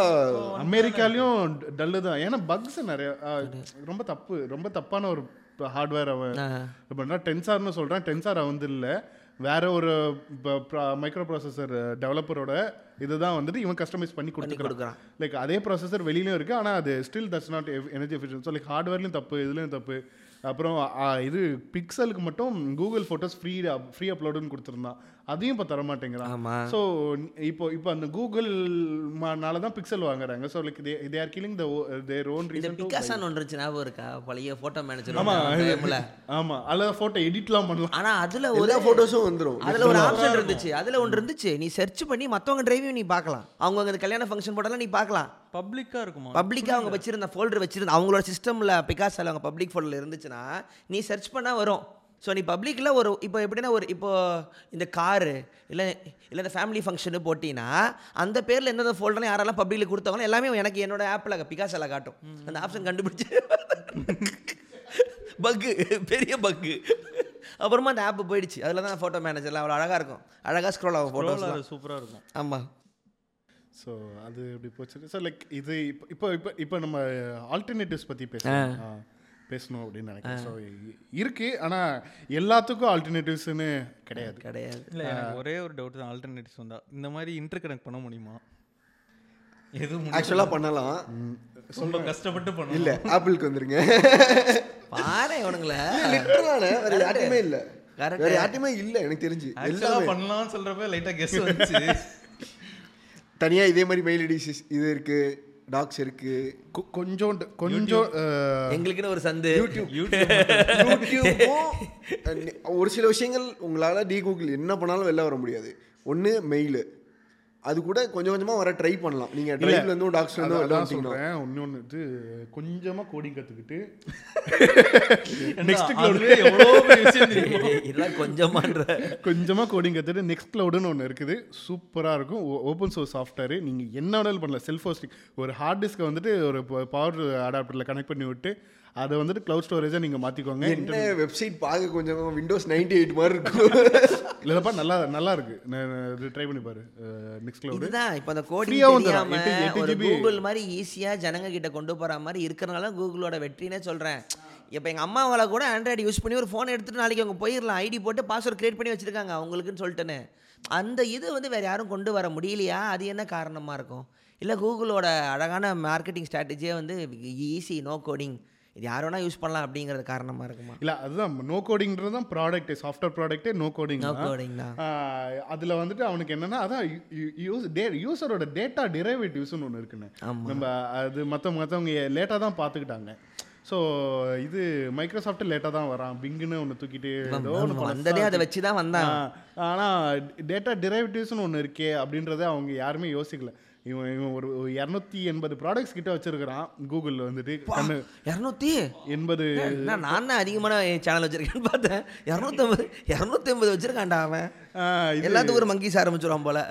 அமெரிக்காலயும் டல்லு தான். ஏன்னா பக்ஸ் நிறைய ரொம்ப தப்பு ரொம்ப தப்பான ஒரு ஹார்ட்வேர் அவன். இப்போ டென்சார்னு சொல்றான். டென்சார் வந்து இல்ல. வேற ஒரு மைக்ரோ ப்ராசஸர் டெவலப்பரோட இதுதான் வந்துட்டு இவன் கஸ்டமைஸ் பண்ணி கொடுத்துக்கிறான். லைக் அதே ப்ராசஸர் வெளியிலயும் இருக்கு ஆனா அது still that's not energy efficient so like ஹார்ட்வேர்லையும் தப்பு இதுலயும் தப்பு. அப்புறம் இது பிக்சலுக்கு மட்டும் கூகுள் ஃபோட்டோஸ் ஃப்ரீ ஃப்ரீ அப்லோடுன்னு கொடுத்துருந்தான். அதையும் இப்போ தர மாட்டேங்கிறான் ஆமா. ஸோ இப்போ இப்போ அந்த கூகுள் நால தான் பிக்சல் வாங்குறாங்க. So like they they are killing the their own reason பிகாசான் ஒன்று இருந்துச்சு ஞாபகம் இருக்கா? பழைய ஃபோட்டோ மேனேஜர் ஆமா. டைம்ல ஆமா. அதுல போட்டோ எடிட்லாம் பண்ணலாம். ஆனா அதுல ஒரு ஃபோட்டோஸும் வந்துடும் அதுல ஒரு ஆப்ஷன் இருந்துச்சு. அதுல ஒன்று இருந்துச்சு. நீ சர்ச் பண்ணி மத்தவங்க டிரைவையும் நீ பார்க்கலாம். அவங்க அந்த கல்யாண ஃபங்க்ஷன் போட்டெல்லாம் நீ பார்க்கலாம். பப்ளிக்காக இருக்குமா? பப்ளிக்காக அவங்க வச்சிருந்த ஃபோல்டர் வச்சிருந்த அவங்களோட சிஸ்டமில் பிகாஸில் அவங்க பப்ளிக் ஃபோல்டரில் இருந்துச்சுன்னா நீ சர்ச் பண்ணால் வரும். ஸோ நீ பப்ளிக்கில் ஒரு இப்போ எப்படின்னா ஒரு இப்போ இந்த காரு இல்லை இல்லை இந்த ஃபேமிலி ஃபங்க்ஷனு போட்டினா அந்த பேரில் எந்தெந்த ஃபோல்டர்லாம் யாரெல்லாம் பப்ளிக்கில் கொடுத்தவங்களோ எல்லாமே எனக்கு என்னோட ஆப்பில் பிகாஸில் காட்டும். அந்த ஆப்ஷன் கண்டுபிடிச்சு. பக்கு பெரிய பக்கு அப்புறமா அந்த ஆப் போயிடுச்சு. அதில் தான் ஃபோட்டோ மேனேஜர்லாம் அவ்வளோ அழகாக இருக்கும். அழகாக ஸ்க்ரோல் ஆகும் ஃபோட்டோஸ் அது சூப்பராக இருக்கும். ஆமாம் ஸோ அது இப்படி போச்சு? ஸோ லைக் இது இப்போ இப்போ இப்போ இப்போ நம்ம ஆல்டர்னேட்டிவ்ஸ் பற்றி ஆ, பேசணும் அப்படின்னு நினைக்கிறேன். ஸோ இருக்கு. ஆனால் எல்லாத்துக்கும் ஆல்டர்னேட்டிவ்ஸ்னு கிடையாது. கிடையாது. இல்லை எனக்கு ஒரே ஒரு டவுட் தான். ஆல்டர்னேட்டிவ்ஸ் வந்தா. இந்த மாதிரி இன்டர் கனெக்ட் பண்ண முடியுமா? எதுவும் ஆக்சுவலாக பண்ணலாம். ரொம்ப கஷ்டப்பட்டு பண்ணணும். இல்லை ஆப்பிளுக்கு வந்துருங்க. பாரு இவனுங்கள. லிட்டரலான வேற யார்ட்டையுமே இல்லை. Correct. வேற யார்ட்டையுமே இல்லை எனக்கு தெரிஞ்சு. ஆக்சுவலாக பண்ணலாம்னு சொல்கிறப்ப லைட்டாக கெஸ் வந்துச்சு. தனியா இதே மாதிரி மெயில் ஐடிஸ் இது இருக்கு. டாக்ஸ் இருக்கு. கொ- கொஞ்சோண்டு கொஞ்சம் அஹ், எங்களுக்குன்னு ஒரு சந்து. யூடியூப்பும் ஒரு சில விஷயங்கள் உங்களால் டி கூகுள் என்ன பண்ணாலும் வெளில வர முடியாது. ஒன்று மெயில். அது கூட கொஞ்சம் கொஞ்சமாக வர ட்ரை பண்ணலாம். நீங்கள் ட்ரைவ்ல இருந்தும் டாக்ஸ்ல இருந்தும் வெளில அதான் சொல்கிறேன் இன்னொன்று இது கொஞ்சமாக கோடிங் கற்றுக்கிட்டு நெக்ஸ்ட் தெரியுமா இதெல்லாம் கொஞ்சமான்ற. கொஞ்சமாக கோடிங் கற்றுட்டு நெக்ஸ்ட் க்ளவுடுன்னு ஒன்று இருக்குது. சூப்பராக இருக்கும். ஓப்பன் சோர்ஸ் சாஃப்ட்வேர் நீங்கள் என்ன வேணாலும் பண்ணலாம். செல்ஃப் ஹோஸ்டிங் ஒரு ஹார்ட் டிஸ்க்கை வந்துட்டு ஒரு பவர் அடாப்டரில் கனெக்ட் பண்ணி விட்டு அதை வந்துட்டு க்ளவுட் ஸ்டோரேஜாக நீங்கள் மாற்றிக்கோங்க என்ன வெப்சைட் பார்க்க கொஞ்சம் விண்டோஸ் நைன்டி எயிட் மாதிரி இருக்கும். இல்லைப்பா நல்லா நல்லா இருக்கு. நான் இது ட்ரை பண்ணி பாரு. நெக்ஸ்ட் க்ளவுடு இதுதான் இப்போ அந்த GB. கூகுள் மாதிரி ஈஸியா ஜனங்க கிட்ட கொண்டு போற மாதிரி இருக்கிறனால கூகுளோட வெற்றினே சொல்றேன். இப்போ எங்க அம்மாவால கூட ஆண்ட்ராய்டு யூஸ் பண்ணி ஒரு ஃபோன் எடுத்துட்டு நாளைக்கு அவங்க போயிடலாம் ஐடி போட்டு பாஸ்வேர்ட் கிரியேட் பண்ணி வச்சிருக்காங்க அவங்களுக்குன்னு சொல்லிட்டேன்னு. அந்த இது வந்து வேற யாரும் கொண்டு வர முடியலையா? அது என்ன காரணமா இருக்கும்? இல்லை கூகுளோட அழகான மார்க்கெட்டிங் ஸ்ட்ராட்டஜியே வந்து ஈஸி நோ கோடிங் இது யார் வேணா யூஸ் பண்ணலாம் அப்படிங்கிறது காரணமா இருக்குமா? இல்லை அதுதான் நோ கோடிங்கிறது தான் ப்ராடக்ட் சாஃப்ட்வேர் ப்ராடக்ட்டே நோ கோடிங் நோ கோடிங் தான். அதில் வந்துட்டு அவனுக்கு என்னன்னா அதான் யூஸ் டே யூசரோட டேட்டா டிரைவேட்டிவ்ஸ்னு ஒன்று இருக்குன்னு. ஆமா. நம்ம அது மற்ற மற்றவங்க லேட்டாக தான் பார்த்துக்கிட்டாங்க ஸோ இது மைக்ரோசாஃப்ட் லேட்டாக தான் வரான் பிங்குன்னு ஒன்று தூக்கிட்டு ஏதோ ஒன்று அதை வச்சு தான் வந்தான் ஆனால் டேட்டா டிரைவேட்டிவ்ஸ்னு ஒன்று இருக்கே அப்படின்றத அவங்க யாருமே யோசிக்கல. இவன் இவன் ஒரு இரநூத்தி எண்பது ப்ராடக்ட்ஸ் கிட்ட வச்சிருக்கிறான் கூகுள் வந்துட்டு. கண்ணு இரநூத்தி? எண்பது நான் தான் அதிகமான சேனல் வச்சிருக்கேன்னு பார்த்தேன். இரநூத்தம்பது இரநூத்தி ஐம்பது வச்சிருக்கான்டா அவன். எல்லாத்துக்கும் ஒரு மங்கீஸ் ஆரம்பிச்சிருவான் போல.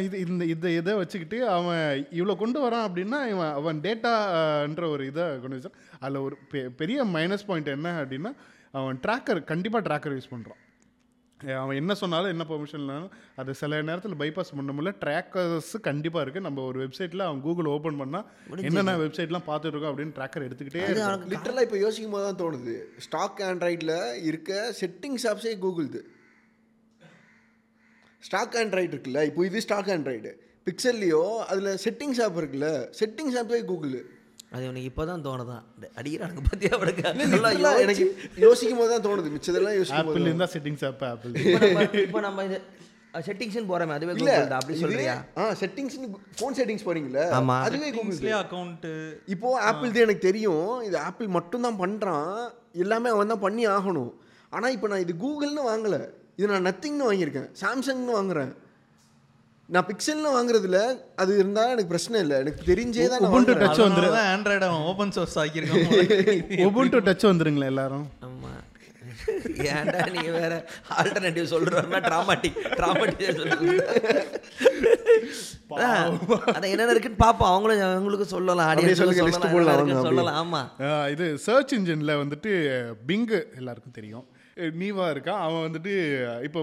இது இந்த இதை இதை வச்சுக்கிட்டு அவன் இவ்வளோ கொண்டு வரான் அப்படின்னா இவன் அவன் டேட்டான்ற ஒரு இதை கொண்டு வச்சான் அதில் ஒரு பெ- பெரிய மைனஸ் பாயிண்ட் என்ன அப்படின்னா அவன் ட்ராக்கர் கண்டிப்பாக ட்ராக்கர் யூஸ் பண்ணுறான் அவன் என்ன சொன்னாலும் என்ன பெர்மிஷன்னாலும் அது சில நேரத்தில் பைபாஸ் பண்ண முடியல. ட்ராக்கர்ஸ் கண்டிப்பாக இருக்குது நம்ம ஒரு வெப்சைட்டில் அவன் கூகுள் ஓப்பன் பண்ணால் என்னென்ன வெப்சைட்லாம் பார்த்துட்டு இருக்கோம் அப்படின்னு ட்ராக்கர் எடுத்துக்கிட்டே. லிட்டரலாக இப்போ யோசிக்கும் போது தான் தோணுது ஸ்டாக் ஆண்ட்ராய்டில் இருக்க செட்டிங்ஸ் ஆப்ஸே கூகுள்து ஸ்டாக் ஆண்ட்ராய்டு இருக்குல்ல? இப்போ இது ஸ்டாக் ஆண்ட்ராய்டு பிக்சல்லையோ அதில் செட்டிங்ஸ் ஆப் இருக்குல்ல? செட்டிங்ஸ் ஆப்பே கூகுள் அது உனக்கு இப்போதான் தோணுதான் அடிக்கிறானுங்க பத்தியா அவனுக்கு எனக்கு யோசிக்கும் போது தான் தோணுது. மிச்சதெல்லாம் யோசிக்கும் ஆப்பிள் இருந்தால் செட்டிங்ஸ் ஆப் ஆப்பிள் இப்போ நம்ம இது செட்டிங்ஸ்னு போறோமே அதுவே இல்ல கூகுள் தான். அப்படி சொல்றியா? ஆ செட்டிங்ஸ் ஃபோன் செட்டிங்ஸ் போறீங்களா ஆமா. அதுவே கூகுள் அக்கௌண்ட்டு இப்போ ஆப்பிள் தான் எனக்கு தெரியும். இது ஆப்பிள் மட்டும் தான் பண்றான். எல்லாமே அவன் தான் பண்ணி ஆகணும். ஆனா இப்போ நான் இது கூகுள்னு வாங்கல. இது நான் நத்திங்னு வாங்கியிருக்கேன். சாம்சங்னு வாங்குறேன். நான் பிக்சல்னு வாங்குறதுல அது இருந்தா எனக்கு பிரச்சனை இல்லை. எனக்கு தெரிஞ்சே தான் நான் Ubuntu வாங்குறேன். touch வந்துரு. தான் ஆண்ட்ராய்டு அவன் ஓப்பன் சோர்ஸ் ஆக்கியிருக்கான். ஒபுண்டு டச் வந்துருங்களா எல்லாரும். ஆமா. ஏன்டா நீ வேற ஆல்டர்னேட்டிவ் சொல்ற ட்ராமாட்டிக் ட்ராமாட்டிக் அதான் என்னென்ன இருக்குன்னு பார்ப்போம். அவங்களும் அவங்களுக்கும் சொல்லலாம் அப்படியே audience சொல்லுங்க, list சொல்லலாம். சொல்லலாம். ஆமா. ஆஹ் இது சர்ச் இன்ஜினில் வந்துட்டு பிங்கு எல்லாருக்கும் தெரியும். நீவா இருக்கான். அவன் வந்துட்டு இப்போ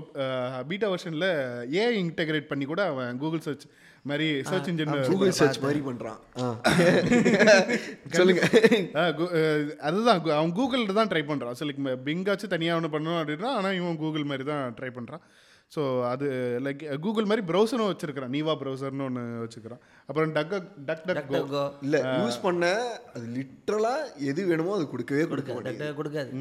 பீட்டா வெர்ஷனில் ஏ இன்டெகிரேட் பண்ணி கூட அவன் கூகுள் சர்ச் மாதிரி சர்ச் இன்ஜின் கூகுள் சர்ச் மாதிரி பண்றான். ஆ. சொல்லுங்க. அதுதான் அவன் கூகுளில் தான் ட்ரை பண்ணுறான் ஸோ லைக் பிங்காச்சும் தனியாக ஒன்று பண்ணணும் அப்படின்னா ஆனால் இவன் கூகுள் மாதிரி தான் ட்ரை பண்ணுறான் ஸோ அது லைக் கூகுள் மாதிரி ப்ரௌசரும் வச்சிருக்கிறான். நீவா ப்ரௌசர்னு ஒன்று வச்சுக்கிறான் அப்புறம் டக் டக் டக் கோ. இல்ல யூஸ் பண்ண அது லிட்ரலா எது வேணுமோ அது கொடுக்கவே கொடுக்க டக்கு கொடுக்காது.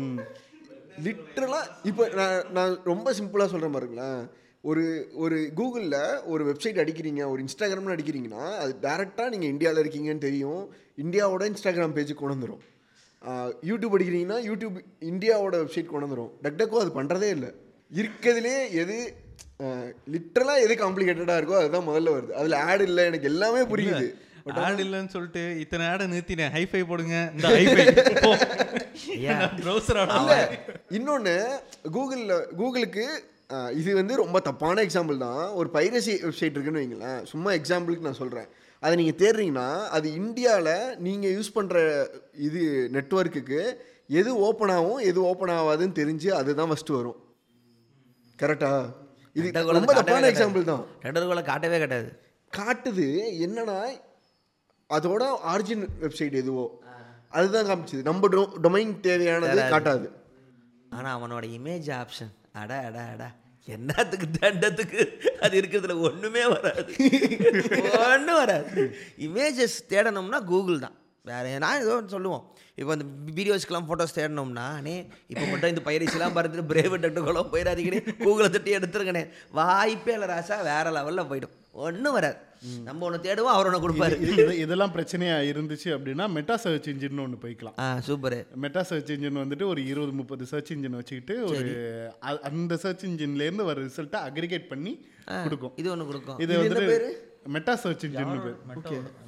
லிட்ரலா இப்போ நான் நான் ரொம்ப சிம்பிளா சொல்றேன் பாருங்களேன். ஒரு ஒரு கூகுளில் ஒரு வெப்சைட் அடிக்கிறீங்க ஒரு இன்ஸ்டாகிராம்னு அடிக்கிறீங்கன்னா அது டேரெக்டாக நீங்கள் இந்தியாவில் இருக்கீங்கன்னு தெரியும். இந்தியாவோட இன்ஸ்டாகிராம் பேஜுக்கு கொண்டு வந்துடும் யூடியூப் அடிக்கிறீங்கன்னா யூடியூப் இந்தியாவோட வெப்சைட் கொண்டு வந்துடும் டக்டக்கோ அது பண்ணுறதே இல்லை. இருக்கிறதுலே எது லிட்ரலாக எது காம்ப்ளிகேட்டடாக இருக்கோ அதுதான் முதல்ல வருது. அதில் ஆட் இல்லை எனக்கு எல்லாமே புரியுது. ஆட் இல்லைன்னு சொல்லிட்டு இத்தனை ஆடை நிறுத்தினேன். ஹைஃபை போடுங்க. இந்த ஹைஃபை ப்ரௌசரோட இன்னொன்று கூகுளில் கூகுளுக்கு இது வந்து ரொம்ப தப்பான எக்ஸாம்பிள் தான். ஒரு பைரசி வெப்சைட் இருக்குன்னு வைங்களேன். சும்மா எக்ஸாம்பிளுக்கு நான் சொல்கிறேன் அதை நீங்கள் தேடுறீங்கன்னா அது இந்தியாவில் நீங்கள் யூஸ் பண்ணுற இது நெட்வொர்க்குக்கு எது ஓப்பன் ஆகும் எது ஓப்பன் ஆகாதுன்னு தெரிஞ்சு அதுதான் ஃபஸ்ட்டு வரும். கரெக்டா இது ரொம்ப தப்பான. எக்ஸாம்பிள் தான். டக்குனு காட்டவே காட்டாது. காட்டுது என்னன்னா அதோட ஆரிஜின் வெப்சைட் எதுவோ? அதுதான் காமிச்சுது. நம்ம டொமைன் தேவையானது காட்டாது. ஆனா அவனோட இமேஜ் ஆப்ஷன் அட அட அட. என்னத்துக்கு தண்டத்துக்கு அது இருக்கிறதுல ஒண்ணுமே வராது. ஒன்றும் வராது. இமேஜஸ் தேடணும்னா கூகுள் தான். வேற நான் ஏதோ சொல்லுவோம். இப்போ இந்த வீடியோஸ்க்கெல்லாம் ஃபோட்டோஸ் தேடணும்னா அண்ணே இப்போ மட்டும் இந்த பயிற்சிலாம் பார்த்துட்டு பிரேவ் டக்குலாம் போயிடாதீங்கண்ணே. கூகுளை தட்டி எடுத்துருங்கண்ணே. வாய்ப்பே இல்லை ராசா வேற லெவலில் போயிடும். ஒன்றும் வராது. நம்ம ஒன்று தேடுவோம் அவர் ஒன்று கொடுப்பாரு. இது- இது- இதெல்லாம் பிரச்சனையா இருந்துச்சு அப்படின்னா மெட்டா சர்ச் இன்ஜின் ஒன்று போய்க்கலாம். சூப்பரு மெட்டா சர்ச் இன்ஜின் வந்துட்டு ஒரு இருபது முப்பது சர்ச் இன்ஜின் வச்சுக்கிட்டு ஒரு அந்த சர்ச் இன்ஜின்லேருந்து வர ரிசல்ட்டை அக்ரிகேட் பண்ணி கொடுக்கும். இது ஒன்று கொடுக்கும். இது வந்துட்டு மெட்டா சர்ச் இன்ஜின்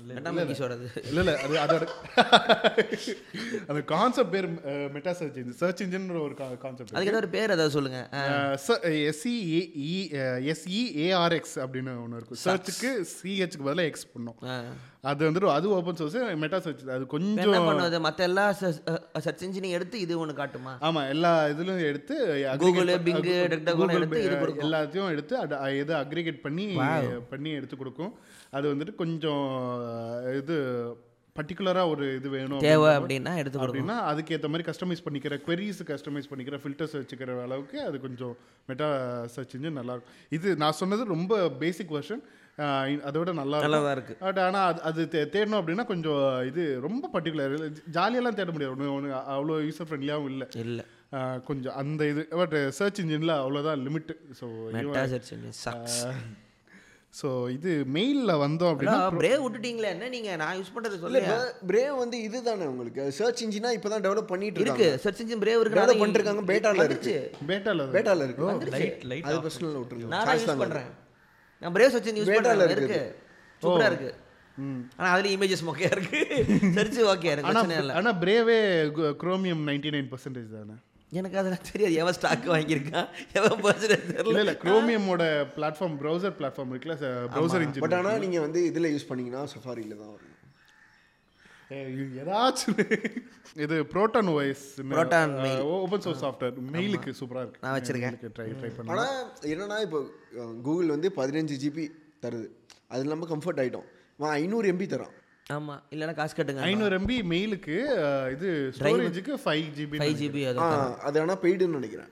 இல்ல இல்ல. அது அதோட அந்த கான்செப்ட் பேர் meta search engine search engine ஒரு கான்செப்ட் அதுக்கு ஒரு பேர் ஏதாவது சொல்லுங்க. ஆ. எஸ்இஏஆர்எக்ஸ் அப்படின்னு ஒன்று இருக்கும் சர்ச்சுக்கு சிஹெச்க்கு பதிலாக எக்ஸ் பண்ணும். அது வந்துட்டு அது ஓப்பன் சோர்ஸ் மெட்டா சர்ச் அது கொஞ்சம் பண்ணுவது மத்த எல்லா சர்ச் இன்ஜினையும் எடுத்து இது ஒன்று காட்டுமா? ஆமா எல்லா இதுலயும் எடுத்து aggregate Google, ப- Bing, Google, DuckDuckGo Google, எடுத்து. எல்லாத்தையும் எடுத்து அது எது அக்ரிகேட் பண்ணி பண்ணி எடுத்து கொடுக்கும். அது வந்துட்டு கொஞ்சம் இது பர்டிகுலராக ஒரு இது வேணும் தேவை அப்படின்னா- எடுத்து அப்படின்னா அதுக்கேற்ற மாதிரி கஸ்டமைஸ் பண்ணிக்கிற queries கஸ்டமைஸ் பண்ணிக்கிற ஃபில்டர்ஸ் வச்சுக்கிற அளவுக்கு அது கொஞ்சம் மெட்டா சர்ச் இன்ஜின் நல்லா இருக்கும் இது நான் சொன்னது ரொம்ப பேசிக் வெர்ஷன் அதோட நல்லா நல்லா தான் இருக்கு. பட் ஆனால் அது அது தே- தேடணும் அப்படின்னா கொஞ்சம் இது ரொம்ப பர்டிகுலர் ஜாலியெல்லாம் தேட முடியாது. ஒன்று ஒன்று அவ்வளோ யூசர் ஃப்ரெண்ட்லியாகவும் இல்லை. இல்ல. கொஞ்சம் அந்த இது பட் சர்ச் இன்ஜினில் அவ்வளோதான் limit so search engine so இது மெயிலில் வந்தோம் அப்படின்னா பிரேவ் விட்டுட்டீங்களே என்ன நீங்க? நான் யூஸ் பண்றது இல்ல சொல்லுங்க பிரேவ் வந்து இதுதானே உங்களுக்கு. சர்ச் இன்ஜினா இப்பதான் டெவலப் பண்ணிட்டு இருக்கு. சர்ச் இன்ஜின் பிரேவ் இருக்கு Develop ஆனா பண்ணிட்டு இருக்காங்க, beta ல இருக்கு. பேட்டாவில் பேட்டால இருக்கு லைட் லைட் அது பர்சனல் விட்டுருங்க. நான் தான் யூஸ் பண்றேன் நான் பிரேவ் சர்ச் இன்ஜின் யூஸ் இருக்குது. இருக்கு. சூப்பரா இருக்கு. ஆனா அதுல இமேஜஸ் மொக்கையா இருக்கு. சர்ச் ஓகே ஆனால் இல்ல. ஆனால் பிரேவே குரோமியம் நைன்டி நைன் பர்சன்டேஜ் தானே? எனக்கு அதெல்லாம் தெரியாது. எவன் ஸ்டாக் வாங்கியிருக்கான்? எவன் பர்சன்டேஜ் இல்லை தெரியல. இல்லை குரோமியமோட பிளாட்ஃபார்ம் ப்ரௌசர் பிளாட்ஃபார்ம் இருக்குல்ல ப்ரௌசர் இன்ஜின் பட் ஆனா நீங்க வந்து இதுல யூஸ் பண்ணீங்கன்னா சஃபாரில தான் வரும். ஏதாச்சும் இது Proton OS Proton open source software மெயிலுக்கு சூப்பராக இருக்கு. நான் வச்சிருக்கேன். ட்ரை ட்ரை பண்ணி ஆனா என்னன்னா இப்போ கூகுள் வந்து பதினஞ்சு ஜிபி தருது. அது நம்ம கம்ஃபர்ட் ஆயிட்டோம். அவன் ஐநூறு எம்பி தரான். ஆமா இல்லைன்னா காசு கட்டுங்க. ஐநூறு எம்பி மெயிலுக்கு இது ஸ்டோரேஜுக்கு ஃபைவ் ஜிபி ஃபைவ் ஜிபி அது அது ஆனா பெய்டுன்னு நினைக்கிறேன்.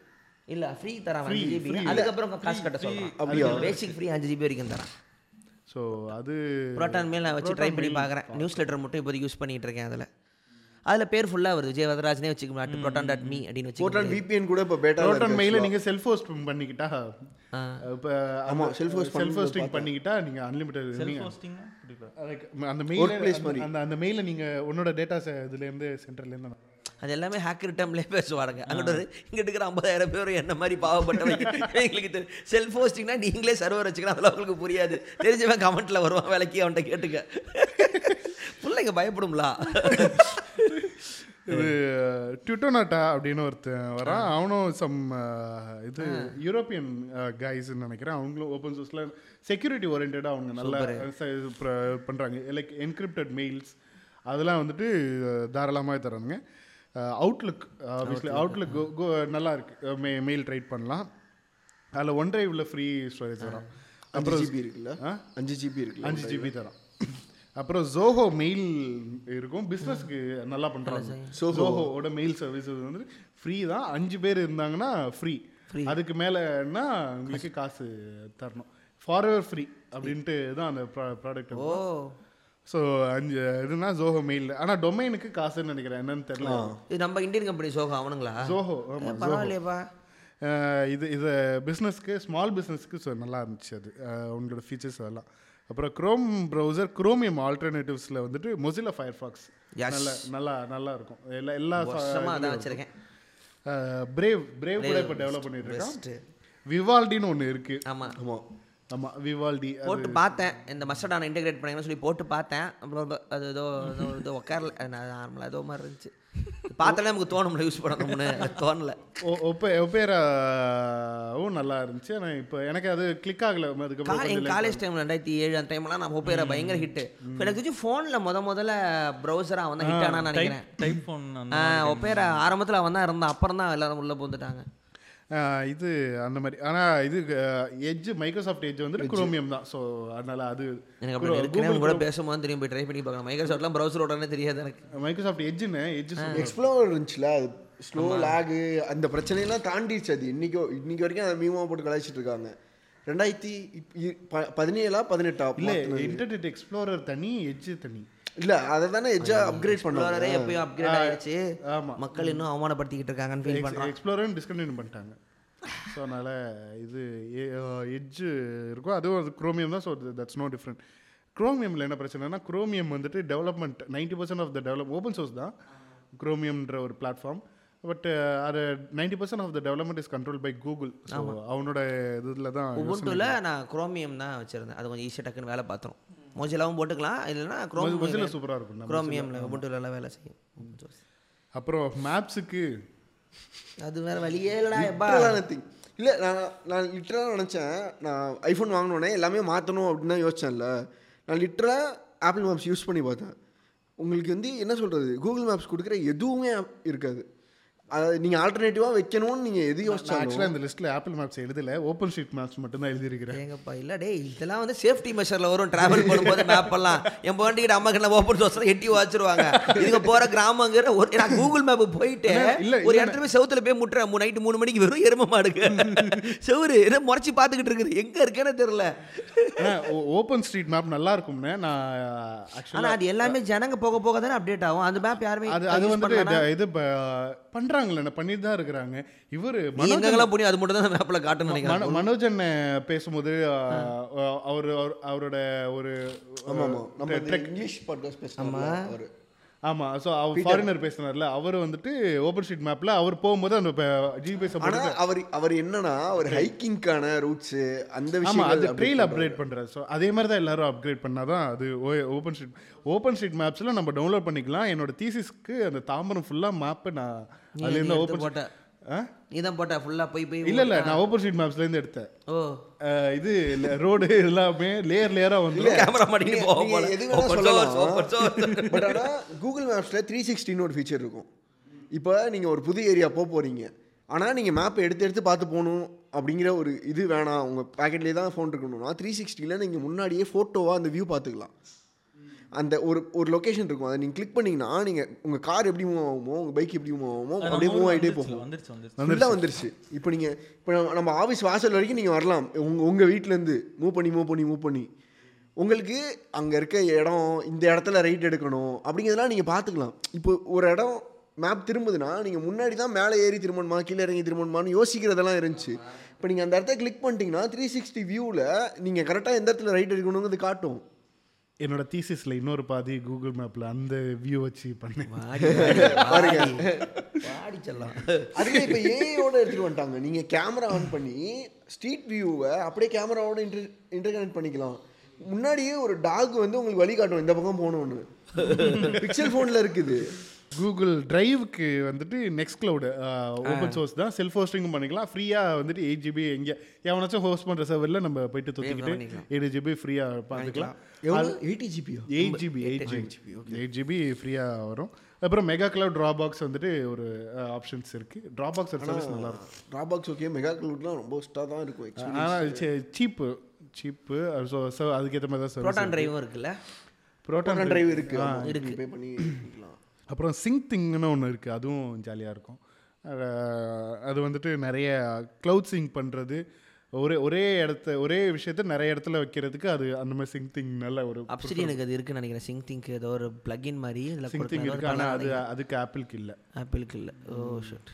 இல்ல ஃப்ரீ தரான் அஞ்சு ஜிபி. அதுக்கப்புறம் காசு கட்ட சொல்றான் அப்படியா? பேசிக் ஃப்ரீ அஞ்சு ஜிபி வரைக்கும் தரான் ஸோ அது புரோட்டான் மேல் நான் வச்சு ட்ரை பண்ணி பார்க்குறேன் நியூஸ் லெட்டர் மட்டும் இப்போதைக்கு யூஸ் பண்ணிட்டு இருக்கேன் அதில். அதில் பேர் ஃபுல்லாக வருது. விஜய் வரதராஜனே வச்சுக்க மாட்டு புரோட்டான் டாட் மீ அப்படின்னு வச்சு விபிஎன் கூட இப்போ பேட்டா ப்ரோட்டான் மெயில நீங்க செல்ஃப் ஹோஸ்ட் பண்ணிக்கிட்டா. இப்போ ஆமா, self host செல்ஃப் ஹோஸ்டிங் பண்ணிக்கிட்டா நீங்க அன்லிமிட்டட் புரியல அதுக்கு அந்த மெயில். அந்த அந்த மெயில நீங்க உன்னோட டேட்டாஸ் இதுல இருந்து சென்டர்ல இருந்து அது எல்லாமே ஹேக்கர் டேம்லேயே பேசுவாங்க அங்கிட்ட இங்கிட்டு இருக்கிற ஐம்பதாயிரம் பேர் என்ன மாதிரி பாவப்பட்டவங்க எங்களுக்கு தெரியும் செல்ஃப் ஹோஸ்டிங்னா நீங்களே சர்வர் வச்சுக்கலாம் அதெல்லாம் உங்களுக்கு புரியாது. தெரிஞ்சவன் கமெண்ட்டில் வருவான். வேலைக்கு அவன்கிட்ட கேட்டுக்க. பிள்ளைங்க பயப்படும்ல. இது ட்யூட்டோனாட்டா அப்படின்னு ஒருத்தன் வரான். அவனும் சம் இது யூரோப்பியன் கைஸ்ன்னு நினைக்கிறேன். அவங்களும் ஓப்பன் சோர்ஸில் செக்யூரிட்டி ஓரியன்டாக அவங்க நல்லா பண்ணுறாங்க லைக் என்கிரிப்டட் மெயில்ஸ் அதெல்லாம் வந்துட்டு தாராளமாக தரானுங்க. அவுட்லுக் ஆப்வியஸ்லி அவுட்லுக் நல்லா இருக்கு. மெ மெயில் ட்ரைட் பண்ணலாம். அதில் ஒன் டிரைவில் ஃப்ரீ ஸ்டோரேஜ் அஞ்சு அப்புறம் ஜிபி இருக்குல்ல? அஞ்சு ஜிபி இருக்குல்ல அஞ்சு ஜிபி தரோம் அப்புறம் ஜோஹோ மெயில் இருக்கும். பிஸ்னஸ்க்கு நல்லா பண்ணுறாங்க ஜோஹோவோட மெயில் சர்வீஸ் வந்து ஃப்ரீ தான். அஞ்சு பேர் இருந்தாங்கன்னா ஃப்ரீ அதுக்கு மேலேன்னா உங்களுக்கு காசு தரணும். ஃபார்வர் ஃப்ரீ அப்படின்ட்டு தான் அந்த ப்ராடக்ட் ஓ. ஸோ அஞ்சு இதுனா ஜோஹோ மெயில் ஆனால் டொமைனுக்கு காசுன்னு நினைக்கிறேன். என்னன்னு தெரியல. இது நம்ம இந்தியன் கம்பெனி சோகா அவனுங்களா? ஜோஹோ பரவாயில்லையேப்பா. இது இது பிஸ்னஸ்க்கு ஸ்மால் பிஸ்னஸ்க்கு ஸோ நல்லா இருந்துச்சு அது. உங்களோட ஃபீச்சர்ஸ் அதெல்லாம். அப்புறம் க்ரோம் ப்ரௌசர் குரோமியம் ஆல்டர்னேட்டிவ்ஸில் வந்துட்டு மொசிலா ஃபயர்ஃபாக்ஸ் Yes. நல்ல நல்லா நல்லா இருக்கும். எல்லா எல்லா அதான் வச்சிருக்கேன். பிரேவ் பிரேவ் கூட இப்போ டெவலப் பண்ணிட்டு இருக்கான். விவால்டின்னு ஒன்று இருக்கு. ஆமாம் ஆமாம் ஆமாம் விவால்டி போட்டு பார்த்தேன். இந்த மஸ்டர்டான இன்டெகிரேட் பண்ணீங்கன்னு சொல்லி போட்டு பார்த்தேன். அப்புறம் அது ஏதோ ஏதோ உட்காரல நான் நார்மலாக ஏதோ மாதிரி இருந்துச்சு. பார்த்தாலே நமக்கு தோணும்ல யூஸ் பண்ணணும்னு. தோணல. ஒப்பே ஒப்பேராவும் நல்லா இருந்துச்சு. ஆனால் இப்போ எனக்கு அது கிளிக் ஆகலை. அதுக்கப்புறம் எங்கள் காலேஜ் டைம் ரெண்டாயிரத்தி ஏழு அந்த டைம்லாம் நான் ஒப்பேரா பயங்கர ஹிட்டு எனக்கு தெரிஞ்சு ஃபோனில் முத முதல்ல ப்ரௌசராக அவன் தான் ஹிட் ஆனான்னு நினைக்கிறேன். டைப் ஃபோன் ஒப்பேரா ஆரம்பத்தில் அவன் தான் இருந்தான். அப்புறம் தான் எல்லாரும் உள்ளே பூந்துட்டாங்க இது அந்த மாதிரி. ஆனால் இது எட்ஜ் மைக்ரோசாஃப்ட் எட்ஜ் வந்துட்டு குரோமியம் தான். ஸோ அதனால அது எனக்கு அப்படி கூட பேசும்போது திரும்பி போய் ட்ரை பண்ணி பார்க்கலாம். மைக்ரோசாஃப்ட்லாம் ப்ரௌசர் உடனே தெரியாது எனக்கு. மைக்ரோசாஃப்ட் எட்ஜுன்னு எட்ஜ் எக்ஸ்ப்ளோர் இருந்துச்சுல அது ஸ்லோ லேகு அந்த பிரச்சனையெல்லாம் தாண்டிடுச்சு அது. இன்னைக்கு இன்னைக்கு வரைக்கும் அதை மீமா போட்டு கலாய்ச்சிட்டு இருக்காங்க. ரெண்டாயிரத்தி இப்- இ- ப- பதினேழா பதினெட்டா இல்லை இன்டர்நெட் எக்ஸ்ப்ளோரர் தனி எட்ஜ் தனி. இல்ல அதை தானே எஜ்ஜா அப்கிரேட் பண்ணுவாங்க. எப்பயும் அப்கிரேட் ஆயிடுச்சு. ஆமா. மக்கள் இன்னும் அவமானப்படுத்திக்கிட்டு இருக்காங்கன்னு ஃபீல் பண்ணுறான் எக்ஸ்ப்ளோரர் டிஸ்கண்டினியூ பண்ணிட்டாங்க. ஸோ அதனால் இது எட்ஜ் இருக்கும். அதுவும் அது குரோமியம் தான். ஸோ தட்ஸ் நோ டிஃப்ரெண்ட் குரோமியமில் என்ன பிரச்சனைனா குரோமியம் வந்துட்டு development ninety percent of the develop open source தான். குரோமியம்ன்ற ஒரு பிளாட்ஃபார்ம் பட் அது ninety percent of the development is control by Google அவனோட இதில் தான் உபுண்டுல நான் குரோமியம் தான் வச்சிருந்தேன். அது கொஞ்சம் ஈஸியாக டக்குன்னு வேலை பார்த்துரும். மோஜிலாவும் போட்டுக்கலாம். இல்லைன்னா குரோம் மொசில சூப்பராக இருக்கும். குரோமியமில் உபுண்டுல எல்லாம் வேலை செய்யும். அப்புறம் மேப்ஸுக்கு அது வேற வழியே இல்லடா எப்பா? இல்லை நான் நான் லிட்டரலாக நினச்சேன் நான் ஐஃபோன் வாங்கினோடனே எல்லாமே மாற்றணும் அப்படின்னு தான் யோசிச்சேன்ல. நான் லிட்டரலாக ஆப்பிள் மேப்ஸ் யூஸ் பண்ணி பார்த்தேன். உங்களுக்கு வந்து என்ன சொல்கிறது கூகுள் மேப்ஸ் கொடுக்குற எதுவுமே இருக்காது. அதாவது நீங்கள் ஆல்டர்னேட்டிவாக வைக்கணும்னு நீங்கள் எது யோசிச்சாலும் ஆக்சுவலாக இந்த லிஸ்ட்டில் ஆப்பிள் மேப்ஸ் எழுதல. ஓப்பன் ஸ்ட்ரீட் மேப்ஸ் மட்டும் தான் எழுதியிருக்கிறேன். ஏங்கப்பா இல்லை டேய் இதெல்லாம் வந்து சேஃப்டி மெஷரில் வரும். ட்ராவல் பண்ணும்போது மேப் எல்லாம். என் பாண்டிக்கிட்ட அம்மா கிட்ட ஓப்பன் சோர்ஸ்ல எட்டி வச்சிருவாங்க இதுங்க போகிற கிராமங்கிற ஒரு நான் கூகுள் மேப் போயிட்டு இல்ல, ஒரு. இடத்துல போய் செவுத்துல போய் முட்டுறேன். நைட்டு மூணு மணிக்கு வெறும் எரும மாடுங்க. செவுரு என்ன முறைச்சி பார்த்துக்கிட்டு இருக்குது. எங்கே இருக்கேன்னு தெரியல. ஓப்பன் ஸ்ட்ரீட் மேப் நல்லா இருக்கும்னு நான் ஆக்சுவலாக ஆனால் அது எல்லாமே ஜனங்க போக போக தானே அப்டேட் ஆகும். அந்த மேப் யாருமே அது அது வந்துட்டு இது- இது ப- பண்றாங்கல்ல பண்ணிட்டு தான் இருக்கிறாங்க. இவரு எங்கெல்லாம் போனியோ அது மட்டும் தான் மேப்பில் காட்டணும்னு நினைக்கிறேன். மனோ- மனோஜன் பேசும்போது அவர் அவரோட ஒரு இங்கிலீஷ் பாட்காஸ்ட் அவர். ஆமா ஸோ அவர் ஃபாரினர் பேசினார்ல அவர் வந்துட்டு ஓப்பன் ஸ்ட்ரீட் மேப்ல அவர் போகும்போது அந்த ஜிபிஎஸ் ஆனா அவர் அவர் என்னன்னா அவர் ஹைக்கிங்க்கான ரூட்ஸ் அந்த ஆமா விஷயம் அது ட்ரெயில் அப்கிரேட் பண்றாரு. ஸோ அதே மாதிரி தான் எல்லாரும் அப்கிரேட் பண்ணாதான் அது ஓப்பன் ஸ்ட்ரீட் ஓப்பன் ஸ்ட்ரீட் மேப்ஸ்ல நம்ம டவுன்லோட் பண்ணிக்கலாம். என்னோட தீசிஸ்க்கு அந்த தாம்பரம் ஃபுல்லா மேப் நான் அதுல இருந்து ஓப்பன் போட்ட. ஆ? நீ தான் போட்ட ஃபுல்லாக போய் போய் இல்ல இல்ல நான் ஓப்பன் ஸ்ட்ரீட் மேப்ஸ்ல இருந்து எடுத்தேன். ஓ. இது ரோடு எல்லாமே லேயர் லேயரா வந்து கேமரா மாட்டிட்டு போக போல. சொல்லலாம். source, open source. But Google மேப்ஸில் three சிக்ஸ்டின்னு ஒரு ஃபீச்சர் இருக்கும். இப்போ நீங்கள் ஒரு புது ஏரியா போக போகிறீங்க ஆனால் நீங்கள் மேப்பை எடுத்து எடுத்து பார்த்து போகணும் அப்படிங்கிற ஒரு இது வேணாம். உங்கள் பேக்கெட்லேயே தான் ஃபோன் இருக்கணும்னா த்ரீ சிக்ஸ்டியில் நீங்கள் முன்னாடியே ஃபோட்டோவாக அந்த வியூ பார்த்துக்கலாம். அந்த ஒரு ஒரு லொக்கேஷன் இருக்கும். அதை நீங்கள் கிளிக் பண்ணிங்கன்னா நீங்கள் உங்கள் கார் எப்படி மூவ் ஆகுமோ உங்கள் பைக் எப்படி மூவ் ஆகுமோ அப்படியே மூவ் ஆகிட்டே போகும். வந்துருச்சு வந்துருச்சு. இப்போ நீங்கள் இப்போ நம்ம- நம்ம ஆஃபீஸ் வாசல் வரைக்கும் நீங்கள் வரலாம். உங்கள் உங்கள் வீட்டிலேருந்து மூவ் பண்ணி மூவ் பண்ணி மூவ் பண்ணி. உங்களுக்கு அங்கே இருக்க இடம் இந்த இடத்துல ரைட் எடுக்கணும் அப்படிங்கிறதெல்லாம் நீங்கள் பார்த்துக்கலாம். இப்போ ஒரு இடம் மேப் திரும்புதுன்னா நீங்கள் முன்னாடி தான் மேலே ஏறி திரும்பணுமா கீழே இறங்கி திரும்பணுமான்னு யோசிக்கிறதெல்லாம் இருந்துச்சு. இப்போ நீங்கள் அந்த இடத்த கிளிக் பண்ணிட்டீங்கன்னா த்ரீ சிக்ஸ்டி வியூவில் நீங்கள் கரெக்டாக எந்த இடத்துல ரைட் எடுக்கணுங்கிறது காட்டும். என்னோட தீசிஸ்ல இன்னொரு பாதி கூகுள் மேப்ல அந்த வியூ வச்சு பண்ணேன். வாடி செல்லம். அதுவே இப்போ ஏஐயோட எடுத்துகிட்டு வந்துட்டாங்க. நீங்கள் கேமரா ஆன் பண்ணி ஸ்ட்ரீட் வியூவை அப்படியே கேமராவோட இன்டர் இன்டர்கனெக்ட் பண்ணிக்கலாம். முன்னாடியே ஒரு டாக் வந்து உங்களுக்கு வழி காட்டும் இந்த பக்கம் போகணும்னு. பிக்சல் ஃபோனில் இருக்குது. கூகுள் டிரைவுக்கு வந்துட்டு நெக்ஸ்ட் க்ளவுடு ஓப்பன் சோர்ஸ் தான். செல்ஃப் ஹோஸ்டிங்கும் பண்ணிக்கலாம். ஃப்ரீயாக வந்துட்டு எயிட் ஜிபி எங்கே எவனாச்சும் ஹோஸ்ட் பண்ணுற சர்வரில் நம்ம போயிட்டு தொத்திக்கிட்டு. எயிட் ஜிபி ஃப்ரீயாக பார்த்துக்கலாம். Eighty ஜிபியோ eight GB eight GB eight GB ஃப்ரீயாக வரும். அப்புறம் மெகா கிளவுட் ட்ராப் பாக்ஸ் வந்துட்டு ஒரு ஆப்ஷன்ஸ் இருக்குது ட்ராப் பாக்ஸ் சர்வீஸ் நல்லா இருக்கும் ட்ராபாக்ஸ் ஓகே மெகா கிளவுட்லாம் ரொம்ப ஸ்டாக தான் இருக்கும். ஆனால் சீப்பு சீப்பு ஸோ ஸோ அதுக்கேற்ற மாதிரி தான் சர்வீஸ் ப்ரோட்டான் டிரைவும் இருக்குல்ல? Proton Proton drive. இருக்கு. இருக்கு. பே பண்ணி. அப்புறம் சிங்க் திங்னு ஒன்று இருக்குது அதுவும் ஜாலியாக இருக்கும். அது வந்துட்டு நிறைய க்ளவுட் சிங்க் பண்ணுறது ஒரே ஒரே இடத்த ஒரே விஷயத்த நிறைய இடத்துல வைக்கிறதுக்கு அது அந்த மாதிரி சிங்க் திங் நல்ல ஒரு அப்சிடியனுக்கு அது இருக்குன்னு நினைக்கிறேன். சிங் திங்க் ஏதோ ஒரு பிளக்இன் மாதிரி இதில் சிங்க் திங் இருக்குது ஆனால் அது அதுக்கு ஆப்பிளுக்கு இல்லை. ஆப்பிளுக்கு இல்லை. ஓ ஷட்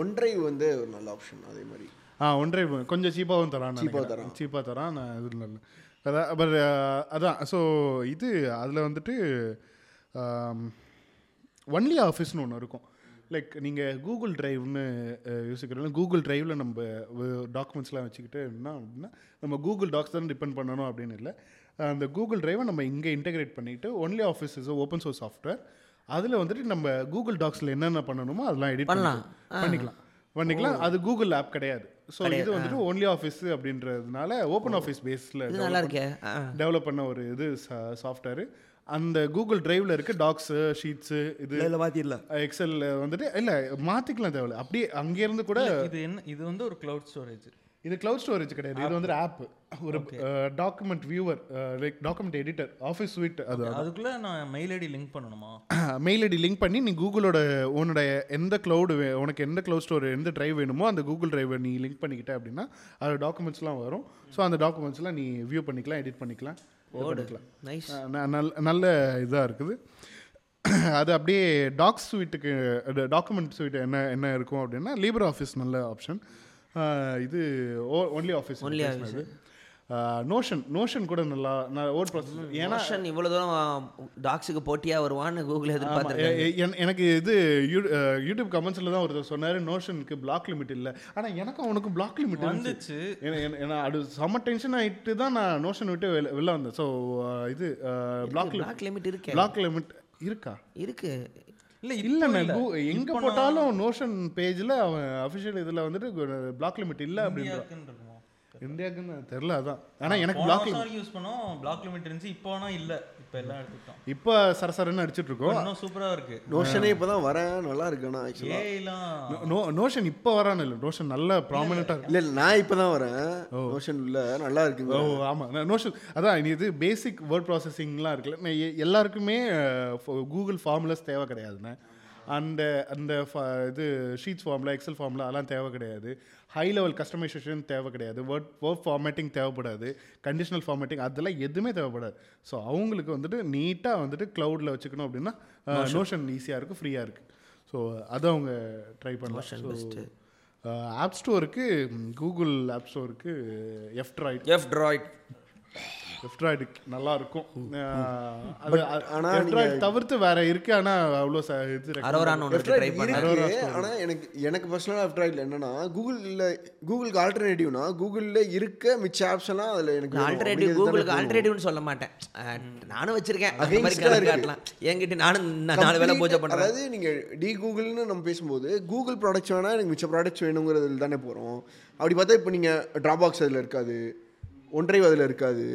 ஒன் டிரைவ் வந்து ஒரு நல்ல ஆப்ஷன் அதே மாதிரி. ஆ ஒன்றரை கொஞ்சம் சீப்பாகவும் தரான் ஆ தரான். சீப்பாக தரான் நான் இது நல்ல அதான் பட் அதான். ஸோ இது அதில் வந்துட்டு ஒன்லி ஆஃபீஸ்னு ஒன்று இருக்கும். லைக் நீங்கள் கூகுள் டிரைவ்னு யோசிக்கிறோம் கூகுள் டிரைவில் நம்ம டாக்குமெண்ட்ஸ்லாம் வச்சுக்கிட்டு என்ன அப்படின்னா நம்ம கூகுள் டாக்ஸ் தான் டிபெண்ட் பண்ணணும் அப்படின்னு இல்லை. அந்த கூகுள் டிரைவை நம்ம இங்கே இன்டெகிரேட் பண்ணிவிட்டு OnlyOffice is open source software அதில் வந்துட்டு நம்ம கூகுள் டாக்ஸில் என்னென்ன பண்ணணுமோ அதெல்லாம் எடிட் பண்ணலாம். பண்ணிக்கலாம். பண்ணிக்கலாம். அது கூகுள் ஆப் கிடையாது. ஸோ இது வந்துட்டு ஒன்லி ஆஃபீஸ் அப்படின்றதுனால ஓப்பன் ஆஃபீஸ் பேஸில். டெவலப் பண்ண ஒரு இது சாஃப்ட்வேர் அந்த கூகுள் டிரைவ்ல இருக்க டாக்ஸு ஷீட்ஸு இது இதில் மாற்றிடலாம் எக்ஸல் வந்துட்டு இல்லை மாற்றிக்கலாம் தேவையில்ல. அப்படியே அங்கேருந்து கூட இது என்ன இது வந்து ஒரு கிளவுட் ஸ்டோரேஜ் இது கிளவுட் ஸ்டோரேஜ் கிடையாது. இது வந்து ஆப் ஒரு document viewer like document editor office suite அது அதுக்குள்ள நான் மெயில் ஐடி லிங்க் பண்ணணுமா? மெயில் ஐடி லிங்க் பண்ணி நீ கூகுளோட உன்னோட எந்த க்ளவுடு உனக்கு எந்த க்ளவுட் ஸ்டோர் எந்த டிரைவ் வேணுமோ அந்த கூகுள் டிரைவை நீ லிங்க் பண்ணிக்கிட்ட அப்படின்னா அது டாக்குமெண்ட்ஸ்லாம் வரும். ஸோ அந்த டாக்குமெண்ட்ஸ்லாம் நீ வியூ பண்ணிக்கலாம் எடிட் பண்ணிக்கலாம். நல்ல இதாக இருக்குது. அது அப்படியே டாக்ஸ் ஸ்வீட்டுக்கு டாக்குமெண்ட் ஸ்வீட் என்ன என்ன இருக்கும் அப்படின்னா லீபர் ஆஃபீஸ் நல்ல ஆப்ஷன் இது OnlyOffice Only Notion Notion கூட நல்லா நான் ஓட் ப்ராசஸ் ஏன்னா இவ்வளோ தூரம் டாக்ஸுக்கு போட்டியாக வருவான்னு கூகுள் எதிர்பார்த்துருக்கேன் எனக்கு இது யூடியூப் கமெண்ட்ஸில் தான் ஒருத்தர் சொன்னார் நோஷனுக்கு பிளாக் லிமிட் இல்லை. ஆனால் எனக்கும் அவனுக்கும் பிளாக் லிமிட் வந்துச்சு. ஏன்னா- அது செம்ம டென்ஷன் ஆகிட்டு தான் நான் நோஷன் விட்டு வெளில வெளில வந்தேன். ஸோ இது பிளாக் பிளாக் லிமிட் இருக்கே? பிளாக் லிமிட் இருக்கா? இருக்கு. இல்ல இல்லைண்ணே கூ- எங்க போட்டாலும் நோஷன் பேஜ்ல அவன் அஃபிஷியல் இதுல வந்துட்டு பிளாக் லிமிட் இல்ல இருக்குமா இந்தியாவுக்குன்னு தெரியல அதான். ஆனா எனக்கு பிளாக் யூஸ் பண்ணோம். பிளாக் லிமிட் இருந்துச்சு. இப்போ ஆனா இல்ல. இப்போ எல்லாம் எடுத்துக்கிட்டோம். இப்போ சரசரன்னு அடிச்சிட்டு இருக்கோம். இன்னும் சூப்பரா இருக்கு. நோஷனே இப்போ தான் வரேன். நல்லா இருக்கு ஆனால் ஆக்சுவலாக நோ நோஷன் இப்போ வரான்னு இல்லை. நோஷன் நல்ல ப்ராமினெண்டா இல்லை. இல்லை நான் இப்போ தான் வரேன் நோஷன் உள்ள நல்லா இருக்குங்க. ஓ ஆமாம் நோஷன் அதான் இது பேசிக் வேர்ட் ப்ராசஸிங்லாம் இருக்குல்ல. எல்லாருக்குமே கூகுள் ஃபார்முலாஸ் தேவை கிடையாதுண்ணே. அந்த அந்த இது ஷீட்ஸ் ஃபார்மில் எக்ஸல் ஃபார்மில் அதெல்லாம் தேவை கிடையாது. ஹை லெவல் கஸ்டமைசேஷன் தேவை கிடையாது. வேர்ட் வேர்ட் ஃபார்மேட்டிங் தேவைப்படாது. கண்டிஷனல் ஃபார்மேட்டிங் அதெல்லாம் எதுவுமே தேவைப்படாது. ஸோ அவங்களுக்கு வந்துட்டு நீட்டாக வந்துட்டு க்ளவுடில் வச்சுக்கணும் அப்படின்னா நோஷன் ஈஸியாக இருக்குது ஃப்ரீயாக இருக்குது ஸோ அதை அவங்க ட்ரை பண்ணலாம். ஸோ ஆப் ஸ்டோருக்கு கூகுள் ஆப் ஸ்டோருக்கு F Droid F Droid F Droid நல்லா இருக்கும் அது ஆனா எஃப்ட்ராய்டு தவிர்த்து வேற இருக்கு ஆனா அவ்வளோ ச- இது recommend அரோரான்னு ஒன்று F-Droid ட்ரை பண்ணேன் இருக்கு ஆனா எனக்கு எனக்கு பர்சனலாக எஃப்ட்ராய்டில் என்னன்னா கூகுளில் கூகுளுக்கு ஆல்டர்னேட்டிவ்னா கூகுளில் இருக்க மிச்ச ஆப்ஸ் எல்லாம் அதில் எனக்கு. ஆல்டர்னேட்டிவ் கூகுளுக்கு ஆல்டர்னேட்டிவ்னு சொல்ல மாட்டேன். நானும் வச்சிருக்கேன். அந்த மாதிரி. காட்டலாம். என்கிட்ட நானும் நான் நாலு வேலை பூஜை பண்றேன். அதாவது நீங்க டி கூகுள்னு நம்ம பேசும்போது கூகுள் ப்ராடக்ட்ஸ் வேணா எனக்கு மிச்ச ப்ராடக்ட்ஸ் வேணுங்கிறதுல தானே போறோம். அப்படி பார்த்தா இப்போ நீங்க ட்ராபாக்ஸ் அதில் இருக்காது. ஒன்றைவ் அதில் இருக்காது.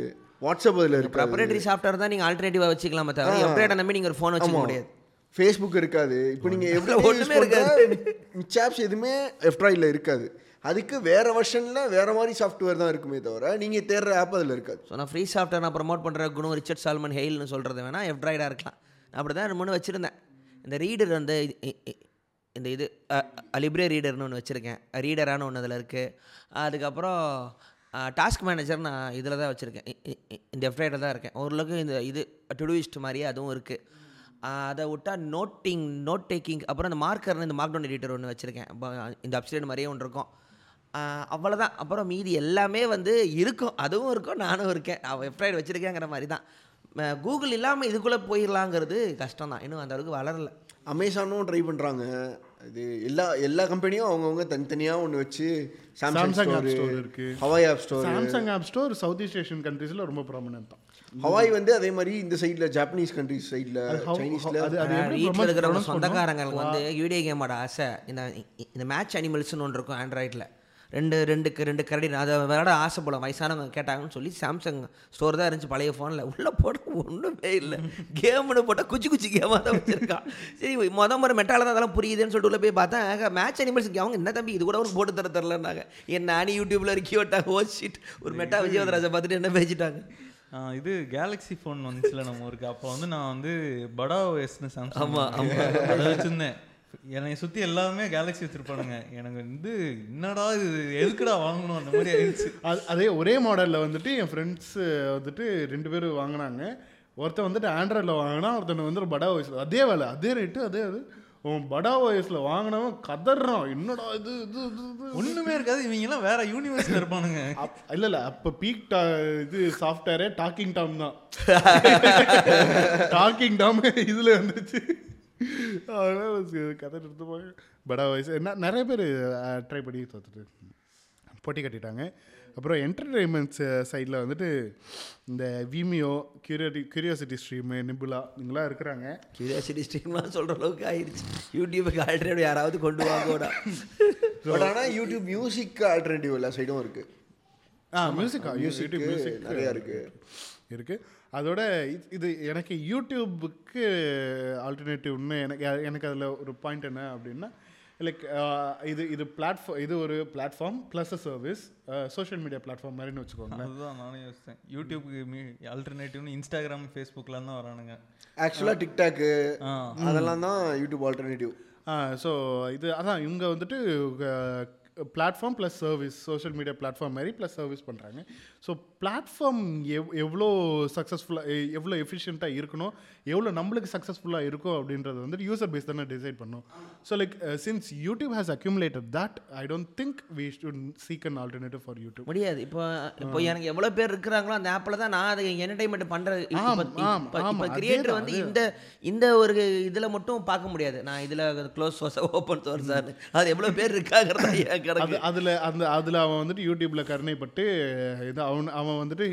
வாட்ஸ்அப் அதில் இருக்காது ப்ராப்பரேட்டரி சாஃப்ட்வேர் தான் நீங்கள் ஆல்டர்னேட்டிவாக வச்சுக்கலாமே தவிர எப்ரேட்டை நம்பி நீங்கள் ஒரு ஃபோன் வச்சுக்க முடியாது. ஃபேஸ்புக் இருக்காது. இப்போ நீங்க எப்படி ஒண்ணுமே மிச்ச ஆப்ஸ் எதுவுமே எஃப்ட்ராய்டில் இருக்காது. அதுக்கு வேற வெர்ஷன்ல வேற மாதிரி சாஃப்ட்வேர் தான் இருக்குமே தவிர நீங்க தேடுற ஆப் அதில் இருக்காது. ஸோ நான் ஃப்ரீ சாஃப்ட்வேர் நான் ப்ரமோட் பண்ணுற குணம் ரிச்சர்ட் சால்மன் ஹெயில்னு சொல்கிறது வேணால் எஃப்ட்ராய்டாக இருக்கலாம். அப்படி தான் மூணு வச்சுருந்தேன். இந்த ரீடர் வந்து இந்த இது லிப்ரே ரீடர்னு ஒன்று வச்சுருக்கேன். ரீடரான ஒன்று அதில் இருக்குது அதுக்கப்புறம் டாஸ்க் மேனேஜர் நான் இதில் தான் வச்சுருக்கேன். இந்த எஃப்ட்ராய்டில் தான் இருக்கேன். ஓரளவுக்கு இந்த இது டுடூயிஸ்ட் மாதிரியே அதுவும் இருக்குது அதை விட்டா நோட்டிங் நோட் டேக்கிங் அப்புறம் இந்த மார்க்கர்னு இந்த மார்க்டவுன் எடிட்டர் ஒன்று வச்சுருக்கேன். இந்த அப்சைடு மாதிரியே ஒன்று இருக்கும். அவ்வளோதான் அப்புறம் மீதி எல்லாமே வந்து இருக்கும். அதுவும் இருக்கும் நானும் இருக்கேன். அவன் வெப்சைட் வச்சுருக்கேங்கிற மாதிரி தான். கூகுள் இல்லாமல் இதுக்குள்ளே போயிடலாங்கிறது கஷ்டம் தான் இன்னும் அந்தளவுக்கு வளரலை வளரல. அமேசானும் ட்ரை பண்ணுறாங்க இது எல்லா எல்லா கம்பெனியும் அவங்கவுங்க தனித்தனியா ஒன்று வச்சு Samsung Samsung App store Store இருக்கு. Huawei app store Samsung app store south east Asian கண்ட்ரீஸில் ரொம்ப ப்ராமினென்ட் தான் ஹவாய் வந்து அதே மாதிரி இந்த சைடில் ஜாப்பனீஸ் கண்ட்ரிஸ் சைடில் சைனீஸில் அது அது எப்படி வீட்டில் இருக்கிறவங்க? சொந்தக்காரங்களுக்கு வந்து வீடியோ கேமோட ஆசை இந்த இந்த மேட்ச் அனிமல்ஸ்னு ஒன்று இருக்கும் ஆண்ட்ராய்டில் ரெண்டு ரெண்டுக்கு ரெண்டு கரடி அதை விளையாட ஆசைப்படும் வயசானவங்க கேட்டாங்கன்னு சொல்லி சாம்சங் ஸ்டோர் தான் இருந்துச்சு பழைய ஃபோனில் உள்ளே போட ஒன்றுமே இல்லை. கேம்னு போட்டால் குச்சி குச்சி கேமாக தான் வச்சுருக்கான் சரி மொதல் முறை மெட்டால தான் அதெல்லாம் புரியுதுன்னு சொல்லிட்டு உள்ள போய் பார்த்தா மேட்ச் அனிமல்ஸ் அவங்க என்ன தம்பி இது கூட உனக்கு போட்டு தர தரலன்னாங்க. என் நானி யூடியூப்பில் இருக்கி விட்டாங்க ஓ ஷீட் ஒரு மெட்டா விஜயவதராஜை பார்த்துட்டு என்ன பேசிட்டாங்க. இது கேலக்ஸி ஃபோன் வந்துச்சுல நம்ம ஊருக்கு. அப்போ வந்து நான் வந்து படா ஓஎஸ்னு சாம்சங் ஆமா, அதை வச்சிருந்தேன். என்னை சுற்றி எல்லாமே கேலக்ஸி வச்சிருப்பானுங்க. எனக்கு வந்து என்னடா இது? எதுக்குடா வாங்கணும் அந்த மாதிரி ஆயிடுச்சு. அது அதே ஒரே மாடலில் வந்துட்டு என் ஃப்ரெண்ட்ஸ் வந்துட்டு ரெண்டு பேரும் வாங்கினாங்க. ஒருத்தன் வந்துட்டு ஆண்ட்ராய்டில் வாங்கினா ஒருத்தன் வந்து படா வாய்ஸில் அதே வேலை அதே ரேட்டு அதே அது. அவன் படா வாய்ஸில் வாங்கினவன் கதறான். என்னடா இது இது இது ஒண்ணுமே இருக்காது. இவங்க எல்லாம் வேற யூனிவர்ஸ்ல இருப்பானுங்க. இல்ல இல்ல. அப்ப பீக் டா இது சாஃப்ட்வேரே டாக்கிங் டாம் தான். டாக்கிங் டாம் இதுல வந்துச்சு. அதனால கதை எடுத்துப்பாங்க படா வயசு என்ன நிறைய பேர் ட்ரை பண்ணி தோத்துட்டு போட்டி கட்டிட்டாங்க. அப்புறம் என்டர்டெயின்மெண்ட்ஸ் சைடில் வந்துட்டு இந்த விமியோ கியூரியாட்டி கியூரியாசிட்டி ஸ்ட்ரீமு நிபுலா இவங்களாம் இருக்கிறாங்க. கியூரியாசிட்டி ஸ்ட்ரீம்லாம் சொல்கிற அளவுக்கு ஆயிடுச்சு யூடியூபுக்கு ஆல்ரெடி யாராவது கொண்டு வாங்கோடா. பட் ஆனால் யூடியூப் மியூசிக் ஆல்டர்னேட்டிவ் எல்லா சைடும் இருக்குது ஆ மியூசிக் Music யூடியூப் மியூசிக் நிறையா இருக்கு. இருக்கு. அதோட இது- இது எனக்கு யூடியூபுக்கு ஆல்டர்னேட்டிவ்னு எனக்கு எனக்கு அதில் ஒரு பாயிண்ட் என்ன அப்படின்னா லைக் இது இது பிளாட்ஃபார்ம் இது ஒரு platform plus uh service social media platform மாதிரின்னு வச்சுக்கோங்களேன். அதுதான் நானே யோசித்தேன் யூடியூப்க்கு ஆல்டர்னேட்டிவ்னு இன்ஸ்டாகிராம் ஃபேஸ்புக்லாம் தான் வரானுங்க. ஆக்சுவலாக டிக்டாக்கு ஆ. அதெல்லாம் தான் யூடியூப் ஆல்டர்னேட்டிவ் ஸோ இது அதான் இவங்க வந்துட்டு platform plus service social media platform மாதிரி ப்ளஸ் சர்வீஸ் பண்ணுறாங்க ஸோ பிளாட்ஃபார்ம் எவ் எவ்வளோ சக்ஸஸ்ஃபுல்லாக எவ்வளோ எஃபிஷியண்ட்டாக இருக்கணும் எவ்வளோ நம்மளுக்கு சக்ஸஸ்ஃபுல்லாக இருக்கும் அப்படின்றது வந்துட்டு யூசர் பேஸ் தானே டிசைட் பண்ணும். So like since YouTube has accumulated that I don't think we should seek an alternative for YouTube முடியாது. இப்போ இப்போ எனக்கு எவ்வளோ பேர் இருக்கிறாங்களோ அந்த ஆப்பில் தான் நான் அதை என்டர்டைன்மெண்ட் பண்ணுறது இப்போ கிரியேட்டர் வந்து இந்த இந்த ஒரு இதில் மட்டும் பார்க்க முடியாது. நான் இதில் க்ளோஸ் சோர்ஸ் ஓப்பன் சோர்ஸான்னு அது எவ்வளோ பேர் இருக்காங்கிறதா கணக்கு. அதில் அந்த அதில் அவன் வந்துட்டு யூடியூப்பில் கருணைப்பட்டு இது அவன் அவன் வந்துட்டு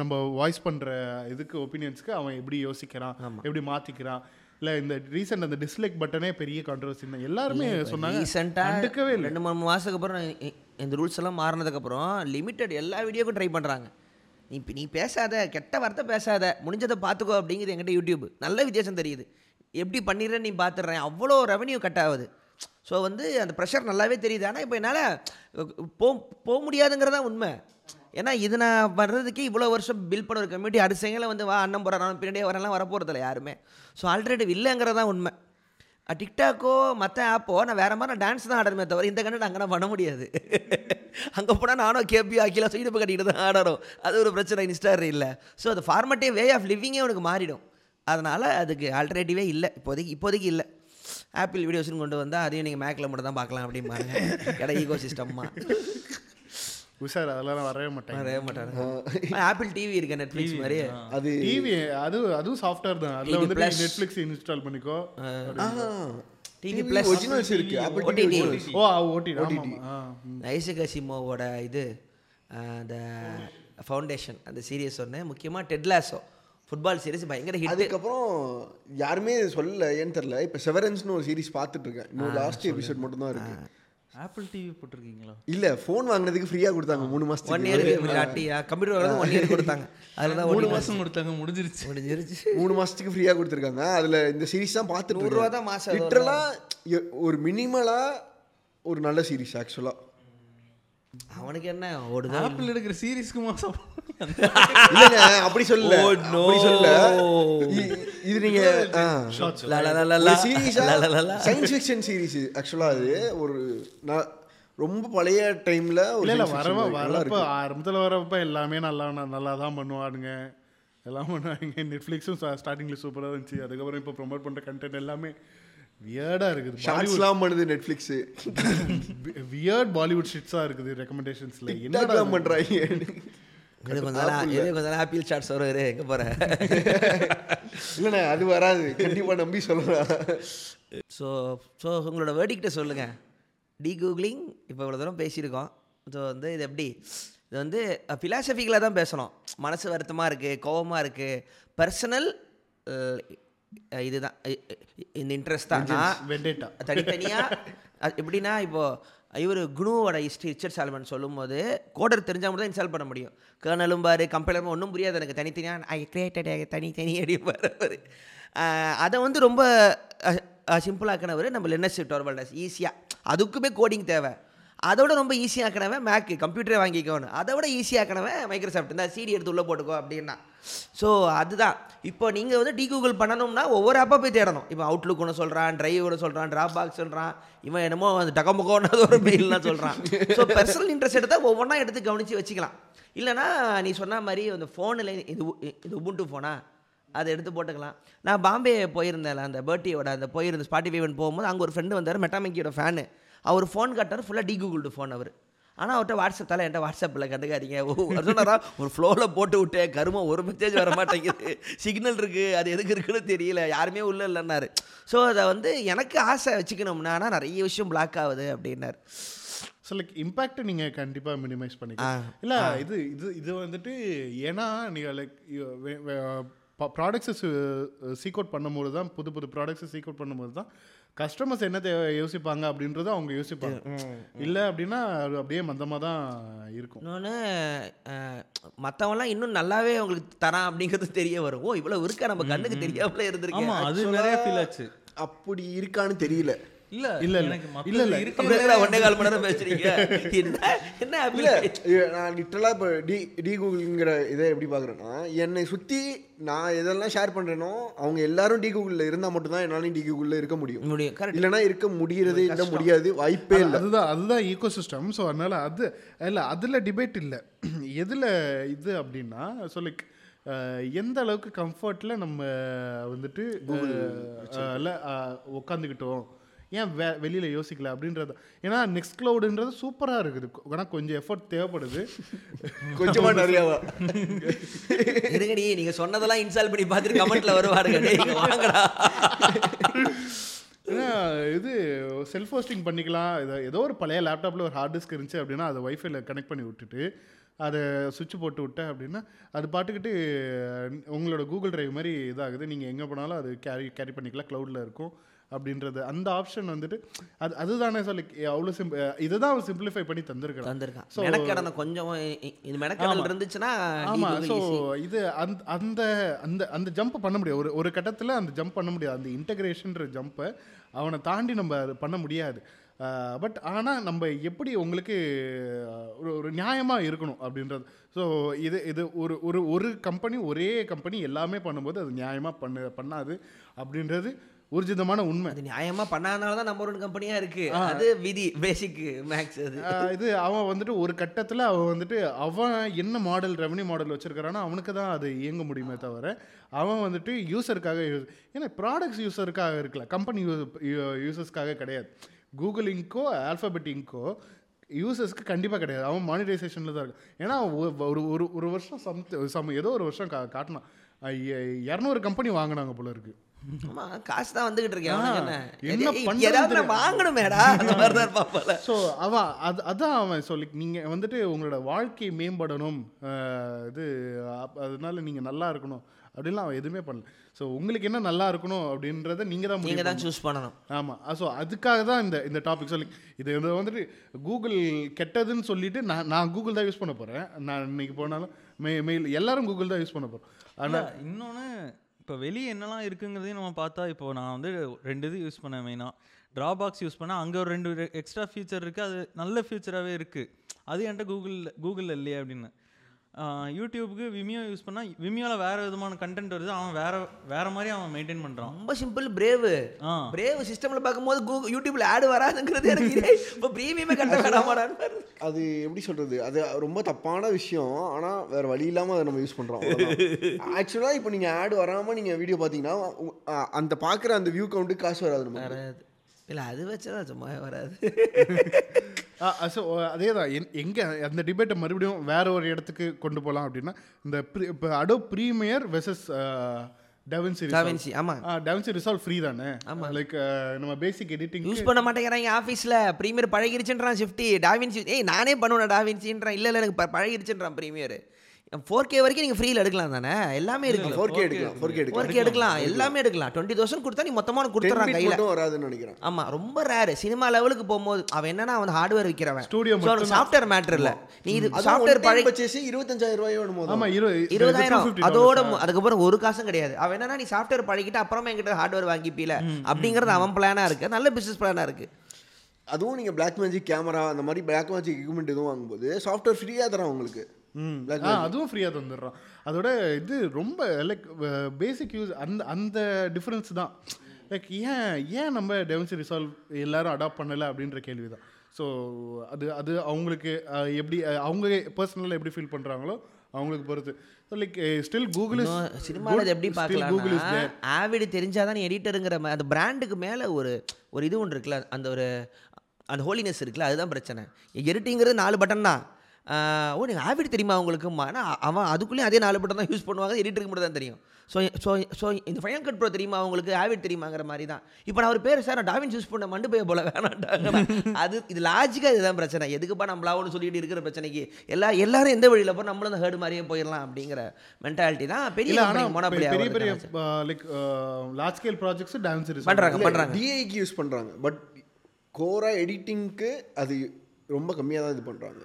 நம்ம வாய்ஸ் பண்ணுற இதுக்கு ஒப்பீனியன்ஸ்க்கு அவன் எப்படி யோசிக்கிறான் எப்படி மாற்றிக்கிறான் இல்லை இந்த ரீசெண்ட் அந்த டிஸ்லைக் பட்டனே பெரிய கான்ட்ரவர்சி தான். எல்லாருமே சொன்னாங்க ரீசெண்டாக கண்டுக்கவே இல்லை. ரெண்டு மூணு மாதத்துக்கு அப்புறம் இந்த ரூல்ஸ் எல்லாம் மாறினதுக்கப்புறம் லிமிட்டட் எல்லா வீடியோக்கும் ட்ரை பண்ணுறாங்க நீ நீ பேசாத கெட்ட வார்த்தை பேசாத முடிஞ்சதை பார்த்துக்கோ அப்படிங்குது என்கிட்ட யூடியூப் நல்ல வித்தியாசம் தெரியுது. எப்படி பண்ணிடுறேன் நீ பார்த்துடுறேன் அவ்வளோ ரெவன்யூ கட் ஆகுது. ஸோ வந்து அந்த ப்ரெஷர் நல்லாவே தெரியுது. ஆனால் இப்போ என்னால் போ போக முடியாதுங்கிறதா உண்மை. ஏன்னா இது நான் வர்றதுக்கே இவ்வளோ வருஷம் பில் பண்ண ஒரு கம்யூனிட்டி அடுத்த வந்து வா அண்ணன் போகிறான் பின்னாடியே வரலாம் வரப்போகிறதில்ல யாருமே. ஸோ ஆல்ரெடி தான் உண்மை. டிக்டாக்கோ மற்ற ஆப்போ நான் வேறு மாதிரி நான் டான்ஸ் தான் ஆடணுமே தவிர இந்த கண்டு அங்கே பண்ண முடியாது. அங்கே போனால் நானும் கேபி ஆக்கிலாம் சைடு கட்டிக்கிட்டு தான் ஆடணும். அது ஒரு பிரச்சனை இன்ஸ்டார் இல்லை. ஸோ அது ஃபார்மட்டே வே ஆஃப் லிவிங்கே உனக்கு மாறிடும். அதனால் அதுக்கு ஆல்டர்னேட்டிவே இல்லை. இப்போதைக்கு இப்போதைக்கு இல்லை. ஆப்பிள் வீடியோஸ்னு கொண்டு வந்தால் அதையும் நீங்கள் மேக்கில் மட்டும் தான் பார்க்கலாம் அப்படிம்பாங்க. இட ஈகோ சிஸ்டம்மா உஷார் அதெல்லாம் வரவே மாட்டாங்க வரவே மாட்டாங்க ஆப்பிள் டிவி இருக்கு நெட்ஃப்ளிக்ஸ் மாதிரி அது டிவி அது அதுவும் சாஃப்ட்வேர் தான். அதில் plus. நெட்ஃப்ளிக்ஸ் இன்ஸ்டால் பண்ணிக்கோ. டிவி ப்ளஸ் ஒரிஜினல்ஸ் இருக்கு. ஆப்பிள் ஒரிஜினல்ஸ் ஓ ஓட்டி ஆ ஐசக் அசிமோவோட இது அந்த ஃபவுண்டேஷன் அந்த சீரியஸ் ஒன்று முக்கியமாக டெட்லாஸோ ஃபுட்பால் சீரிஸ் பயங்கர ஹிட் அதுக்கப்புறம் யாருமே சொல்லல ஏன்னு தெரியல. இப்போ செவரன்ஸ்னு ஒரு சீரிஸ் பார்த்துட்டு இருக்கேன். இன்னும் லாஸ்ட் எபிசோட் மட்டும் தான் இருக்கு. ஆப்பிள் டிவி போட்டிருக்கீங்களா? இல்ல ஃபோன் வாங்குனதுக்கு ஃப்ரீயா கொடுத்தாங்க மூணு ஒன் மாசத்துக்கு இயருக்கு கம்ப்யூட்டர் வரது ஒன் இயர் கொடுத்தாங்க. அதில் தான் மூணு மாசம் கொடுத்தாங்க முடிஞ்சிருச்சு. முடிஞ்சிருச்சு. மூணு மாசத்துக்கு ஃப்ரீயா கொடுத்துருக்காங்க. அதுல இந்த சீரிஸ் தான் பார்த்துட்டு ரூபா தான் மாசம் அது லிட்டரலா ஒரு மினிமலா ஒரு நல்ல சீரிஸ் ஆக்சுவலா அவனுக்கு என்ன ஓடுதா? ஆப்பிள் எடுக்கிற சீரிஸ்க்கு மாசம். இல்லைங்க அப்படி சொல்லல. அப்படி சொல்லல. இது நீங்க. சயின்ஸ் ஃபிக்ஷன் சீரிஸ் ஆக்சுவலா அது. ஒரு நான் ரொம்ப பழைய டைம்ல ஒரு இல்லை வரவ வரப்ப. ஆரம்பத்தில் வரப்ப எல்லாமே நல்லா நல்லா தான் பண்ணுவானுங்க. எல்லாம் பண்ணுவாங்க நெட்ஃப்ளிக்ஸும் ஸ்டார்டிங்கில் சூப்பராக இருந்துச்சு. அதுக்கப்புறம் இப்போ ப்ரொமோட் பண்ணுற கண்டென்ட் எல்லாமே வியர்டாக இருக்குது. ஷார்ட்ஸ்லாம் பண்ணுது நெட்ஃப்ளிக்ஸ் வியர்ட் பாலிவுட் ஷிட்ஸாக இருக்குது ரெக்கமெண்டேஷன்ஸில் பண்றாங்க. இது கொஞ்ச ஆப்பிள் சாட்ஸ் வருவாரு எங்கே போகிற இல்லைண்ணே அது வராது. கண்டிப்பா நம்பி சொல்லலாம். ஸோ ஸோ உங்களோட வேர்டிக்கிட்ட சொல்லுங்கள் டீ கூகுளிங் இப்போ இவ்வளோ தூரம் பேசியிருக்கோம். ஸோ வந்து இது எப்படி? இது வந்து ஃபிலாசபிக்கலாக தான் பேசணும். மனசு வருத்தமாக இருக்குது கோவமாக இருக்குது பர்சனல் இதுதான் இந்த இன்ட்ரெஸ்ட் தான். தனித்தனியாக எப்படின்னா இப்போது இவர் குணுவோட ஹிஸ்ட்ரி ரிச்சர்ட் சால்மன் சொல்லும்போது கோடர் தெரிஞ்சால் மட்டும் தான் இன்ஸ்டால் பண்ண முடியும். கேர்னலும் பாரு கம்பைலரும் ஒன்றும் புரியாது எனக்கு. தனித்தனியாக ஐ கிரியேட்டட் தனித்தனி. ஆஹ் அதை வந்து ரொம்ப சிம்பிளாக்கினவர் நம்ம லெனஸ் டோர்வல்டஸ் ஈஸியாக அதுக்குமே கோடிங் தேவை. அதோட ரொம்ப ஈஸியாக்கினவன் மேக்கு கம்ப்யூட்டரே வாங்கிக்கணும் அதை விட ஈஸியாக்கினவன் மைக்ரோசாஃப்ட் இந்த சிடி எடுத்து உள்ளே போட்டுக்கோ அப்படின்னா. ஸோ அதுதான். இப்போ நீங்கள் வந்து டீ கூகுள் பண்ணணும்னா ஒவ்வொரு ஆப்பாக போய் தேடணும். இப்போ அவுட்லுக் ஒன்று சொல்கிறான் டிரைவ் ஒன்று சொல்கிறான் ட்ராப் பாக்ஸ் சொல்கிறான் இவன் என்னமோ அந்த டகமுகோன்னு ஒரு மெயில்லாம் சொல்கிறான் ஸோ பர்சனல் இன்ட்ரெஸ்ட் எடுத்தால் ஒவ்வொன்றா எடுத்து கவனித்து வச்சுக்கலாம். இல்லைனா நீ சொன்ன மாதிரி அந்த ஃபோனில் இது இது உபுண்டு ஃபோனா அதை எடுத்து போட்டுக்கலாம். நான் பாம்பே போயிருந்தேன் அந்த பேர்ட்டியோட அந்த போயிருந்த ஸ்பாட்டிஃபைவன் போகும்போது அங்கே ஒரு ஃப்ரெண்டு வந்தார் மெட்டாமிக்கியோட ஃபேனு அவர் ஃபோன் காட்டார் ஃபுல்லாக டி கூகுள்டு ஃபோன் அவர். ஆனால் அவர்கிட்ட வாட்ஸ்அப் என்கிட்ட வாட்ஸ்அப்பில் கண்டுக்காதீங்க. ஓ சொன்னாரா ஒரு ஃப்ளோவில் போட்டு விட்டேன் கருமம் ஒரு மெசேஜ் வர மாட்டேங்குது. சிக்னல் இருக்குது அது எதுக்கு இருக்குன்னு தெரியல யாருமே உள்ளே இல்லைன்னாரு. ஸோ அதை வந்து எனக்கு ஆசை வச்சுக்கணும்னா ஆனால் நிறைய விஷயம் பிளாக் ஆகுது அப்படின்னாரு. ஸோ லைக் இம்பேக்ட்டை நீங்கள் கண்டிப்பாக மினிமைஸ். பண்ணிக்கலாம். இல்லை இது இது இது வந்துட்டு ஏன்னா நீங்கள் லைக் ப்ராடக்ட்ஸை சீக் அவுட் பண்ணும்போது தான் புது புது ப்ராடக்ட்ஸை சீக் அவுட் பண்ணும்போது தான் கஸ்டமர்ஸ் என்ன தே- யோசிப்பாங்க அப்படின்றத அவங்க யோசிப்பாங்க. இல்லை அப்படின்னா அது அப்படியே மந்தமாக தான் இருக்கும். இன்னொன்று மற்றவங்களாம் இன்னும் நல்லாவே உங்களுக்கு தரான் அப்படிங்கிறது தெரிய வரும். ஓ இவ்வளோ இருக்கா? நம்ம கண்ணுக்கு தெரியாமலே இருந்திருக்கேன். ஆமா அது நிறைய ஃபீல் ஆச்சு. அப்படி இருக்கான்னு தெரியல. இல்ல இல்ல, இல்ல. இல்ல, இல்ல. ஒன்னே கால் மணி நேரம் பேசுறீங்க. என்ன என்ன இல்ல நான் லிட்டரலாக இப்போ டி டி கூகுள்ங்கிற இதை எப்படி பார்க்குறேன்னா என்னை சுற்றி நான் எதெல்லாம் ஷேர் பண்ணுறேனோ அவங்க எல்லாரும் டி கூகுளில் இருந்தால் மட்டும்தான் என்னாலையும் டி கூகுளில் இருக்க முடியும். இல்லைன்னா இருக்க முடியறது இல்லை முடியாது வாய்ப்பே இல்லை. அதுதான் அதுதான் ஈகோ சிஸ்டம் ஸோ அதனால அது இல்லை அதில் டிபேட் இல்லை. எதில் இது அப்படின்னா ஸோ லைக் எந்த அளவுக்கு கம்ஃபர்ட்டில் நம்ம வந்துட்டு உட்காந்துக்கிட்டோம் ஏன் வே வெளியில் யோசிக்கல அப்படின்றது. ஏன்னா நெக்ஸ்ட் க்ளவுடுன்றது சூப்பராக இருக்குது ஆனால் கொஞ்சம் எஃபர்ட் தேவைப்படுது. கொஞ்சமா நிறையாவா இருங்கடி நீங்க சொன்னதெல்லாம் இன்ஸ்டால் பண்ணி பார்த்துட்டு கமெண்ட்ல வருவாருங்க. வாங்கடா. ஏன்னா இது செல்ஃப் ஹோஸ்டிங் பண்ணிக்கலாம். இதை ஏதோ ஒரு பழைய லேப்டாப்பில் ஒரு ஹார்ட் டிஸ்க் இருந்துச்சு அப்படின்னா அதை வைஃபைல கனெக்ட் பண்ணி விட்டுட்டு அதை சுவிட்ச் போட்டு விட்டேன் அப்படின்னா அது பாட்டுக்கிட்டு உங்களோட கூகுள் டிரைவ் மாதிரி இதாகுது. நீங்கள் எங்கே போனாலும் அது கேரி கேரி பண்ணிக்கலாம். க்ளவுடில் இருக்கும். அப்படின்றது அந்த ஆப்ஷன் வந்துட்டு அது அதுதானே சொல்லி அவ்வளோ சிம் இதுதான் அவர் சிம்பிளிஃபை பண்ணி தந்திருக்கிறான். வந்திருக்கான் So- மெனக்கடனை கொஞ்சம் இது மெனக்கடல். இருந்துச்சுன்னா ஆமா. Google so. இது அந்த அந்த அந்த அந்த ஜம்ப் பண்ண முடியாது. ஒரு ஒரு கட்டத்தில் அந்த ஜம்ப் பண்ண முடியாது. அந்த இன்டகிரேஷன்ற ஜம்ப்பை அவனை தாண்டி நம்ம அது பண்ண முடியாது. பட் ஆனால் நம்ம எப்படி உங்களுக்கு ஒரு ஒரு நியாயமாக இருக்கணும் அப்படின்றது. ஸோ இது இது ஒரு ஒரு ஒரு கம்பெனி ஒரே கம்பெனி எல்லாமே பண்ணும்போது அது நியாயமாக பண்ண பண்ணாது அப்படின்றது ஊர்ஜிதமான உண்மை. அது நியாயமா பண்ணாதனால தான் நம்பர் ஒன் கம்பெனியா இருக்கு. அது விதி பேசிக் மேக்ஸ் அது. இது அவன் வந்துட்டு ஒரு கட்டத்தில் அவன் வந்துட்டு அவன் என்ன மாடல் ரெவன்யூ மாடல் வச்சிருக்கானோ அவனுக்கு தான் அது இயங்க முடியுமே தவிர அவன் வந்துட்டு யூசருக்காக யூஸ் ஏன்னா ப்ராடக்ட்ஸ் யூசருக்காக இருக்கல கம்பெனி யூசர்ஸ்க்காக கிடையாது. கூகுள் இங்கோ ஆல்ஃபபெட் இங்கோ யூசர்ஸ்க்கு கண்டிப்பாக கிடையாது. அவன் மானிட்டைசேஷனில் தான் இருக்கு. ஏன்னா ஒரு ஒரு ஒரு வருஷம் சம் சம் ஏதோ ஒரு வருஷம் கா காட்டினான். இரநூறு கம்பெனி வாங்கினாங்க போல இருக்கு. ஆமா காசு தான் வந்துகிட்டு இருக்கேன் ஏதாவது வாங்கணுமேடா அந்த மாதிரி தான் இருப்பான் ஸோ அவன் அது அதான் அவன் சொல்லி நீங்கள் வந்துட்டு உங்களோட வாழ்க்கை மேம்படணும் இது அதனால நீங்கள் நல்லா இருக்கணும் அப்படின்லாம் அவன் எதுவுமே பண்ணல. ஸோ உங்களுக்கு என்ன நல்லா இருக்கணும் அப்படின்றத நீங்கள் தான் நீங்க முடிவு தான் சூஸ் பண்ணணும். ஆமாம் ஸோ அதுக்காக தான் இந்த இந்த டாபிக் சொல்லி இது வந்துட்டு கூகுள் கெட்டதுன்னு சொல்லிட்டு நான் நான் கூகுள் தான் யூஸ் பண்ண போகிறேன் நான் இன்னைக்கு போனாலும் மெய் மெயில் எல்லாரும் கூகுள் தான் யூஸ் பண்ண போகிறோம் ஆனால் இன்னொன்று இப்போ வெளியே என்னெல்லாம் இருக்குங்கிறதையும் நம்ம பார்த்தா இப்போ நான் வந்து ரெண்டு இது யூஸ் பண்ணேன் மெயினாக ட்ராபாக்ஸ் யூஸ் பண்ணால் அங்கே ஒரு ரெண்டு எக்ஸ்ட்ரா ஃபியூச்சர் இருக்குது அது நல்ல ஃபியூச்சராகவே இருக்குது அது என்கிட்ட கூகுளில் கூகுளில் இல்லையே அப்படின்னு. யூடியூபுக்கு விமியோ யூஸ் பண்ணால் விமியோவில் வேறு விதமான கண்டென்ட் வருது. அவன் வேற வேற மாதிரி அவன் மெயின்டைன் பண்ணுறான் ரொம்ப சிம்பிள் பிரேவ் ஆ. பிரேவ் சிஸ்டம்ல பார்க்கும்போது கூகுள் யூடியூப்ல ஆட் வராதுங்கிறது எனக்கு இப்போ ப்ரீமியமே கட்ட வேணாமாடான்னு அது எப்படி சொல்றது? அது ரொம்ப தப்பான விஷயம். ஆனா வேற வழி இல்லாம அதை நம்ம யூஸ் பண்றோம். ஆக்சுவலா இப்போ நீங்க ஆட் வராம நீங்க வீடியோ அ- அந்த பாக்குற அந்த வியூ கவுண்ட் காசு வராது வராது. இல்லை அது வச்சா சும்மா வராது. ஸோ அதே தான் என் எங்கே அந்த டிபேட்டை மறுபடியும் வேற ஒரு இடத்துக்கு கொண்டு போகலாம் அப்படின்னா இந்த ப்ரீ இப்போ Adobe Premiere versus DaVinci DaVinci ஆமா. டெவன்சி ரிசால்வ் ஃப்ரீ தானே? லைக் நம்ம பேசிக் எடிட்டிங் யூஸ் பண்ண மாட்டேங்கிறாங்க ஆஃபீஸில் ப்ரீமியர் பழகிருச்சுன்றான் ஷிஃப்டி டாவின்சி ஏய் நானே பண்ணுவேன் டாவின்சின்றான் இல்லை இல்லை எனக்கு பழகிருச்சுன்றான் ப்ரீமியர் ஃபோர் கே வரைக்கும் நீங்கள் ஃப்ரீயில் எடுக்கலாம் தானே? எல்லாமே இருக்கு ஃபோர் கே எடுக்கலாம் ஃபோர் கே ஃபோர் எடுக்கலாம். கே எடுக்கலாம். எல்லாமே எடுக்கலாம். டுவெண்ட்டி தௌசண்ட் கொடுத்தா நீ மொத்தமாக பிட் கையில். வராதுன்னு நினைக்கிறேன். ஆமா ரொம்ப ரேரு சினிமா லெவலுக்கு போகும்போது அவன் என்னன்னா அவன் ஹார்ட்வேர் விற்கிறவன் Studio மட்டும்தான். சாஃப்ட்வேர் மேட்டர் இல்ல. நீ இது சாஃப்ட்வேர் பழகி பர்ச்சேஸ் இருபத்தஞ்சாயிரம் ரூபாயோ இருபதாயிரம். அதோட அதுக்கப்புறம் ஒரு காசும் கிடையாது. அவன் என்னன்னா நீ சாஃப்ட்வேர் பழகிட்டு அப்புறமா என்கிட்ட ஹார்ட்வேர் வாங்கிப்பீல. அப்படிங்கிறது அவன் பிளானா இருக்கு. நல்ல பிசினஸ் பிளானா இருக்கு. அதுவும் நீங்க பிளாக் மேஜிக் கேமரா அந்த மாதிரி பிளாக் மேஜிக் எக்யூப்மெண்ட் எதுவும் வாங்கும்போது சாஃப்ட்வேர் ஃப்ரீயா தரான் உங்களுக்கு. அதுவும் ஃப்ரீயாக தந்துடுறான். அதோட இது ரொம்ப லைக் பேசிக் யூஸ் அந்த அந்த டிஃப்ரென்ஸ் தான். லைக் ஏன் ஏன் நம்ம டெவன்சி ரிசால்வ் எல்லாரும் அடாப்ட் பண்ணலை அப்படின்ற கேள்வி தான் ஸோ அது அது அவங்களுக்கு எப்படி அவங்க பர்சனலாக எப்படி ஃபீல் பண்ணுறாங்களோ அவங்களுக்கு பொறுத்து. லைக் ஸ்டில் கூகுள் இஸ் சினிமாவில் எப்படி பார்க்கலாம் ஆவிடு தெரிஞ்சாதான் நீ எடிட்டருங்கிற மா- அந்த பிராண்டுக்கு மேலே ஒரு ஒரு இது ஒன்று இருக்குல்ல அந்த ஒரு அந்த ஹோலினஸ் இருக்குல்ல அதுதான் பிரச்சனை. எடிட்டிங்கிறது நாலு பட்டன் தான். ஓ நீங்கள் ஆவிடு தெரியுமா உங்களுக்குமா ஆனால் அவன் அதுக்குள்ளேயும் அதே நாலு பட்டன் தான் யூஸ் பண்ணுவாங்க. எடிட்டருக்கு மட்டும் தான் தெரியும். ஸோ ஸோ ஸோ இந்த ஃபைனல் கட் ப்ரோ தெரியுமா உங்களுக்கு? ஆவிட் தெரியுமாங்கிற மாதிரி தான். இப்போ நான் ஒரு பேர் சார் நான் டாவின் யூஸ் பண்ண மண்டு போய் போல வேணாண்டாங்க அது இது லாஜிக்காக இதுதான் பிரச்சனை. எதுக்குப்பா நம்மளாவோன்னு சொல்லிட்டு இருக்கிற பிரச்சனைக்கு? எல்லா எல்லாரும் எந்த வழியில் போ நம்மளும் அந்த ஹேர்டு மாதிரியே போயிடலாம் அப்படிங்கிற மென்டாலிட்டி தான் பெரிய பெரிய பெரிய லைக் லார்ஜ் ஸ்கேல் ப்ராஜெக்ட்ஸ் டான்ஸ் பண்றாங்க இல்ல, பண்றாங்க டிஐக்கு யூஸ் பண்றாங்க. பட் கோரா எடிட்டிங்க்கு அது ரொம்ப கம்மியாக தான் இது பண்றாங்க.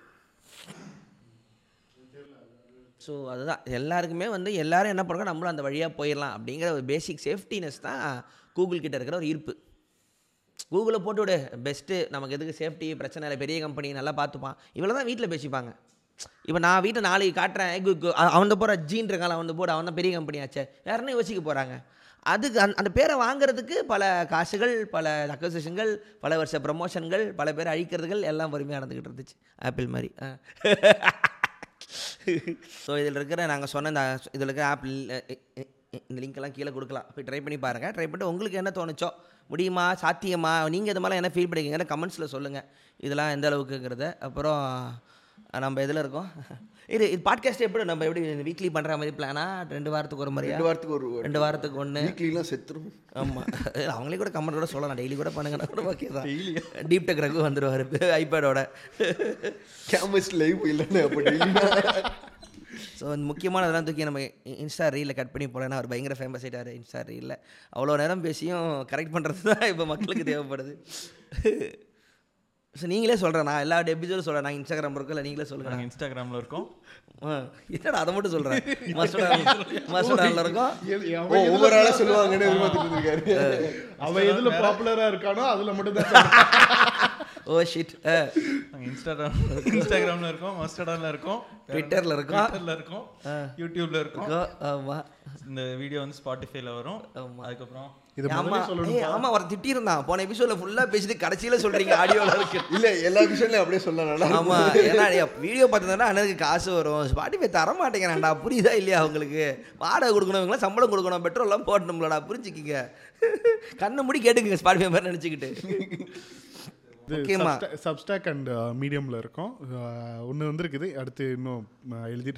ஸோ அதுதான். எல்லாருக்குமே வந்து எல்லோரும் என்ன பண்ணுறோம் நம்மளும் அந்த வழியாக போயிடலாம் அப்படிங்கிற ஒரு பேசிக் சேஃப்டினஸ் தான் கூகுள் கிட்ட இருக்கிற ஒரு ஈர்ப்பு. கூகுளில் போட்டு விடு. பெஸ்ட்டு நமக்கு எதுக்கு சேஃப்டி பிரச்சனை இல்லை. பெரிய கம்பெனி நல்லா பார்த்துப்பான். இவ்வளோ தான் வீட்டில் பேசிப்பாங்க. இப்போ நான் வீட்டை நாளைக்கு காட்டுறேன். கு- கு- அவன் போகிற ஜீன் இருக்கான் அவன் போட. அவன் தான் பெரிய கம்பெனி ஆச்சே. என்ன யோசிக்க போகிறாங்க அதுக்கு அந் அந்த பேரை வாங்குறதுக்கு பல காசுகள் பல அக்வசிஷன்கள் பல வருஷ ப்ரமோஷன்கள் பல பேர் அழிக்கிறதுகள் எல்லாம் பொறுமையாக நடந்துக்கிட்டு இருந்துச்சு. ஆப்பிள் மாதிரி. ஸோ இதில் இருக்கிற நாங்கள் சொன்ன இந்த இதில் இருக்கிற ஆப்பிள் இந்த லிங்க்கெல்லாம் கீழே கொடுக்கலாம். போய் ட்ரை பண்ணி பாருங்கள் ட்ரை பண்ணிட்டு உங்களுக்கு என்ன தோணுச்சோ முடியுமா சாத்தியமா நீங்கள் இது மாதிரிலாம் என்ன ஃபீல் பண்ணிக்கிங்கன்னா கமெண்ட்ஸில் சொல்லுங்கள் இதெல்லாம் எந்த அளவுக்குங்கிறத. அப்புறம் நம்ம இதில் இருக்கோம்? இது இது பாட்காஸ்ட் எப்படி? நம்ம எப்படி வீக்லி பண்ணுற மாதிரி பிளானா ரெண்டு வாரத்துக்கு ஒரு முறையா? ரெண்டு வாரத்துக்கு ஒரு ரெண்டு வாரத்துக்கு ஒன்று வீக்லிலாம் செத்துரும். ஆமாம் அவங்களே கூட கமெண்ட் கூட சொல்லலாம். டெய்லி கூட பண்ணுங்கன்னா கூட ஓகே தான். டீப் டெக் ரகு வந்துடுவார் ஐபேடோட கேம்பஸ் லைவ் இல்லைன்னு ஸோ முக்கியமானதெல்லாம் தூக்கி நம்ம இன்ஸ்டா ரீலில் கட் பண்ணி போடனா அவர் பயங்கர ஃபேமஸ் ஆகிட்டார் இன்ஸ்டா ரீலில் அவ்வளோ நேரம் பேசியும் கரெக்ட் பண்ணுறது தான் இப்போ மக்களுக்கு தேவைப்படுது. ஸோ நீங்களே சொல்கிறேன் நான் எல்லா எபிசோடும் சொல்கிறேன் நான் இன்ஸ்டாகிராம் இருக்கோம் இல்லை நீங்களே சொல்லுங்கள் நாங்கள் இன்ஸ்டாகிராமில் இருக்கோம். என்னடா அதை மட்டும் சொல்கிறேன் மஸ்டர்டானில் இருக்கோம். ஓ ஒவ்வொரு ஆளாக சொல்லுவாங்கன்னு எதிர்பார்த்துட்டு இருந்திருக்காரு அவன் எதுல பாப்புலரா இருக்கானோ அதுல மட்டும் தான் ஓ ஷிட் இன்ஸ்டாகிராம் இன்ஸ்டாகிராமில் இருக்கோம் மஸ்டர்டானில் இருக்கோம். ட்விட்டரில் இருக்கோம். ட்விட்டரில் இருக்கோம் யூடியூப்ல இருக்கோம். ஆமாம் இந்த வீடியோ வந்து ஸ்பாட்டிஃபைல வரும். அதுக்கப்புறம் இது ஆமா. ஆமா அவர் திட்டியிருந்தான். போன எபிசோட்ல ஃபுல்லா பேசிட்டு கடைசியில சொல்றீங்க ஆடியோல இருக்கு. இல்ல எல்லா விஷயம்லையும் அப்படியே சொல்லலாம் ஆமா. ஏன்னா வீடியோ பார்த்ததுனா அண்ணனுக்கு காசு வரும். ஸ்பாட்டிஃபை தர மாட்டேங்கிறான்டா. புரியுதா இல்லையா அவங்களுக்கு? வாடகை கொடுக்கணும் இவங்களாம் சம்பளம் கொடுக்கணும். பெட்ரோல்லாம் போடணும்லடா. புரிஞ்சுக்கிங்க. கண்ணை மூடி கேட்டுக்குங்க ஸ்பாட்டிஃபை மாதிரி நினச்சிக்கிட்டு. சப்ஸ்டாக் அண்ட் மீடியம்ல இருக்கும். ஒன்று வந்திருக்குது. அடுத்து இன்னும் நான் எழுதிட்டு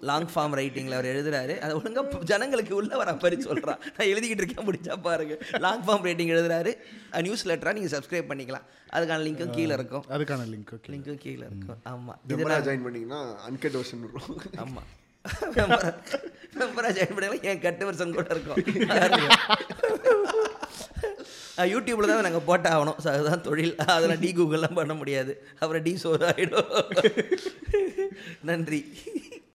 லாங் ஃபார்ம் ரைட்டிங்கில் அவர் எழுதுறாரு. அதை ஒழுங்கா பு- ஜனங்களுக்கு உள்ள வர மாதிரி சொல்றான். நான் எழுதிக்கிட்டு இருக்கேன் முடிஞ்சா பாருங்க. லாங் ஃபார்ம் ரைட்டிங் எழுதுறாரு. நியூஸ் லெட்டராக நீங்கள் சப்ஸ்கிரைப் பண்ணிக்கலாம். அதுக்கான லிங்க்கும் கீழே இருக்கும். அதுக்கான லிங்க் ஓகே லிங்க்கும் கீழே இருக்கும். ஆமா. மெம்பரா ஜாயின் பண்ணீங்கன்னா அன்கட் வெர்ஷன் வரும். ஆமா. மெம்பரா ஜாயின் பண்ணலாம் என் கட்டு வருஷம் கூட இருக்கும்? யூடியூப்பில் தான் நாங்கள் போட்ட ஆகணும் ஸோ அதுதான் தொழில். அதெல்லாம் டி கூகுள்லாம் பண்ண முடியாது. அப்புறம் டி சோறு ஆகிடும் நன்றி.